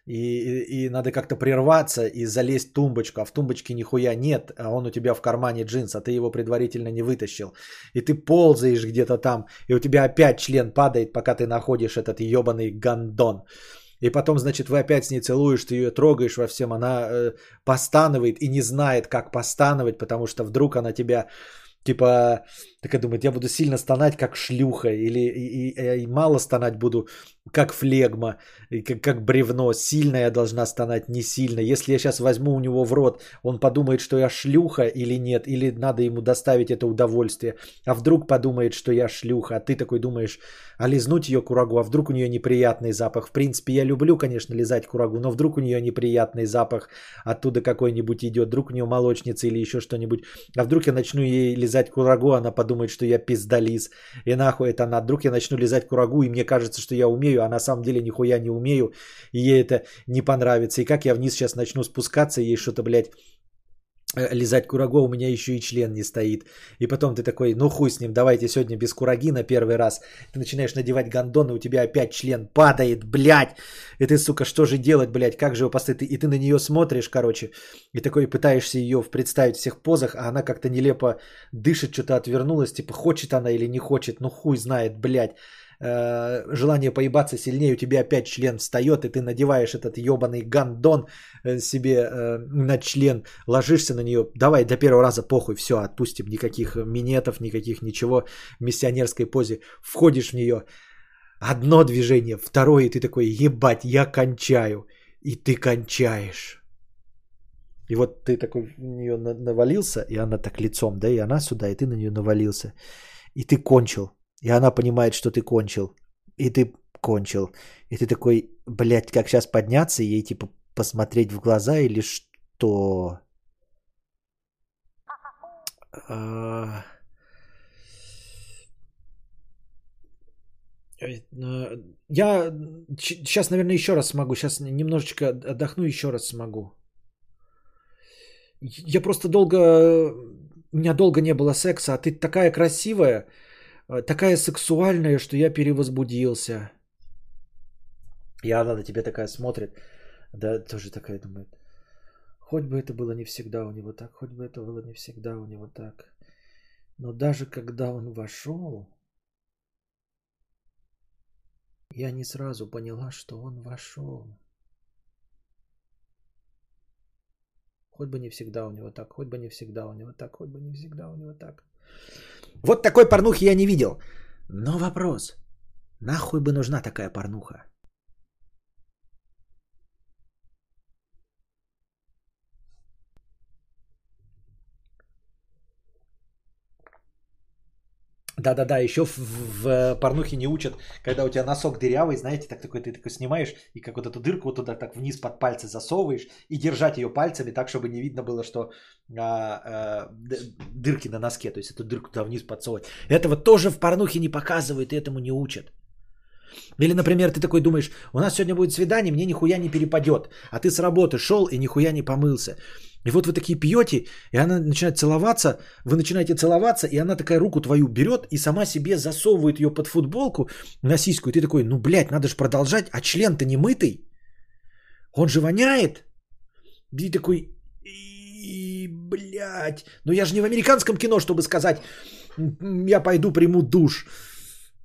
И, и, и надо как-то прерваться и залезть в тумбочку, а в тумбочке нихуя нет, а он у тебя в кармане джинс, а ты его предварительно не вытащил. И ты ползаешь где-то там, и у тебя опять член падает, пока ты находишь этот ебаный гондон. И потом, значит, вы опять с ней целуешь, ты ее трогаешь во всем, она э, постанывает и не знает, как постановать, потому что вдруг она тебя Типа, такая думает, я буду сильно стонать, как шлюха, или и, и, и мало стонать буду, как флегма, и как, как бревно. Сильно я должна стонать, не сильно. Если я сейчас возьму у него в рот, он подумает, что я шлюха или нет, или надо ему доставить это удовольствие. А вдруг подумает, что я шлюха, а ты такой думаешь, а лизнуть ее курагу, а вдруг у нее неприятный запах. В принципе, я люблю, конечно, лизать курагу, но вдруг у нее неприятный запах оттуда какой-нибудь идет, вдруг у нее молочница или еще что-нибудь. А вдруг я начну ей лизать курагу, она подумает, что я пиздализ. И нахуй это она. Вдруг я начну лизать курагу, и мне кажется, что я умею, а на самом деле нихуя не умею. И ей это не понравится. И как я вниз сейчас начну спускаться, ей что-то, блядь, лизать кураго, у меня еще и член не стоит. И потом ты такой, ну хуй с ним, давайте сегодня без кураги на первый раз. Ты начинаешь надевать гондон, и у тебя опять член падает, блядь. И ты, сука, что же делать, блядь, как же его поставить? И ты на нее смотришь, короче, и такой пытаешься ее представить в всех позах, а она как-то нелепо дышит, что-то отвернулась, типа хочет она или не хочет, ну хуй знает, блядь. Э, желание поебаться сильнее, у тебя опять член встает, и ты надеваешь этот ебаный гандон э, себе э, на член, ложишься на нее, давай до первого раза похуй, все, отпустим, никаких минетов, никаких ничего, в миссионерской позе, входишь в нее, одно движение, второе, и ты такой, ебать, я кончаю, и ты кончаешь. И вот ты такой в нее навалился, и она так лицом, да, и она сюда, и ты на нее навалился. И ты кончил. И она понимает, что ты кончил. И ты кончил. И ты такой, блядь, как сейчас подняться и ей типа посмотреть в глаза или что? А... Я сейчас, наверное, еще раз смогу. Сейчас немножечко отдохну, еще раз смогу. Я просто долго... У меня долго не было секса, а ты такая красивая, такая сексуальная, что я перевозбудился. И она на тебя такая смотрит. Да, тоже такая думает. Хоть бы это было не всегда у него так, хоть бы это было не всегда у него так. Но даже когда он вошел, я не сразу поняла, что он вошел. Хоть бы не всегда у него так, хоть бы не всегда у него так, хоть бы не всегда у него так. Вот такой порнухи я не видел. Но вопрос, нахуй бы нужна такая порнуха? Да-да-да, еще в, в, в порнухе не учат, когда у тебя носок дырявый, знаете, так такой ты такой снимаешь и как вот эту дырку вот туда так вниз под пальцы засовываешь и держать ее пальцами так, чтобы не видно было, что а, а, дырки на носке, то есть эту дырку туда вниз подсовывать. Этого тоже в порнухе не показывают и этому не учат. Или, например, ты такой думаешь, у нас сегодня будет свидание, мне нихуя не перепадет, а ты с работы шел и нихуя не помылся. И вот вы такие пьете, и она начинает целоваться, вы начинаете целоваться, и она такая руку твою берет и сама себе засовывает ее под футболку на сиську. И ты такой, ну, блядь, надо же продолжать, а член-то не мытый. Он же воняет. И такой, и, блядь, ну я же не в американском кино, чтобы сказать, я пойду приму душ.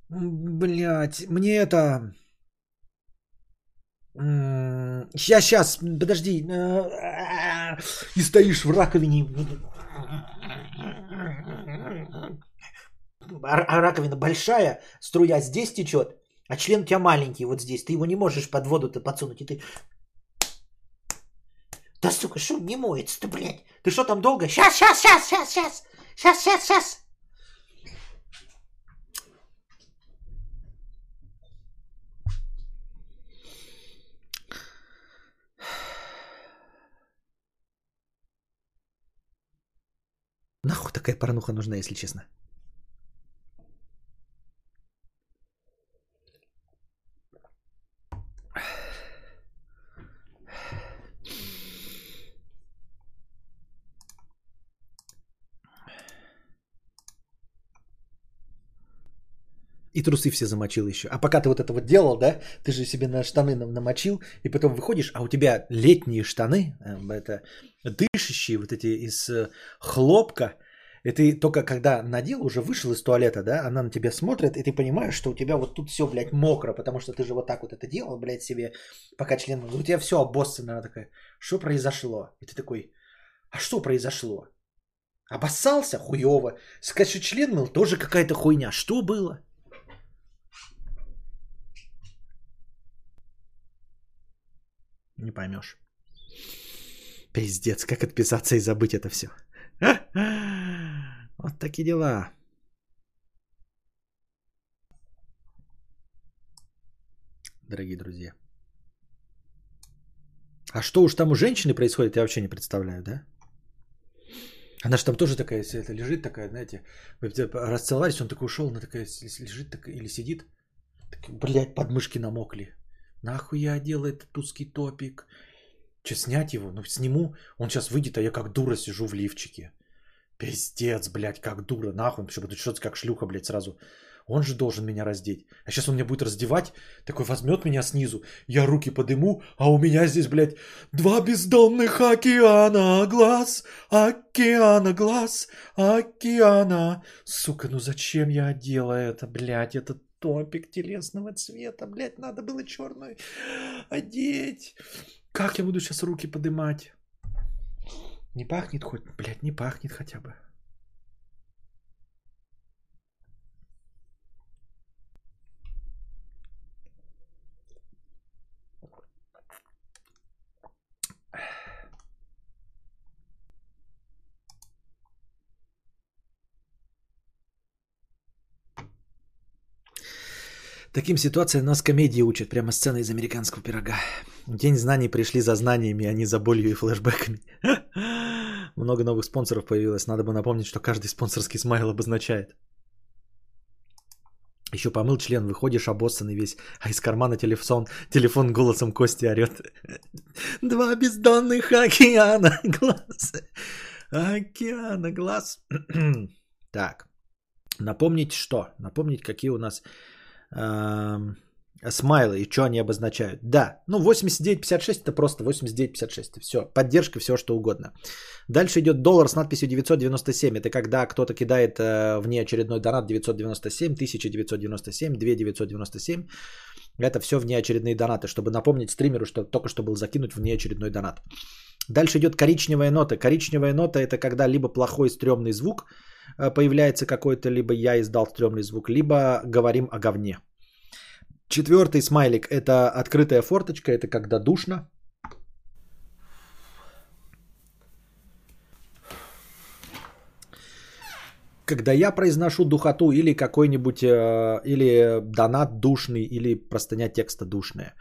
Блядь, мне это... Сейчас, сейчас, подожди. И стоишь в раковине. А, а раковина большая, струя здесь течет, а член у тебя маленький вот здесь. Ты его не можешь под воду-то подсунуть. И ты... Да сука, что не моется-то, блядь? Ты что там долго? Сейчас, сейчас, сейчас, сейчас, сейчас. Сейчас, сейчас, сейчас. Нахуй такая порнуха нужна, если честно? Трусы все замочил еще. А пока ты вот это вот делал, да, ты же себе на штаны намочил, и потом выходишь, а у тебя летние штаны, эм, это дышащие, вот эти из э, хлопка, и ты только когда надел, уже вышел из туалета, да, она на тебя смотрит, и ты понимаешь, что у тебя вот тут все, блядь, мокро, потому что ты же вот так вот это делал, блядь, себе, пока член... У тебя все обоссано, она такая, что произошло? И ты такой, а что произошло? Обоссался? Хуево. Скажи, член мыл? Тоже какая-то хуйня. Что было? Не поймешь. Пиздец, как отписаться и забыть это все. Вот такие дела. Дорогие друзья. А что уж там у женщины происходит, я вообще не представляю, да? Она же там тоже такая, это лежит такая, знаете, вы расцеловались, он такой ушел, она такая лежит такая, или сидит, так, блядь, подмышки намокли. Нахуй я одела этот узкий топик? Че, снять его? Ну, сниму. Он сейчас выйдет, а я как дура сижу в лифчике. Пиздец, блядь, как дура, нахуй. Чтобы тут что-то как шлюха, блядь, сразу. Он же должен меня раздеть. А сейчас он меня будет раздевать, такой возьмет меня снизу, я руки подыму, а у меня здесь, блядь, два бездонных океана глаз, океана глаз, океана. Сука, ну зачем я одела это, блядь, этот топик телесного цвета, блядь, надо было черную одеть. Как я буду сейчас руки подымать? Не пахнет хоть, блядь, не пахнет хотя бы. Таким ситуациям нас комедии учат. Прямо сцена из американского пирога. День знаний пришли за знаниями, а не за болью и флешбэками. Много новых спонсоров появилось. Надо бы напомнить, что каждый спонсорский смайл обозначает. Еще помыл член, выходишь обоссанный весь, а из кармана телефон, телефон голосом Кости орет. Два бездонных океана глаз. Океана глаз. так, напомнить что? Напомнить, какие у нас смайлы и что они обозначают. Да, ну 89.56 это просто 89.56. Все, поддержка, все что угодно. Дальше идет доллар с надписью 997. Это когда кто-то кидает э, внеочередной донат 997, 1997, 2997. Это все внеочередные донаты, чтобы напомнить стримеру, что только что был закинут внеочередной донат. Дальше идет коричневая нота. Коричневая нота это когда либо плохой стрёмный звук появляется какой-то, либо я издал стрёмный звук, либо говорим о говне. Четвертый смайлик – это открытая форточка, это когда душно. Когда я произношу духоту или какой-нибудь, э, или донат душный, или простыня текста душная.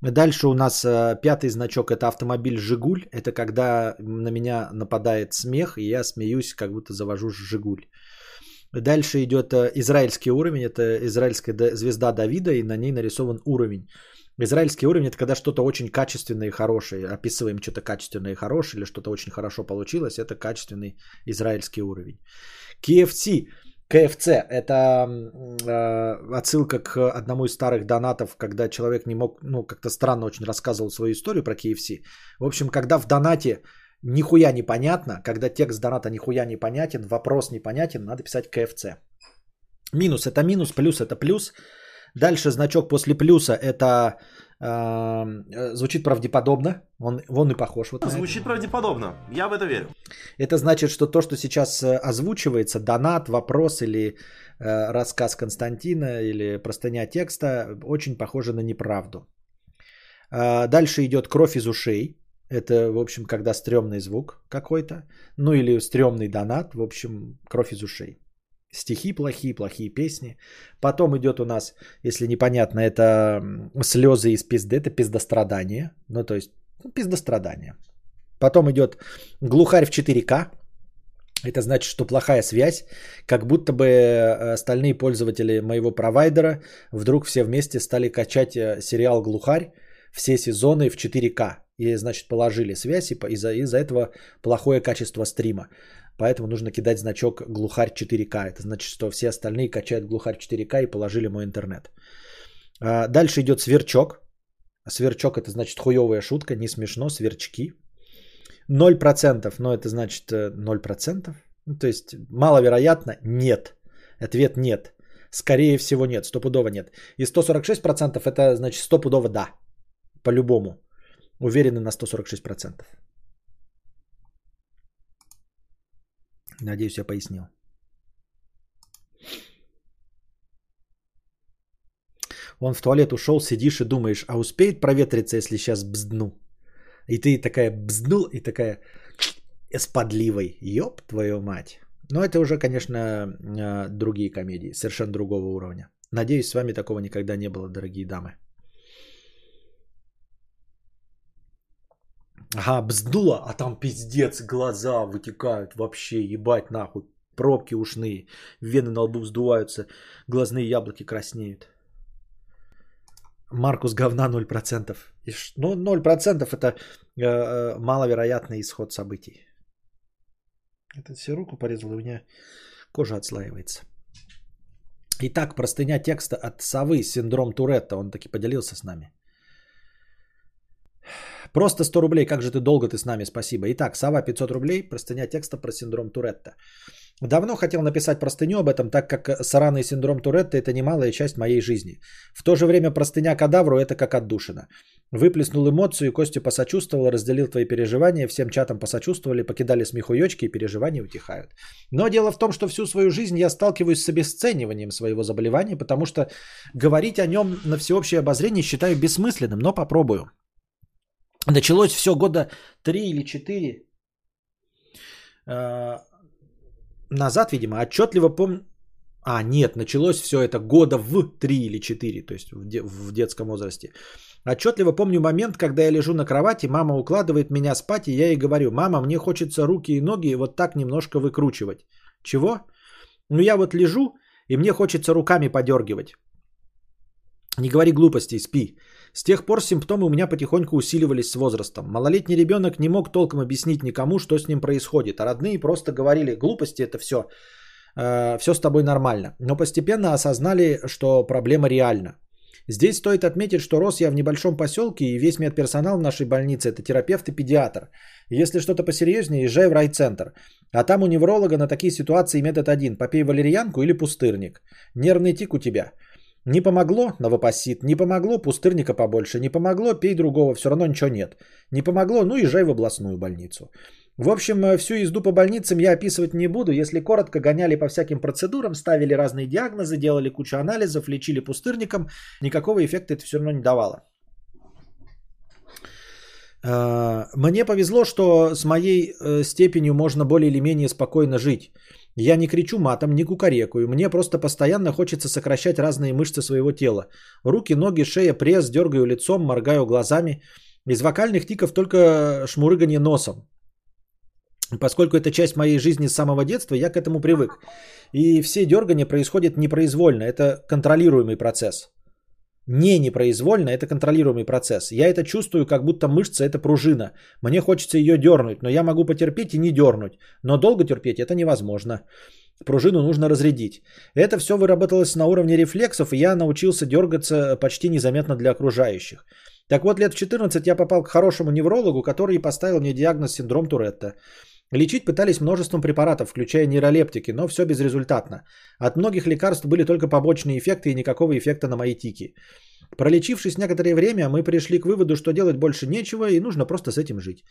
Дальше у нас э, пятый значок – это автомобиль «Жигуль». Это когда на меня нападает смех, и я смеюсь, как будто завожу «Жигуль». Дальше идет э, израильский уровень, это израильская звезда Давида, и на ней нарисован уровень. Израильский уровень это когда что-то очень качественное и хорошее. Описываем что-то качественное и хорошее, или что-то очень хорошо получилось, это качественный израильский уровень. KFC. КФЦ – это э, отсылка к одному из старых донатов, когда человек не мог, ну, как-то странно очень рассказывал свою историю про KFC. В общем, когда в донате нихуя непонятно, когда текст доната нихуя непонятен, вопрос непонятен, надо писать КФЦ. Минус это минус, плюс это плюс. Дальше значок после плюса это звучит правдеподобно. Он, он и похож. Вот звучит правдеподобно. Я в это верю. Это значит, что то, что сейчас э, озвучивается, донат, вопрос или э, рассказ Константина или простыня текста, очень похоже на неправду. Э, дальше идет кровь из ушей. Это, в общем, когда стрёмный звук какой-то. Ну или стрёмный донат. В общем, кровь из ушей. Стихи плохие, плохие песни. Потом идет у нас, если непонятно, это слезы из пизды, это пиздострадание. Ну, то есть, ну, пиздострадание. Потом идет глухарь в 4К. Это значит, что плохая связь. Как будто бы э, остальные пользователи моего провайдера вдруг все вместе стали качать э, сериал «Глухарь» все сезоны в 4К. И, значит, положили связь, и из-за, из-за этого плохое качество стрима. Поэтому нужно кидать значок глухарь 4К. Это значит, что все остальные качают глухарь 4К и положили мой интернет. А, дальше идет сверчок. Сверчок это значит хуевая шутка, не смешно, сверчки. 0%, но это значит 0%. Э, ну, то есть маловероятно нет. Ответ нет. Скорее всего нет, стопудово нет. И 146% это значит стопудово да. По-любому. Уверены на 146%. Надеюсь, я пояснил. Он в туалет ушел, сидишь и думаешь, а успеет проветриться, если сейчас бздну? И ты такая бзднул, и такая с. Ёб твою мать. Но это уже, конечно, а, другие комедии, совершенно другого уровня. Надеюсь, с вами такого никогда не было, дорогие дамы. Ага, бздуло, а там пиздец, глаза вытекают вообще, ебать нахуй. Пробки ушные, вены на лбу вздуваются, глазные яблоки краснеют. Маркус говна 0%. Ну, 0% это э, э, маловероятный исход событий. Это все руку порезал, и у меня кожа отслаивается. Итак, простыня текста от совы синдром Туретта. Он таки поделился с нами. Просто 100 рублей, как же ты долго ты с нами, спасибо. Итак, Сова 500 рублей, простыня текста про синдром Туретта. Давно хотел написать простыню об этом, так как сраный синдром Туретта – это немалая часть моей жизни. В то же время простыня кадавру – это как отдушина. Выплеснул эмоцию, Костя посочувствовал, разделил твои переживания, всем чатом посочувствовали, покидали смехуёчки и переживания утихают. Но дело в том, что всю свою жизнь я сталкиваюсь с обесцениванием своего заболевания, потому что говорить о нем на всеобщее обозрение считаю бессмысленным, но попробую. Началось все года 3 или 4 э, назад, видимо, отчетливо помню. А, нет, началось все это года в 3 или 4, то есть в, де- в детском возрасте. Отчетливо помню момент, когда я лежу на кровати, мама укладывает меня спать, и я ей говорю, мама, мне хочется руки и ноги вот так немножко выкручивать. Чего? Ну я вот лежу, и мне хочется руками подергивать. Не говори глупостей, спи. С тех пор симптомы у меня потихоньку усиливались с возрастом. Малолетний ребенок не мог толком объяснить никому, что с ним происходит. А родные просто говорили, глупости это все, все с тобой нормально. Но постепенно осознали, что проблема реальна. Здесь стоит отметить, что рос я в небольшом поселке, и весь медперсонал в нашей больнице – это терапевт и педиатр. Если что-то посерьезнее, езжай в райцентр. А там у невролога на такие ситуации метод один – попей валерьянку или пустырник. Нервный тик у тебя. Не помогло – новопосит. Не помогло – пустырника побольше. Не помогло – пей другого, все равно ничего нет. Не помогло – ну езжай в областную больницу. В общем, э, всю езду по больницам я описывать не буду. Если коротко, гоняли по всяким процедурам, ставили разные диагнозы, делали кучу анализов, лечили пустырником. Никакого эффекта это все равно не давало. Э, мне повезло, что с моей э, степенью можно более или менее спокойно жить. Я не кричу матом, не кукарекаю. Мне просто постоянно хочется сокращать разные мышцы своего тела. Руки, ноги, шея, пресс, дергаю лицом, моргаю глазами. Из вокальных тиков только шмурыгание носом. Поскольку это часть моей жизни с самого детства, я к этому привык. И все дергания происходят непроизвольно. Это контролируемый процесс. Не непроизвольно, это контролируемый процесс. Я это чувствую, как будто мышца это пружина. Мне хочется ее дернуть, но я могу потерпеть и не дернуть. Но долго терпеть это невозможно. Пружину нужно разрядить. Это все выработалось на уровне рефлексов, и я научился дергаться почти незаметно для окружающих. Так вот, лет в 14 я попал к хорошему неврологу, который поставил мне диагноз синдром Туретта. Лечить пытались множеством препаратов, включая нейролептики, но все безрезультатно. От многих лекарств были только побочные эффекты и никакого эффекта на мои тики. Пролечившись некоторое время, мы пришли к выводу, что делать больше нечего и нужно просто с этим жить.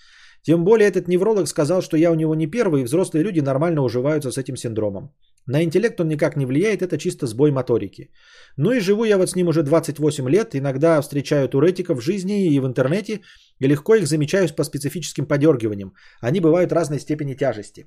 Тем более этот невролог сказал, что я у него не первый, и взрослые люди нормально уживаются с этим синдромом. На интеллект он никак не влияет, это чисто сбой моторики. Ну и живу я вот с ним уже 28 лет, иногда встречаю туретиков в жизни и в интернете, и легко их замечаю по специфическим подергиваниям. Они бывают разной степени тяжести.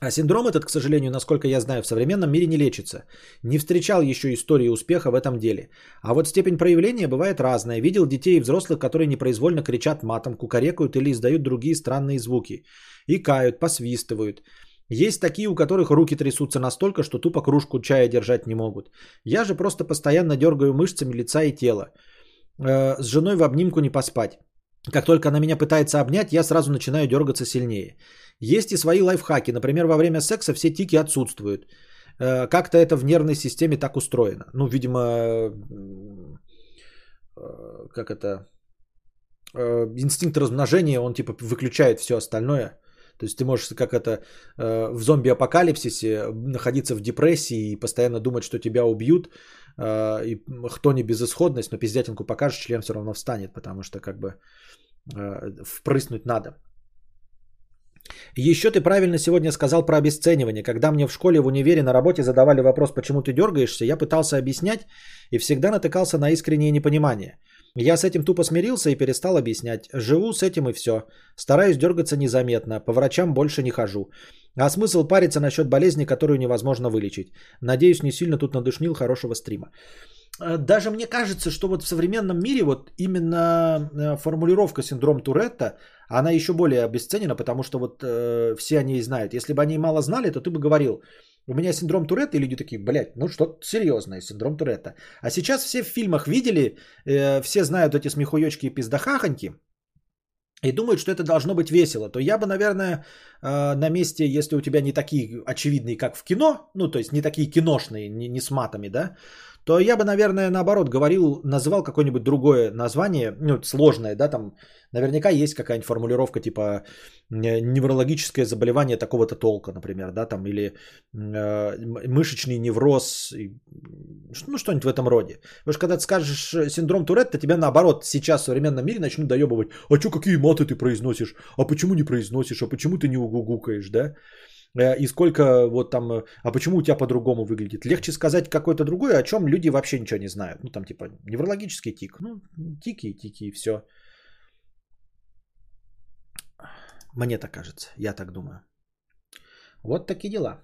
А синдром этот, к сожалению, насколько я знаю, в современном мире не лечится. Не встречал еще истории успеха в этом деле. А вот степень проявления бывает разная. Видел детей и взрослых, которые непроизвольно кричат матом, кукарекают или издают другие странные звуки. И кают, посвистывают. Есть такие, у которых руки трясутся настолько, что тупо кружку чая держать не могут. Я же просто постоянно дергаю мышцами лица и тела. Э, с женой в обнимку не поспать. Как только она меня пытается обнять, я сразу начинаю дергаться сильнее. Есть и свои лайфхаки. Например, во время секса все тики отсутствуют. Э, как-то это в нервной системе так устроено. Ну, видимо, э, как это, инстинкт размножения, он типа выключает все остальное. То есть ты можешь как это в зомби-апокалипсисе находиться в депрессии и постоянно думать, что тебя убьют, и кто не безысходность, но пиздятинку покажешь, член все равно встанет, потому что как бы впрыснуть надо. Еще ты правильно сегодня сказал про обесценивание. Когда мне в школе, в универе, на работе задавали вопрос, почему ты дергаешься, я пытался объяснять и всегда натыкался на искреннее непонимание. Я с этим тупо смирился и перестал объяснять. Живу с этим и все. Стараюсь дергаться незаметно, по врачам больше не хожу. А смысл париться насчет болезни, которую невозможно вылечить. Надеюсь, не сильно тут надушнил хорошего стрима. Э, даже мне кажется, что вот в современном мире вот именно э, формулировка синдром Туретта, она еще более обесценена, потому что вот э, все о ней знают. Если бы они мало знали, то ты бы говорил, у меня синдром Туретта, и люди такие, блядь, ну что-то серьезное, синдром Туретта. А сейчас все в фильмах видели, э, все знают эти смехуёчки и пиздахахоньки, и думают, что это должно быть весело, то я бы, наверное, э, на месте, если у тебя не такие очевидные, как в кино, ну, то есть не такие киношные, не, не с матами, да, то я бы, наверное, наоборот говорил, называл какое-нибудь другое название, ну, сложное, да, там наверняка есть какая-нибудь формулировка типа неврологическое заболевание такого-то толка, например, да, там, или э, мышечный невроз, ну, что-нибудь в этом роде. Потому что когда ты скажешь э, синдром Туретта, тебя наоборот сейчас в современном мире начнут доебывать, а что, какие маты ты произносишь, а почему не произносишь, а почему ты не угукаешь, да, Э, и сколько вот там, э, а почему у тебя по-другому выглядит. Легче сказать какое-то другое, о чем люди вообще ничего не знают. Ну там типа неврологический тик, ну тики тики и все. Мне так кажется, я так думаю. Вот такие дела.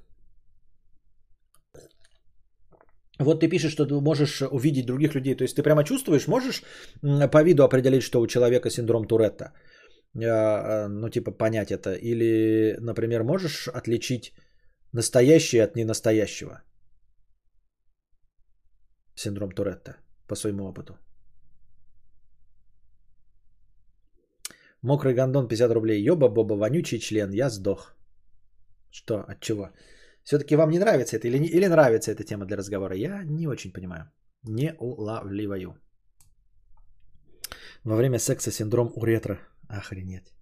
Вот ты пишешь, что ты можешь увидеть других людей. То есть ты прямо чувствуешь, можешь по виду определить, что у человека синдром Туретта? Э, ну, типа понять это. Или, например, можешь отличить настоящее от ненастоящего? Синдром Туретта по своему опыту. Мокрый гондон 50 рублей. Ёба-боба, вонючий член. Я сдох. Что? От чего? Все-таки вам не нравится это или, не, или нравится эта тема для разговора? Я не очень понимаю. Не улавливаю. Во время секса синдром уретра. Охренеть.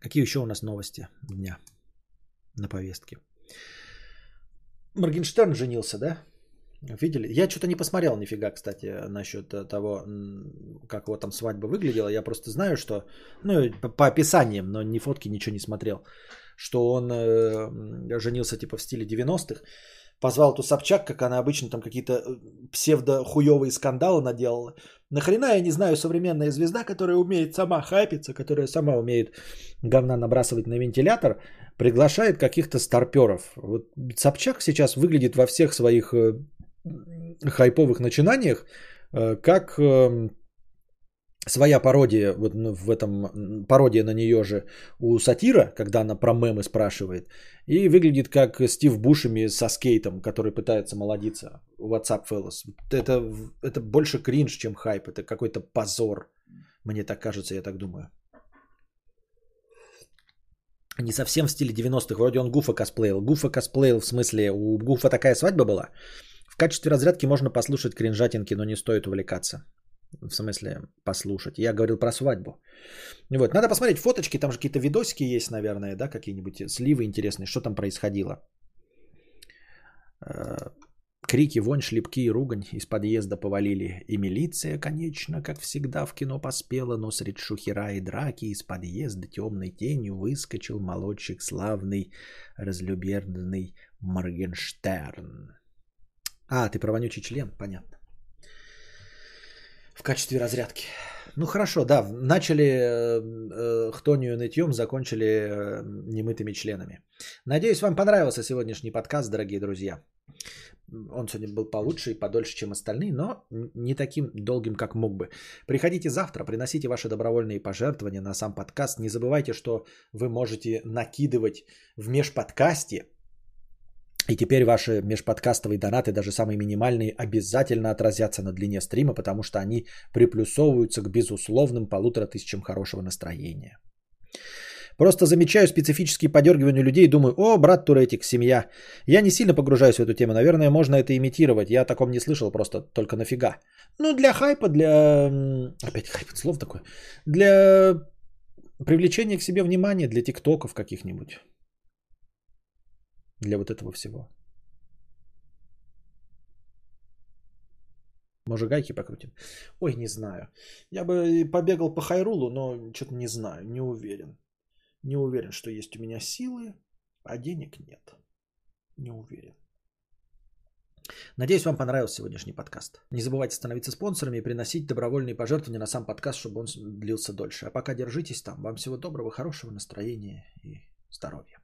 Какие еще у нас новости дня на повестке? Моргенштерн женился, да? Видели? Я что-то не посмотрел нифига, кстати, насчет того, как его там свадьба выглядела. Я просто знаю, что, ну, по описаниям, но ни фотки, ничего не смотрел, что он э, женился типа в стиле 90-х. Позвал ту Собчак, как она обычно там какие-то э, псевдо-хуевые скандалы наделала. Нахрена, я не знаю, современная звезда, которая умеет сама хайпиться, которая сама умеет говна набрасывать на вентилятор, приглашает каких-то старперов. Вот Собчак сейчас выглядит во всех своих э, хайповых начинаниях, э, как эм, своя пародия, вот в этом пародия на нее же у сатира, когда она про мемы спрашивает, и выглядит как Стив Бушами со скейтом, который пытается молодиться. WhatsApp Fellas. Это, это больше кринж, чем хайп. Это какой-то позор. Мне так кажется, я так думаю. Не совсем в стиле 90-х. Вроде он Гуфа косплеил. Гуфа косплеил в смысле, у Гуфа такая свадьба была. В качестве разрядки можно послушать кринжатинки, но не стоит увлекаться. В смысле, послушать. Я говорил про свадьбу. Вот. Надо посмотреть фоточки, там же какие-то видосики есть, наверное, да, какие-нибудь сливы интересные, что там происходило. Э, крики, вонь, шлепки и ругань из подъезда повалили. И милиция, конечно, как всегда в кино поспела, но средь шухера и драки из подъезда темной тенью выскочил молодчик славный, разлюберный Моргенштерн. А, ты про вонючий член, понятно. В качестве разрядки. Ну хорошо, да, начали э, э, хтонию нытьем, закончили э, немытыми членами. Надеюсь, вам понравился сегодняшний подкаст, дорогие друзья. Он сегодня был получше и подольше, чем остальные, но не таким долгим, как мог бы. Приходите завтра, приносите ваши добровольные пожертвования на сам подкаст. Не забывайте, что вы можете накидывать в межподкасте и теперь ваши межподкастовые донаты, даже самые минимальные, обязательно отразятся на длине стрима, потому что они приплюсовываются к безусловным полутора тысячам хорошего настроения. Просто замечаю специфические подергивания людей и думаю, о, брат Туретик, семья. Я не сильно погружаюсь в эту тему, наверное, можно это имитировать. Я о таком не слышал, просто только нафига. Ну, для хайпа, для... Опять хайп, слово такое. Для привлечения к себе внимания, для тиктоков каких-нибудь для вот этого всего. Может, гайки покрутим? Ой, не знаю. Я бы побегал по Хайрулу, но что-то не знаю, не уверен. Не уверен, что есть у меня силы, а денег нет. Не уверен. Надеюсь, вам понравился сегодняшний подкаст. Не забывайте становиться спонсорами и приносить добровольные пожертвования на сам подкаст, чтобы он длился дольше. А пока держитесь там. Вам всего доброго, хорошего настроения и здоровья.